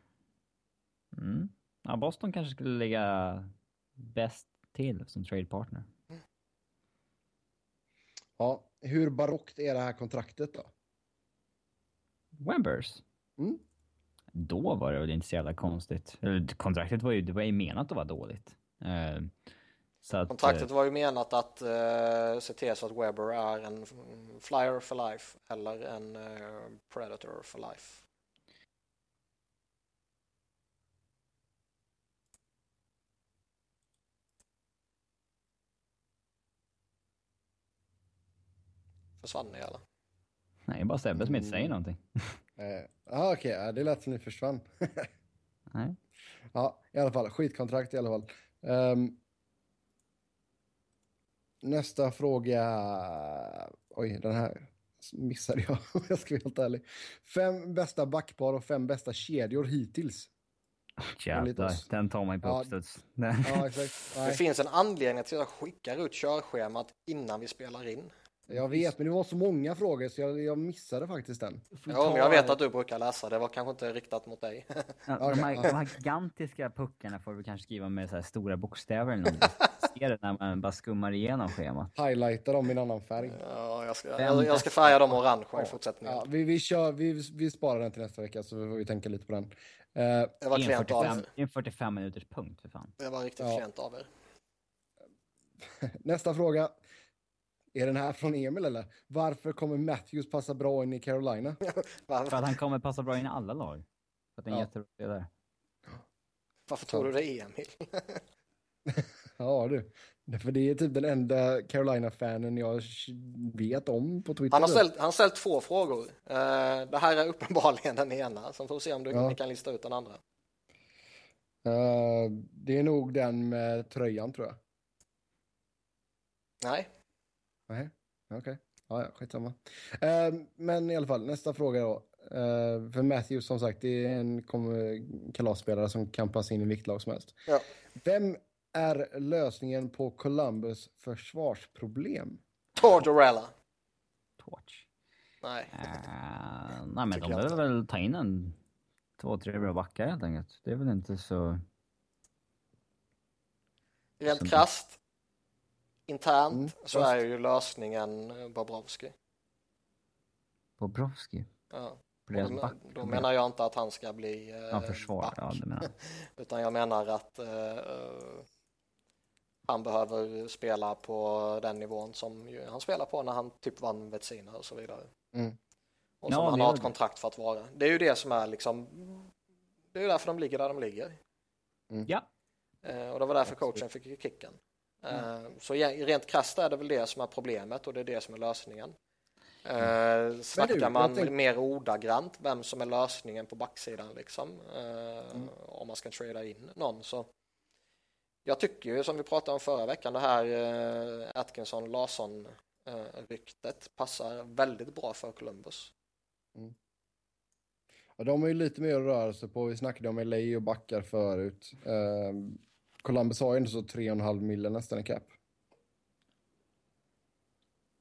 Speaker 3: Mm. Ja, Boston kanske skulle ligga bäst till som trade partner.
Speaker 1: Ja, hur barockt är det här kontraktet då?
Speaker 3: Webbers.
Speaker 1: Mm.
Speaker 3: Då var det väl inte så jävla konstigt. Kontraktet var ju, det var ju menat att vara dåligt. Eh, så att,
Speaker 2: Kontraktet
Speaker 3: eh,
Speaker 2: var ju menat att eh, se till så att Weber är en flyer for life eller en eh, predator for life. Försvann ni eller?
Speaker 3: Nej, bara Sebbe som inte säger
Speaker 2: Mm.
Speaker 3: någonting.
Speaker 1: Eh, ah, Okej, ja, det lät som ni försvann.
Speaker 3: Nej.
Speaker 1: ja, i alla fall. Skitkontrakt i alla fall. Ehm, nästa fråga. Oj, den här missade jag om jag ska vara helt ärlig. Fem bästa backpar och fem bästa kedjor hittills.
Speaker 3: Jävlar, den tar man ju på
Speaker 1: Ja.
Speaker 3: uppstuds.
Speaker 1: Ja.
Speaker 2: Det finns en anledning till att jag skickar ut körschemat innan vi spelar in.
Speaker 1: Jag vet, men det var så många frågor så jag, jag missade faktiskt den.
Speaker 2: Ja, men jag vet att du brukar läsa, det var kanske inte riktat mot dig.
Speaker 3: Ja, de, här, de här gigantiska puckarna får vi kanske skriva med så här stora bokstäver eller något. Ser det när man bara skummar igenom schemat.
Speaker 1: Highlighta dem i en annan färg.
Speaker 2: Ja, jag, ska, jag, jag ska färga dem orange i fortsättningen.
Speaker 1: Ja, vi, vi, kör, vi, vi sparar den till nästa vecka så får vi tänka lite på den. Eh,
Speaker 2: Det var
Speaker 3: Det är en
Speaker 2: klent av
Speaker 3: 45,
Speaker 2: er.
Speaker 3: det är en 45 minuters punkt för fan.
Speaker 2: Det var riktigt
Speaker 1: Ja.
Speaker 2: klent av er.
Speaker 1: nästa fråga. Är den här från Emil eller? Varför kommer Matthews passa bra in i Carolina?
Speaker 3: För att han kommer passa bra in i alla lag. För att det är
Speaker 1: Ja.
Speaker 3: jättebra spelare.
Speaker 2: varför tror du det Emil?
Speaker 1: Ja du. För det är typ den enda Carolina-fanen jag vet om på Twitter.
Speaker 2: Han har ställt, han har ställt två frågor. Eh, det här är uppenbarligen den ena, så får vi se om du
Speaker 1: Ja.
Speaker 2: kan lista ut den andra.
Speaker 1: Eh, det är nog den med tröjan tror jag.
Speaker 2: Nej,
Speaker 1: Nej, okej. Ja, ja, skitsamma. Eh, men i alla fall, nästa fråga då. Eh, för Matthews som sagt, det är en kom- kalasspelare som kan passa in i vilket lag som helst.
Speaker 2: Ja.
Speaker 1: Vem är lösningen på Columbus försvarsproblem?
Speaker 2: Tortorella.
Speaker 3: Torch.
Speaker 2: Nej,
Speaker 3: Uh, nej men
Speaker 2: Tycker
Speaker 3: de behöver väl ta in en två, tre bra backar helt enkelt. Det är väl inte så...
Speaker 2: rent krasst. Internt
Speaker 1: Mm,
Speaker 2: så är ju lösningen eh, Bobrovski.
Speaker 3: Bobrovski.
Speaker 2: Ja.
Speaker 3: Back.
Speaker 2: Då menar jag inte att han ska bli eh,
Speaker 3: Ja, försvar.
Speaker 2: back.
Speaker 3: Ja, det menar jag.
Speaker 2: Utan jag menar att eh, eh, han behöver spela på den nivån som han spelar på när han typ vann Vetsina och så vidare.
Speaker 1: Mm.
Speaker 2: Och
Speaker 3: Ja,
Speaker 2: som han
Speaker 3: det
Speaker 2: har ett
Speaker 3: det.
Speaker 2: kontrakt för att vara. Det är ju det som är liksom, det är ju därför de ligger där de ligger.
Speaker 3: Ja.
Speaker 2: Eh, och det var därför coachen fick kicken. Eh, så ja, rent krasst är det väl det som är problemet och det är det som är lösningen. Eh, snackar
Speaker 1: jag
Speaker 2: man
Speaker 1: tänk-
Speaker 2: mer ordagrant vem som är lösningen på backsidan liksom, eh,
Speaker 1: Mm.
Speaker 2: om man ska trada in någon så jag tycker ju som vi pratade om förra veckan det här eh, Atkinson Larsson eh, ryktet passar väldigt bra för Columbus.
Speaker 1: De är ju lite mer rörelse på. Vi snackade om LA och backar förut. Uh, Columbus har ju inte så 3,5 miljoner nästan i cap.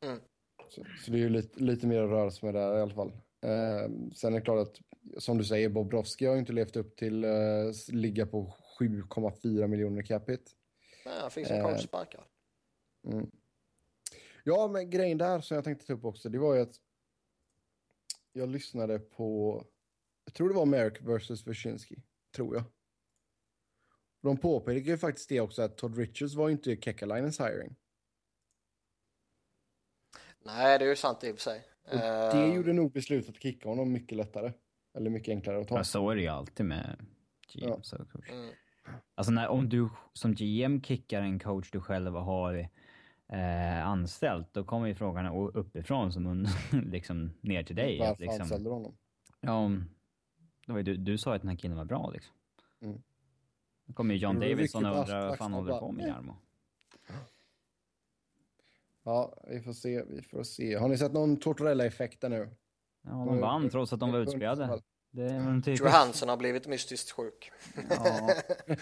Speaker 2: Mm.
Speaker 1: Så, så, det är ju lite, lite mer rörelse med det i alla fall. Uh, sen är det klart att, som du säger, Bobrovski har ju inte levt upp till uh, ligga på 7,4 miljoner capita.
Speaker 2: Nej, han fick sin coach sparkad.
Speaker 1: Mm. Ja, men grejen där som jag tänkte ta upp också, det var ju att jag lyssnade på, jag tror det var Merrick vs. Wyszynski, tror jag. De påpekar ju faktiskt det också att Todd Richards var ju inte Kekalainens hiring.
Speaker 2: Nej, det är ju sant i och för sig.
Speaker 1: Och det uh... gjorde nog beslutet att kicka honom mycket lättare. Eller mycket enklare att ta.
Speaker 3: Ja, så är det ju alltid med GM. Ja. Mm. Alltså när, om du som GM kickar en coach du själv har eh, anställt, då kommer ju frågan uppifrån som liksom ner till dig.
Speaker 1: Varför
Speaker 3: liksom,
Speaker 1: anställde du honom?
Speaker 3: Ja, det var ju, du, du sa att den här killen var bra liksom.
Speaker 1: Mm.
Speaker 3: Då kommer ju John Davidson och undrar vad fan håller du på med Jarmo?
Speaker 1: Ja, vi får se, vi får se. Har ni sett någon Tortorella-effekt nu?
Speaker 3: Ja, de vann trots att de var utspelade. Det typ...
Speaker 2: Johansson har blivit mystiskt sjuk.
Speaker 3: Ja,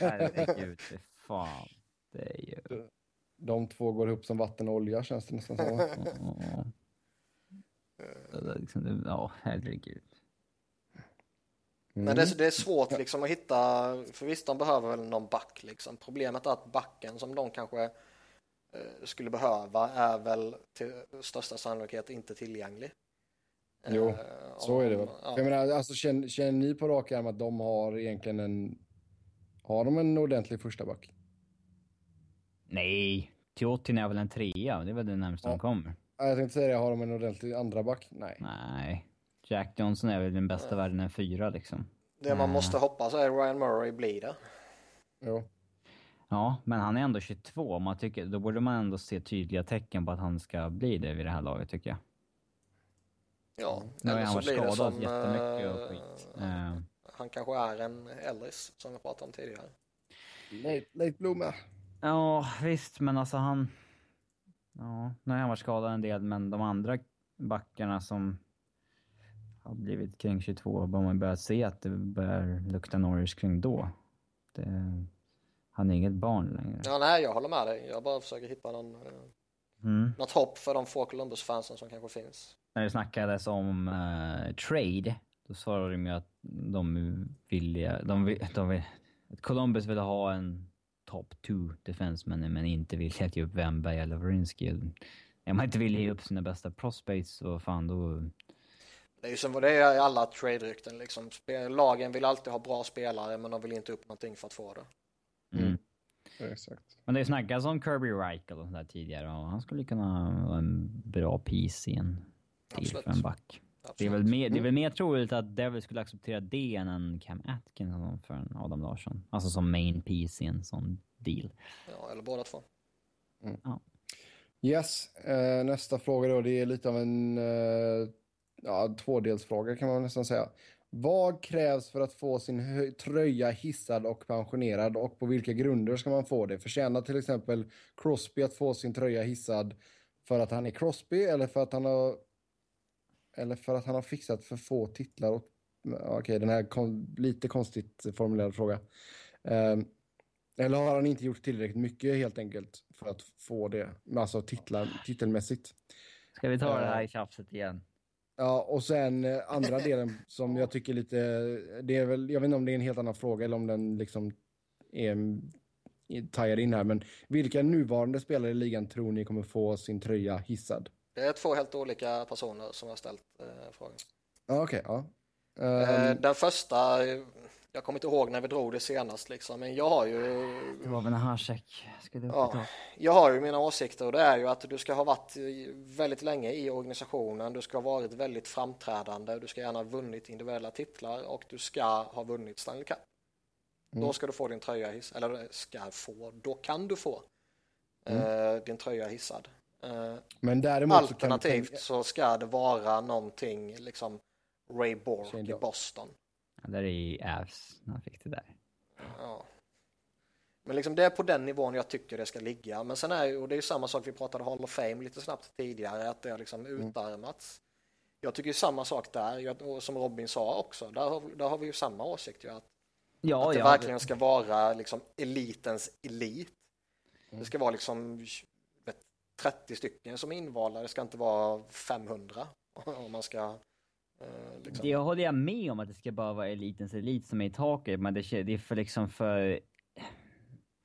Speaker 3: herregud, fan. Det är ju...
Speaker 1: De två går ihop som vatten och olja känns det nästan som.
Speaker 3: Liksom, ja, herregud.
Speaker 2: Mm. Men det är, det är svårt liksom att hitta, för visst de behöver väl någon back liksom. Problemet är att backen som de kanske eh, skulle behöva är väl till största sannolikhet inte tillgänglig.
Speaker 1: Jo, eh, så är det väl. Ja. Jag menar, alltså, känner, känner ni på rak arm att de har egentligen en... Har de en ordentlig första back?
Speaker 3: Nej, Tiotin är väl en trea, det är väl det närmaste ja. de kommer.
Speaker 1: Jag tänkte säga det, har de en ordentlig andra back? Nej.
Speaker 3: Nej. Jack Johnson är väl den bästa ja. världen en fyra liksom.
Speaker 2: Det man måste hoppas är att Ryan Murray blir det.
Speaker 1: Jo.
Speaker 3: Ja, men han är ändå 22. Man tycker, då borde man ändå se tydliga tecken på att han ska bli det vid det här laget tycker jag.
Speaker 2: Ja,
Speaker 3: nu har han varit skadad som, jättemycket och skit. Uh,
Speaker 2: han kanske är en Ellis som vi pratade om tidigare.
Speaker 1: Late, late bloomer.
Speaker 3: Ja, visst, men alltså han... Ja, nu har han varit skadad en del, men de andra backarna som har blivit kring 22 bör man börja se att det börjar lukta Norris kring då. Det, han är inget barn längre.
Speaker 2: Ja, nej, jag håller med dig. Jag bara försöker hitta någon, eh, mm. något hopp för de få Columbus-fansen som kanske finns.
Speaker 3: När det snackades om uh, trade, då svarade de ju att de vill, de vill, de vill, att Columbus ville ha en top two defenseman men inte vill ge upp Wemberg eller Wawrinski. Om man inte vill ge upp sina bästa prospects så fan då...
Speaker 2: Det är ju som det är i alla trade-rykten liksom. Lagen vill alltid ha bra spelare men de vill inte upp någonting för att få det.
Speaker 3: Mm.
Speaker 1: Ja, exakt.
Speaker 3: Men det snackas om Kirby Reichel och sånt där tidigare och han skulle kunna vara en bra piece i en deal för en back. Det är, väl mer, det är väl mer troligt att Devil skulle acceptera det än en Cam Atkinson för en Adam Larsson. Alltså som main piece i en sån deal.
Speaker 2: Ja, eller båda två.
Speaker 1: Mm. Ja. Yes, uh, nästa fråga då. Det är lite av en uh, ja, tvådelsfråga kan man nästan säga. Vad krävs för att få sin tröja hissad och pensionerad och på vilka grunder ska man få det? Förtjänar till exempel Crosby att få sin tröja hissad för att han är Crosby eller för att han har eller för att han har fixat för få titlar. Okej, okay, den här kon, lite konstigt formulerad fråga. Um, eller har han inte gjort tillräckligt mycket helt enkelt för att få det, alltså titlar, titelmässigt.
Speaker 3: Ska vi ta det här i tjafset igen?
Speaker 1: Ja, och sen eh, andra delen som jag tycker lite, det är väl, jag vet inte om det är en helt annan fråga eller om den liksom är tajar in här, men vilka nuvarande spelare i ligan tror ni kommer få sin tröja hissad?
Speaker 2: Det är två helt olika personer som har ställt eh, frågan.
Speaker 1: Okej, okay, ja.
Speaker 2: Um... Den första, jag kommer inte ihåg när vi drog det senast liksom, men jag har ju...
Speaker 3: Det var väl en Hasek,
Speaker 2: ja, Jag har ju mina åsikter och det är ju att du ska ha varit väldigt länge i organisationen, du ska ha varit väldigt framträdande, du ska gärna ha vunnit individuella titlar och du ska ha vunnit Stanley Cup. Mm. Då ska du få din tröja hissad, eller ska få, då kan du få mm. uh, din tröja hissad.
Speaker 1: Uh, Men däremot
Speaker 2: alternativt så, kan... så ska det vara någonting liksom Ray Bork i Boston.
Speaker 3: Där är ju Avs när han fick det där.
Speaker 2: Ja. Men liksom det är på den nivån jag tycker det ska ligga. Men sen är ju, och det är ju samma sak vi pratade Hall of Fame lite snabbt tidigare, att det har liksom mm. utarmats. jag tycker ju samma sak där, jag, och som Robin sa också, där har, där har vi ju samma åsikt ju, att,
Speaker 3: Ja,
Speaker 2: att det
Speaker 3: ja.
Speaker 2: verkligen ska vara liksom elitens elit. Det ska vara liksom vet, 30 stycken som är invalda, det ska inte vara 500 om man ska liksom.
Speaker 3: Det håller jag med om att det ska bara vara elitens elit som är i taket, men det, är för liksom för...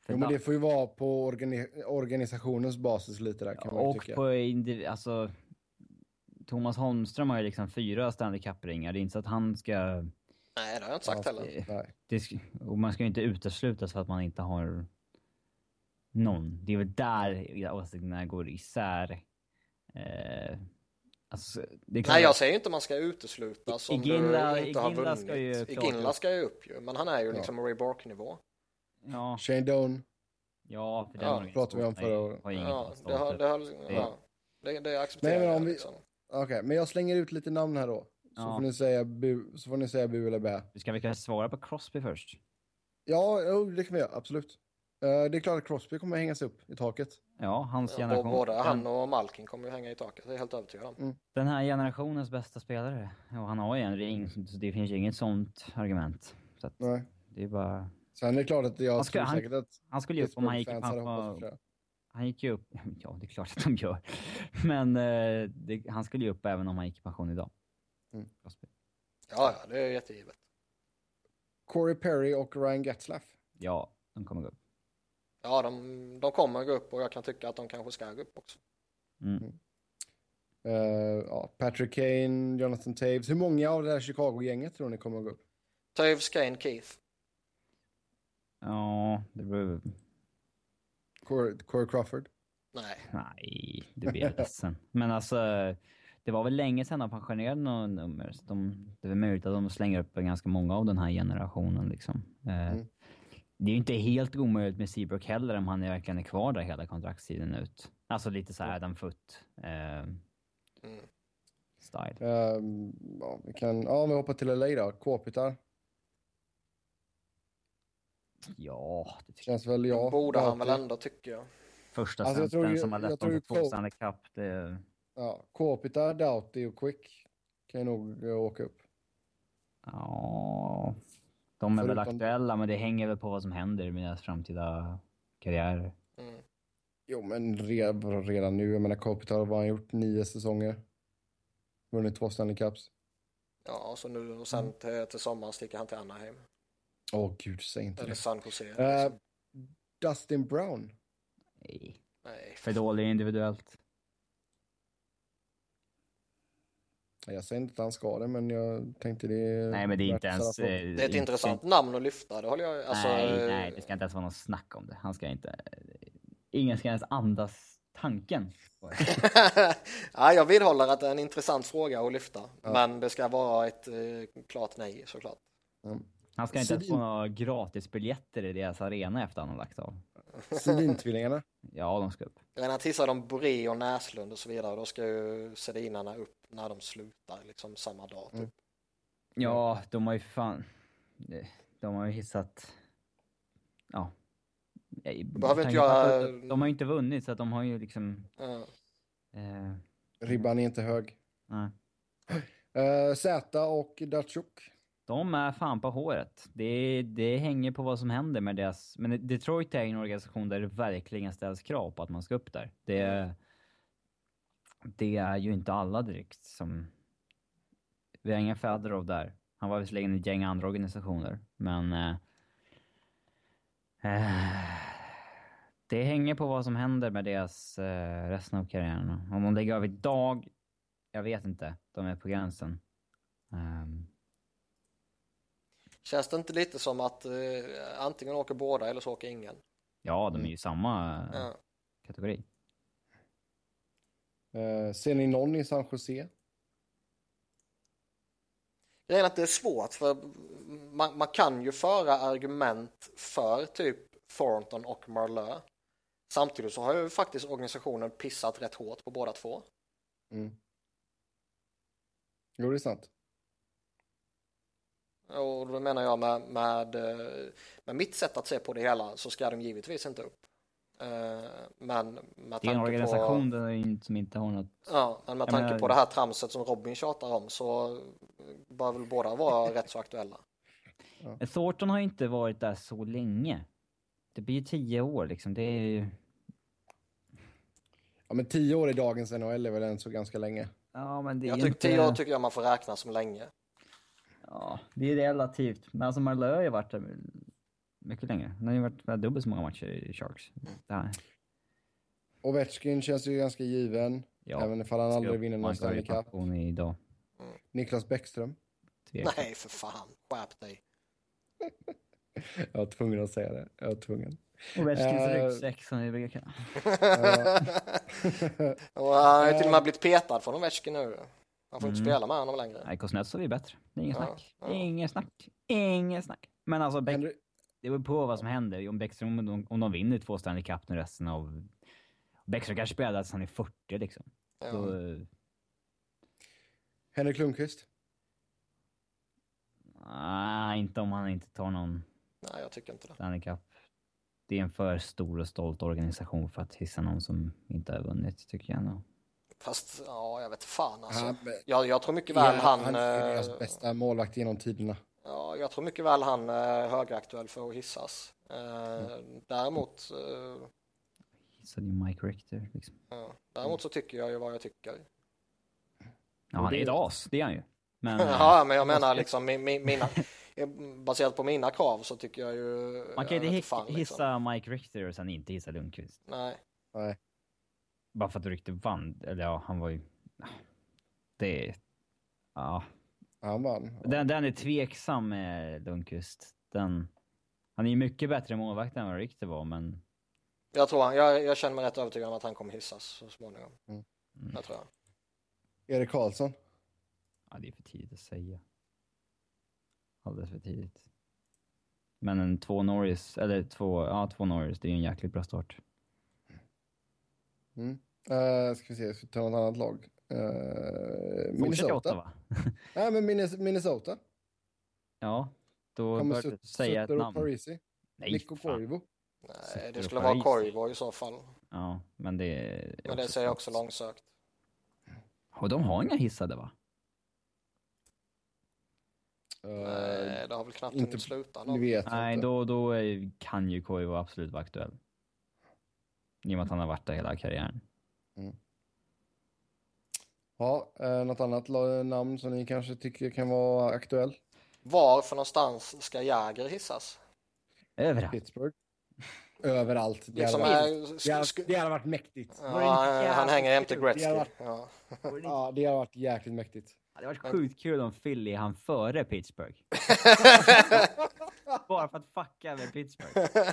Speaker 3: för
Speaker 1: Jo, men det får ju vara på organi organisationens basis lite där kan man
Speaker 3: och
Speaker 1: tycka.
Speaker 3: på indiv- alltså... Thomas Holmström har ju liksom fyra Stanley Cup-ringar, det är inte så att han ska...
Speaker 2: Nej, det har jag inte sagt heller.
Speaker 3: det-. Det, och man ska ju inte uteslutas för att man inte har någon. Det är väl där åsikterna går isär. Eh, alltså, det
Speaker 2: Nej, jag
Speaker 3: att-
Speaker 2: säger inte man ska uteslutas om
Speaker 3: Iginla-
Speaker 2: du inte har
Speaker 3: Iginla
Speaker 2: vunnit.
Speaker 3: ska ju
Speaker 2: Iginla
Speaker 3: upp.
Speaker 2: ska ju upp ju, men han är ju liksom Ray Bork-nivå.
Speaker 3: Ja,
Speaker 1: Shane Doan.
Speaker 3: ja, för den
Speaker 2: Ja,
Speaker 1: pratade vi om
Speaker 3: har
Speaker 1: förra året.
Speaker 3: Har
Speaker 2: Ja, det, har, det, har, ja, det, det accepterar
Speaker 1: Nej, men om
Speaker 2: jag
Speaker 1: vi-
Speaker 2: liksom.
Speaker 1: Okej, men jag slänger ut lite namn här då. Så,
Speaker 3: Ja.
Speaker 1: får, ni säga bu, så får ni säga bu eller bä.
Speaker 3: Ska vi kanske svara på Crosby först?
Speaker 1: Ja, jo, det kan vi göra. Absolut. Eh, det är klart att Crosby kommer att hängas upp i taket.
Speaker 3: Ja, hans
Speaker 2: Ja,
Speaker 3: generation.
Speaker 2: både han och Malkin kommer ju hänga i taket, det är helt övertygad om.
Speaker 3: den här generationens bästa spelare. Och han har ju en ring, så det finns ju inget sånt argument. Så att
Speaker 1: Nej.
Speaker 3: det är bara...
Speaker 1: Sen är det klart att jag
Speaker 3: Han ska-
Speaker 1: tror
Speaker 3: han-
Speaker 1: säkert att
Speaker 3: Han skulle ju upp om han gick i
Speaker 1: flera.
Speaker 3: Han gick ju upp, ja det är klart att de gör. Men eh, det, han skulle ju upp även om han gick i pension idag.
Speaker 1: Mm.
Speaker 3: Crosby.
Speaker 2: Ja, ja, det är jättegivet.
Speaker 1: Corey Perry och Ryan Getzlaff.
Speaker 3: Ja, de kommer gå upp.
Speaker 2: Ja, de, de kommer gå upp och jag kan tycka att de kanske ska gå upp också.
Speaker 3: Mm.
Speaker 1: Eh, ja, Patrick Kane, Jonathan Taves. Hur många av det här Chicago-gänget tror ni kommer att gå upp?
Speaker 2: Toews, Kane, Keith.
Speaker 3: Ja, det beror...
Speaker 1: Corey, Corey Crawford?
Speaker 2: Nej,
Speaker 3: Nej, det blir jag ledsen. Men alltså, det var väl länge sedan de pensionerade några nummer. Så de, det är möjligt att de slänger upp ganska många av den här generationen liksom. Eh,
Speaker 1: Mm.
Speaker 3: Det är ju inte helt omöjligt med Seabrook heller om han är verkligen är kvar där hela kontraktstiden ut. Alltså lite så här Adam Foot eh,
Speaker 2: mm.
Speaker 3: style.
Speaker 1: Ehm, ja, vi kan, ja, om vi hoppar till LA då. Kåpitar.
Speaker 3: Ja, det tycker
Speaker 1: Känns väl ja.
Speaker 2: borde han väl ändå tycker jag.
Speaker 3: Första
Speaker 1: Alltså, jag
Speaker 3: centern
Speaker 1: tror ju-
Speaker 3: som har
Speaker 1: jag
Speaker 3: lett dem till två Stanley Cup. Det,
Speaker 1: Ja, Kåpitar, Doughty och Quick kan ju nog åka upp.
Speaker 3: ja, de är väl
Speaker 1: Förutom-
Speaker 3: aktuella men det hänger väl på vad som händer med deras framtida karriärer.
Speaker 2: Mm.
Speaker 1: Jo, men redan nu. Jag menar, Kåpitar har bara gjort nio säsonger. Vunnit två Stanley Cups.
Speaker 2: Ja, så nu och
Speaker 1: Mm.
Speaker 2: sen till, till sommaren sticker han till Anaheim.
Speaker 1: Åh gud, säg inte
Speaker 2: Eller
Speaker 1: det.
Speaker 2: San Jose. Liksom.
Speaker 1: Dustin Brown.
Speaker 3: Nej,
Speaker 2: Nej,
Speaker 3: för dålig individuellt.
Speaker 1: Jag säger inte att han ska det, men jag tänkte det...
Speaker 3: Nej men det är inte
Speaker 1: att
Speaker 3: ens... eh,
Speaker 2: det är ett
Speaker 3: inte-
Speaker 2: intressant namn att lyfta, det håller jag alltså,
Speaker 3: nej, nej, det ska inte ens vara något snack om det. Han ska inte... Ingen ska ens andas tanken.
Speaker 2: ja, jag vidhåller att det är en intressant fråga att lyfta.
Speaker 1: Ja.
Speaker 2: Men det ska vara ett eh, klart nej såklart.
Speaker 1: Mm.
Speaker 3: Han ska inte ens få några gratisbiljetter i deras arena efter han har lagt av.
Speaker 1: Sedin-tvillingarna.
Speaker 3: Ja, de ska upp.
Speaker 2: Redan tissade de Boré och Näslund och så vidare. Då ska ju Sedinarna upp när de slutar liksom samma dag. Typ.
Speaker 1: Mm.
Speaker 3: Ja, de har ju fan... De har ju hissat... Ja.
Speaker 2: behöver inte göra-
Speaker 3: De, har ju inte vunnit så att de har ju liksom...
Speaker 2: Ja.
Speaker 3: Eh,
Speaker 1: Ribban är inte hög.
Speaker 3: nej.
Speaker 1: Uh, Zäta och Datsjuk.
Speaker 3: De är fan på håret. Det, det hänger på vad som händer med deras... Men Detroit är en organisation där det verkligen ställs krav på att man ska upp där. Det, det är ju inte alla direkt som... Vi har ingen Fedorov där. Han var visserligen i ett gäng andra organisationer, men... Eh, eh, det hänger på vad som händer med deras eh, resten av karriären. Om de lägger av idag, jag vet inte. De är på gränsen. Um,
Speaker 2: Känns det inte lite som att eh, antingen åker båda eller så åker ingen?
Speaker 3: Ja, de är ju samma eh,
Speaker 2: Ja.
Speaker 3: kategori.
Speaker 1: Uh, ser ni någon i San Jose?
Speaker 2: Grejen är att det är svårt för man, man kan ju föra argument för typ Thornton och Marlö. Samtidigt så har ju faktiskt organisationen pissat rätt hårt på båda två.
Speaker 1: Mm. Jo, det är sant.
Speaker 2: Och då menar jag med, med, eh, med mitt sätt att se på det hela så ska de givetvis inte upp. Eh, men med
Speaker 3: Det är en
Speaker 2: tanke
Speaker 3: organisation
Speaker 2: på...
Speaker 3: som inte har något...
Speaker 2: Ja, men med
Speaker 3: Jag
Speaker 2: tanke
Speaker 3: menar-
Speaker 2: på det här tramset som Robin tjatar om så bör väl båda vara rätt så aktuella.
Speaker 3: Men Thornton har inte varit där så länge. Det blir ju tio år liksom. Det är ju...
Speaker 1: Ja, men tio år i dagens NHL är väl än så ganska länge.
Speaker 3: Ja, men det är
Speaker 2: Jag tycker
Speaker 3: inte...
Speaker 2: tio år tycker jag man får räkna som länge.
Speaker 3: Ja, det är relativt. Men alltså Marleau har ju varit där mycket längre. Han har ju varit varit dubbelt så många matcher i Sharks. Det här.
Speaker 1: Ovechkin känns ju ganska given.
Speaker 3: Ja,
Speaker 1: Även ifall han aldrig vinner någon Stanley Cup.
Speaker 3: idag.
Speaker 1: Niklas Bäckström.
Speaker 3: Tveksamt.
Speaker 2: Nej, för fan. Skärp dig.
Speaker 1: Jag var tvungen att säga det. Jag var tvungen.
Speaker 3: Ovechkins
Speaker 1: Eh,
Speaker 3: ryggsäck som vi brukar kalla
Speaker 2: Och han har ju till och med blivit petad från Ovechkin nu. Han får inte
Speaker 3: Mm.
Speaker 2: spela med honom längre.
Speaker 3: Nej, Kuznetsov är bättre. Det är inget
Speaker 2: Ja,
Speaker 3: snack.
Speaker 2: ja.
Speaker 3: Inget snack. Inget snack. Men alltså, Bäck,
Speaker 1: Henry,
Speaker 3: det beror på vad som händer. Om Bäckström, om de, om de vinner två Stanley Cup nu resten av... Bäckström kanske spelar tills han är 40 liksom.
Speaker 2: Ja.
Speaker 3: Så,
Speaker 1: Henrik Lundqvist.
Speaker 3: nej, inte om han inte tar någon
Speaker 2: Nej, jag tycker inte det.
Speaker 3: Stanley Cup. Det är en för stor och stolt organisation för att hissa någon som inte har vunnit, tycker jag nog.
Speaker 2: Fast, ja, jag vet fan alltså.
Speaker 1: Han,
Speaker 2: Jag, jag tror mycket väl han...
Speaker 1: han är
Speaker 2: eh,
Speaker 1: deras bästa målvakt genom tiderna.
Speaker 2: Ja, jag tror mycket väl han är högaktuell för att hissas. Eh, Däremot, eh,
Speaker 3: Hissade ju Mike Richter liksom.
Speaker 2: ja, däremot så tycker jag ju vad jag tycker.
Speaker 3: Ja, han är ett as, det är han ju. Men... eh,
Speaker 2: Ja, men jag menar liksom mi- mi- mina, baserat på mina krav så tycker jag ju...
Speaker 3: Man kan
Speaker 2: jag
Speaker 3: inte
Speaker 2: liksom.
Speaker 3: hissa Mike Richter och sen inte hissa Lundqvist.
Speaker 2: Nej,
Speaker 1: Nej.
Speaker 3: Bara för att Richter vann. Eller ja, han var ju... Det. Ja.
Speaker 1: Han vann.
Speaker 3: Den, den är tveksam med Lundqvist. Den... Han är ju mycket bättre målvakt än vad Richter var, men...
Speaker 2: jag tror han, jag, jag känner mig rätt övertygad om att han kommer hissas så småningom.
Speaker 1: Mm.
Speaker 2: Det tror jag.
Speaker 1: Erik Karlsson.
Speaker 3: Ja, det är för tidigt att säga. Alldeles för tidigt. Men en två Norris, eller två, ja två Norris, det är ju en jäkligt bra start.
Speaker 1: Mm. Uh, ska vi se, ska vi ta något annat lag? Uh, Minnesota. Nej, men Minnes- Minnesota.
Speaker 3: Ja, då
Speaker 1: Kommer
Speaker 3: bör du säga ett namn.
Speaker 1: Parisi.
Speaker 3: Nej,
Speaker 1: Nico
Speaker 3: fan.
Speaker 1: Koivu.
Speaker 2: Nej, det skulle vara Koivu i så fall.
Speaker 3: Ja, men det är...
Speaker 2: Men det säger jag också långsökt.
Speaker 3: Och de har inga hissade va?
Speaker 1: Uh,
Speaker 2: Nej, det har väl knappt
Speaker 1: inte-
Speaker 2: hunnit sluta.
Speaker 1: nu
Speaker 2: någon.
Speaker 1: vet
Speaker 3: Nej,
Speaker 1: inte.
Speaker 3: då, då är- kan ju Koivu absolut vara aktuell. I och med att han har varit där hela karriären.
Speaker 1: Ja, uh, något annat namn som ni kanske tycker kan vara aktuell?
Speaker 2: Var för någonstans ska Jäger hissas?
Speaker 3: Överallt.
Speaker 1: Pittsburgh. Överallt. Det,
Speaker 2: Liksom,
Speaker 1: hade,
Speaker 2: är,
Speaker 1: varit, det, hade,
Speaker 2: sk,
Speaker 1: det hade varit mäktigt.
Speaker 2: ja,
Speaker 3: det inte
Speaker 2: han hänger jämte Gretzky.
Speaker 1: Det varit-
Speaker 2: Ja.
Speaker 1: Ja, det hade varit jäkligt mäktigt.
Speaker 3: Det hade varit sjukt kul om Philly han före Pittsburgh. Bara för att fucka med Pittsburgh.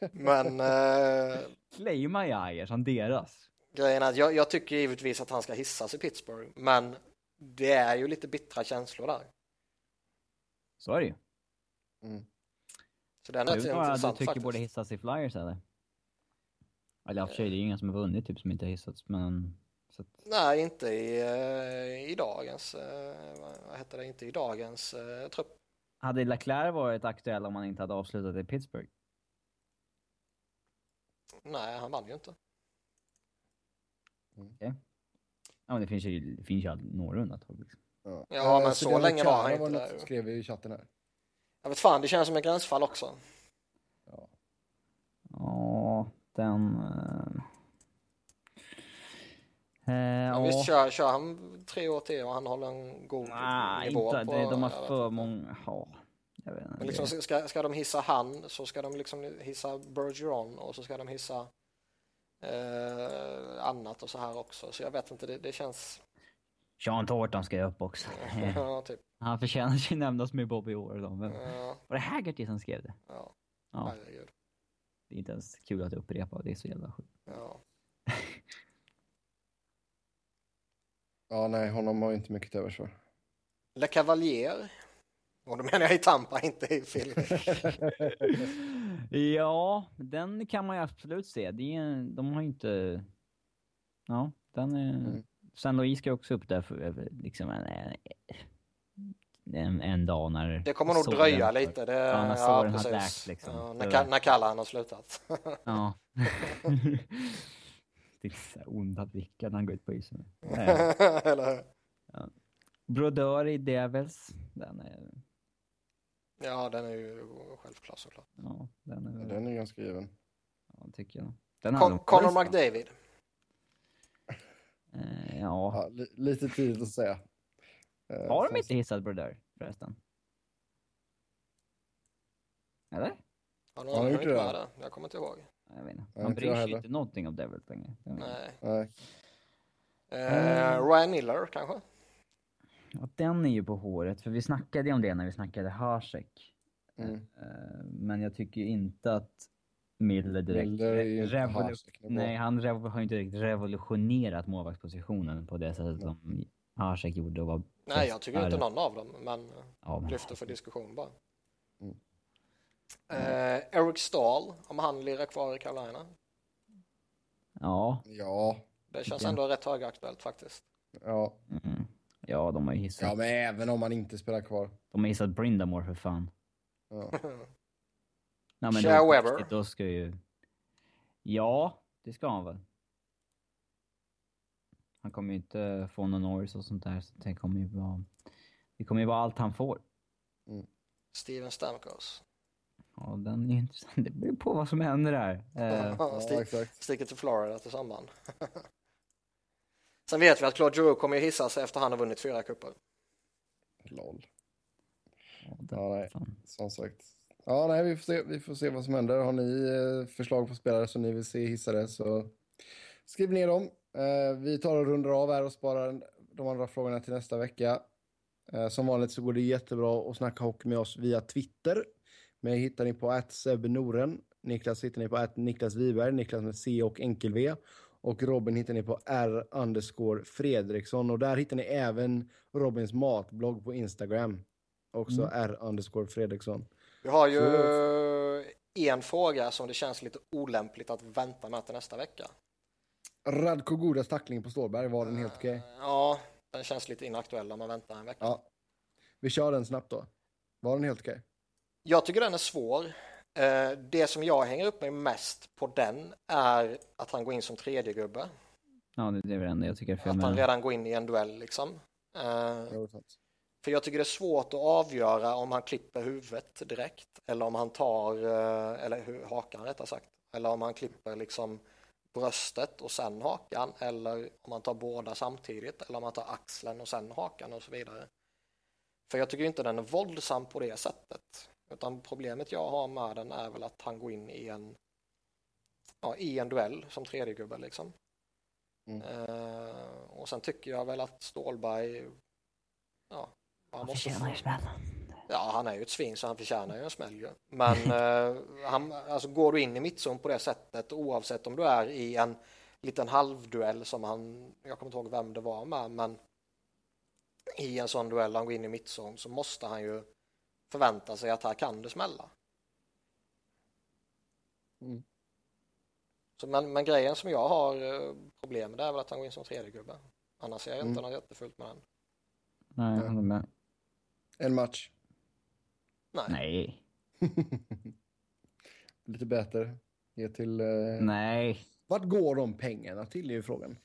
Speaker 2: Men eh,
Speaker 3: Claima Jager som deras.
Speaker 2: grejen är att jag, jag tycker givetvis att han ska hissas i Pittsburgh. Men det är ju lite bittra känslor där.
Speaker 3: Så är det ju.
Speaker 1: Mm.
Speaker 2: Så det är
Speaker 3: Du,
Speaker 2: rätt
Speaker 3: några du tycker
Speaker 2: faktiskt.
Speaker 3: borde hissas i Flyers eller? Eller i och för sig, det är ju ingen som har vunnit typ som inte har hissats, men... Att,
Speaker 2: Nej, inte i, eh, i dagens, eh, vad- vad heter det, inte i dagens eh, trupp.
Speaker 3: Hade Leclerc varit aktuell om han inte hade avslutat i Pittsburgh?
Speaker 2: Nej, han vann ju inte.
Speaker 3: Ja, men det finns ju, det finns ju några undantag liksom.
Speaker 1: Ja,
Speaker 2: Ja,
Speaker 1: Eh,
Speaker 2: men så länge var han inte
Speaker 1: något
Speaker 2: där.
Speaker 1: skrev i chatten här.
Speaker 2: Jag vet fan, det känns som ett gränsfall också.
Speaker 1: Ja.
Speaker 3: Ja, den... eh,
Speaker 2: Men visst, kör, kör han tre år till och han håller en god
Speaker 3: Nej,
Speaker 2: nivå
Speaker 3: inte.
Speaker 2: på...
Speaker 3: det, de har
Speaker 2: jag
Speaker 3: för många... Ja, jag vet inte.
Speaker 2: Men liksom, ska, ska de hissa han så ska de liksom hissa Bergeron och så ska de hissa eh, annat och så här också. Så jag vet inte, det, det känns...
Speaker 3: Sean Thornton ska ju upp också.
Speaker 2: Ja, typ.
Speaker 3: Han förtjänar ju nämnas med Bobby Orr då. Men
Speaker 2: Ja,
Speaker 3: var det Haggerty som skrev det?
Speaker 2: ja,
Speaker 3: Ja,
Speaker 2: herregud.
Speaker 3: det är inte ens kul att upprepa. Det är så jävla sjukt.
Speaker 2: Ja.
Speaker 1: Ja, nej, honom har jag inte mycket till övers för.
Speaker 2: Le Cavalier. Och då menar jag i Tampa, inte i Philly.
Speaker 3: ja, den kan man ju absolut se. Det är, de har ju inte... Ja, den är...
Speaker 1: Mm.
Speaker 3: San Luis ska också upp där för liksom en, en, en dag när...
Speaker 2: Det kommer nog dröja lite. Det,
Speaker 3: Ja, när
Speaker 2: ja,
Speaker 3: såren har
Speaker 2: precis.
Speaker 3: läkt, liksom.
Speaker 2: Ja, när, när Kallahan har slutat.
Speaker 3: Ja, är så onda blickar när han går ut på isen.
Speaker 2: Eller hur?
Speaker 3: Brodör i Devils. Den är...
Speaker 2: Ja, den är ju självklar såklart.
Speaker 3: Ja, den är...
Speaker 1: Den är ganska given.
Speaker 3: Ja, tycker jag. Den
Speaker 2: Con- Connor McDavid.
Speaker 3: Eh, ja.
Speaker 1: Ja, li lite tidigt att säga. Eh,
Speaker 3: Har de
Speaker 1: sen-
Speaker 3: inte hissat Brodeur förresten? Eller?
Speaker 2: Har annan
Speaker 1: gjort det?
Speaker 2: Jag kommer inte ihåg.
Speaker 3: Jag vet inte. Man bryr sig
Speaker 1: heller.
Speaker 3: inte någonting om Devils längre.
Speaker 2: Nej.
Speaker 1: Nej.
Speaker 2: Eh, Ryan Miller kanske?
Speaker 3: Och den är ju på håret, för vi snackade ju om det när vi snackade Hasek.
Speaker 1: Mm.
Speaker 3: Eh, Men jag tycker inte att Miller direkt...
Speaker 1: Miller Hasek-nivå.
Speaker 3: Nej, han rev- har ju inte direkt revolutionerat målvaktspositionen på det sättet som Hasek gjorde och var
Speaker 2: Nej, jag tycker inte någon av dem, men
Speaker 3: Ja, men-
Speaker 2: lyfter för diskussion bara.
Speaker 1: Mm.
Speaker 2: Eh, Eric Stahl, om han lirar kvar i Carolina.
Speaker 3: Ja.
Speaker 1: Ja,
Speaker 2: Det känns ändå rätt högaktuellt faktiskt.
Speaker 1: ja.
Speaker 3: Mm. Ja, de har ju hissat.
Speaker 1: ja, men även om man inte spelar kvar.
Speaker 3: De har hissat Brindamore för fan.
Speaker 1: Ja.
Speaker 3: Nej, men då,
Speaker 2: Weber.
Speaker 3: Då ska ju... Ja, det ska han väl. Han kommer ju inte få någon Norris och sånt där, så det kommer ju vara... Det kommer ju vara allt han får.
Speaker 2: Steven Stamkos.
Speaker 3: Ja, den är intressant. Det beror på vad som händer där. Eh,
Speaker 1: ja,
Speaker 2: sticker till Florida till sommaren. Sen vet vi att Claude Giroux kommer ju hissas efter han har vunnit fyra cuper.
Speaker 1: Lol.
Speaker 3: ja,
Speaker 1: nej. Som sagt. Ja, nej, vi får, se, vi får se vad som händer. Har ni eh, förslag på spelare som ni vill se hissade så skriv ner dem. Eh, vi tar och rundar av här och sparar de andra frågorna till nästa vecka. Eh, som vanligt så går det jättebra att snacka hockey med oss via Twitter. Mig hittar ni på att Noren. Niklas hittar ni på att Niklas Wiberg, Niklas med C och enkel V. Och Robin hittar ni på R underscore Fredriksson. Och där hittar ni även Robins matblogg på Instagram. Också R underscore Fredriksson.
Speaker 2: Vi har ju en fråga som det känns lite olämpligt att vänta med till nästa vecka.
Speaker 1: Radko Godas tackling på Stålberg, var den helt okej?
Speaker 2: Ja, den känns lite inaktuell om man väntar en vecka.
Speaker 1: Ja. Vi kör den snabbt då. Var den helt okej?
Speaker 2: Jag tycker den är svår. Eh, Det som jag hänger upp mig mest på den är att han går in som tredje gubbe.
Speaker 3: Ja, det är väl det enda jag tycker är fel
Speaker 2: Att han redan går in i en duell liksom. Eh. För jag tycker det är svårt att avgöra om han klipper huvudet direkt eller om han tar, eh, eller hakan rättare sagt, eller om han klipper liksom bröstet och sen hakan eller om han tar båda samtidigt eller om han tar axeln och sen hakan och så vidare. För jag tycker inte den är våldsam på det sättet. Utan problemet jag har med den är väl att han går in i en, ja, i en duell som tredje gubbe liksom.
Speaker 1: Mm.
Speaker 2: Eh, och sen tycker jag väl att Stålberg, ja, han
Speaker 3: Han
Speaker 2: måste
Speaker 3: förtjänar ju smällen.
Speaker 2: Ja, han är ju ett svin så han förtjänar ju en smäll ju. Men eh, han, alltså, går du in i mittzon på det sättet oavsett om du är i en liten halvduell som han, jag kommer inte ihåg vem det var med, men i en sån duell han går in i mittzon så måste han ju förvänta sig att här kan det smälla.
Speaker 1: Mm.
Speaker 2: Så, men, men grejen som jag har eh, problem med det är väl att han går in som tredje gubbe. Annars ser jag inte
Speaker 1: Mm.
Speaker 2: något jättefullt med den.
Speaker 3: Nej, jag håller med.
Speaker 1: En match.
Speaker 2: Nej.
Speaker 3: Nej.
Speaker 1: Lite bättre. Ge till... Eh...
Speaker 3: Nej.
Speaker 1: Vart går de pengarna till är ju frågan.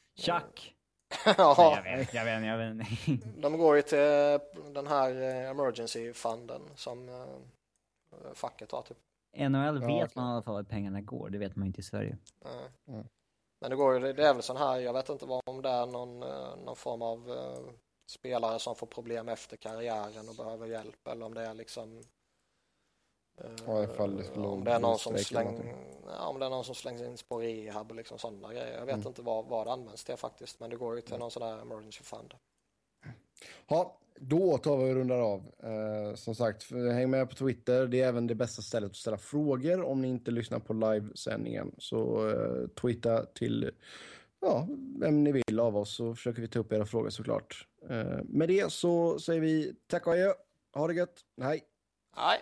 Speaker 3: Chuck! Nej, jag
Speaker 2: ja,
Speaker 3: vet, jag vet, jag vet.
Speaker 2: de går ju till den här eh, emergency funden som eh, facket har typ.
Speaker 3: NHL vet
Speaker 1: okej.
Speaker 3: man i alla fall vart pengarna går, det vet man ju inte i Sverige.
Speaker 2: Eh,
Speaker 1: Mm.
Speaker 2: Men det går ju, det är väl sån här, jag vet inte vad, om det är någon, eh, någon form av eh, spelare som får problem efter karriären och behöver hjälp eller om det är liksom eh,
Speaker 1: Ja, ifall det skulle
Speaker 2: om det är någon som släng, ja, om det är någon som slängs in på rehab och liksom sådana grejer. Jag vet
Speaker 1: Mm.
Speaker 2: inte vad, vad det används till faktiskt, men det går ju till någon sån där emergency fund.
Speaker 1: Ja, då tar vi och rundar av. Eh, som sagt, häng med på Twitter. Det är även det bästa stället att ställa frågor om ni inte lyssnar på livesändningen. Så eh, twittra till ja, vem ni vill av oss så försöker vi ta upp era frågor såklart. Eh, med det så säger vi tack och adjö. Ha det gött. Hej.
Speaker 2: Nej.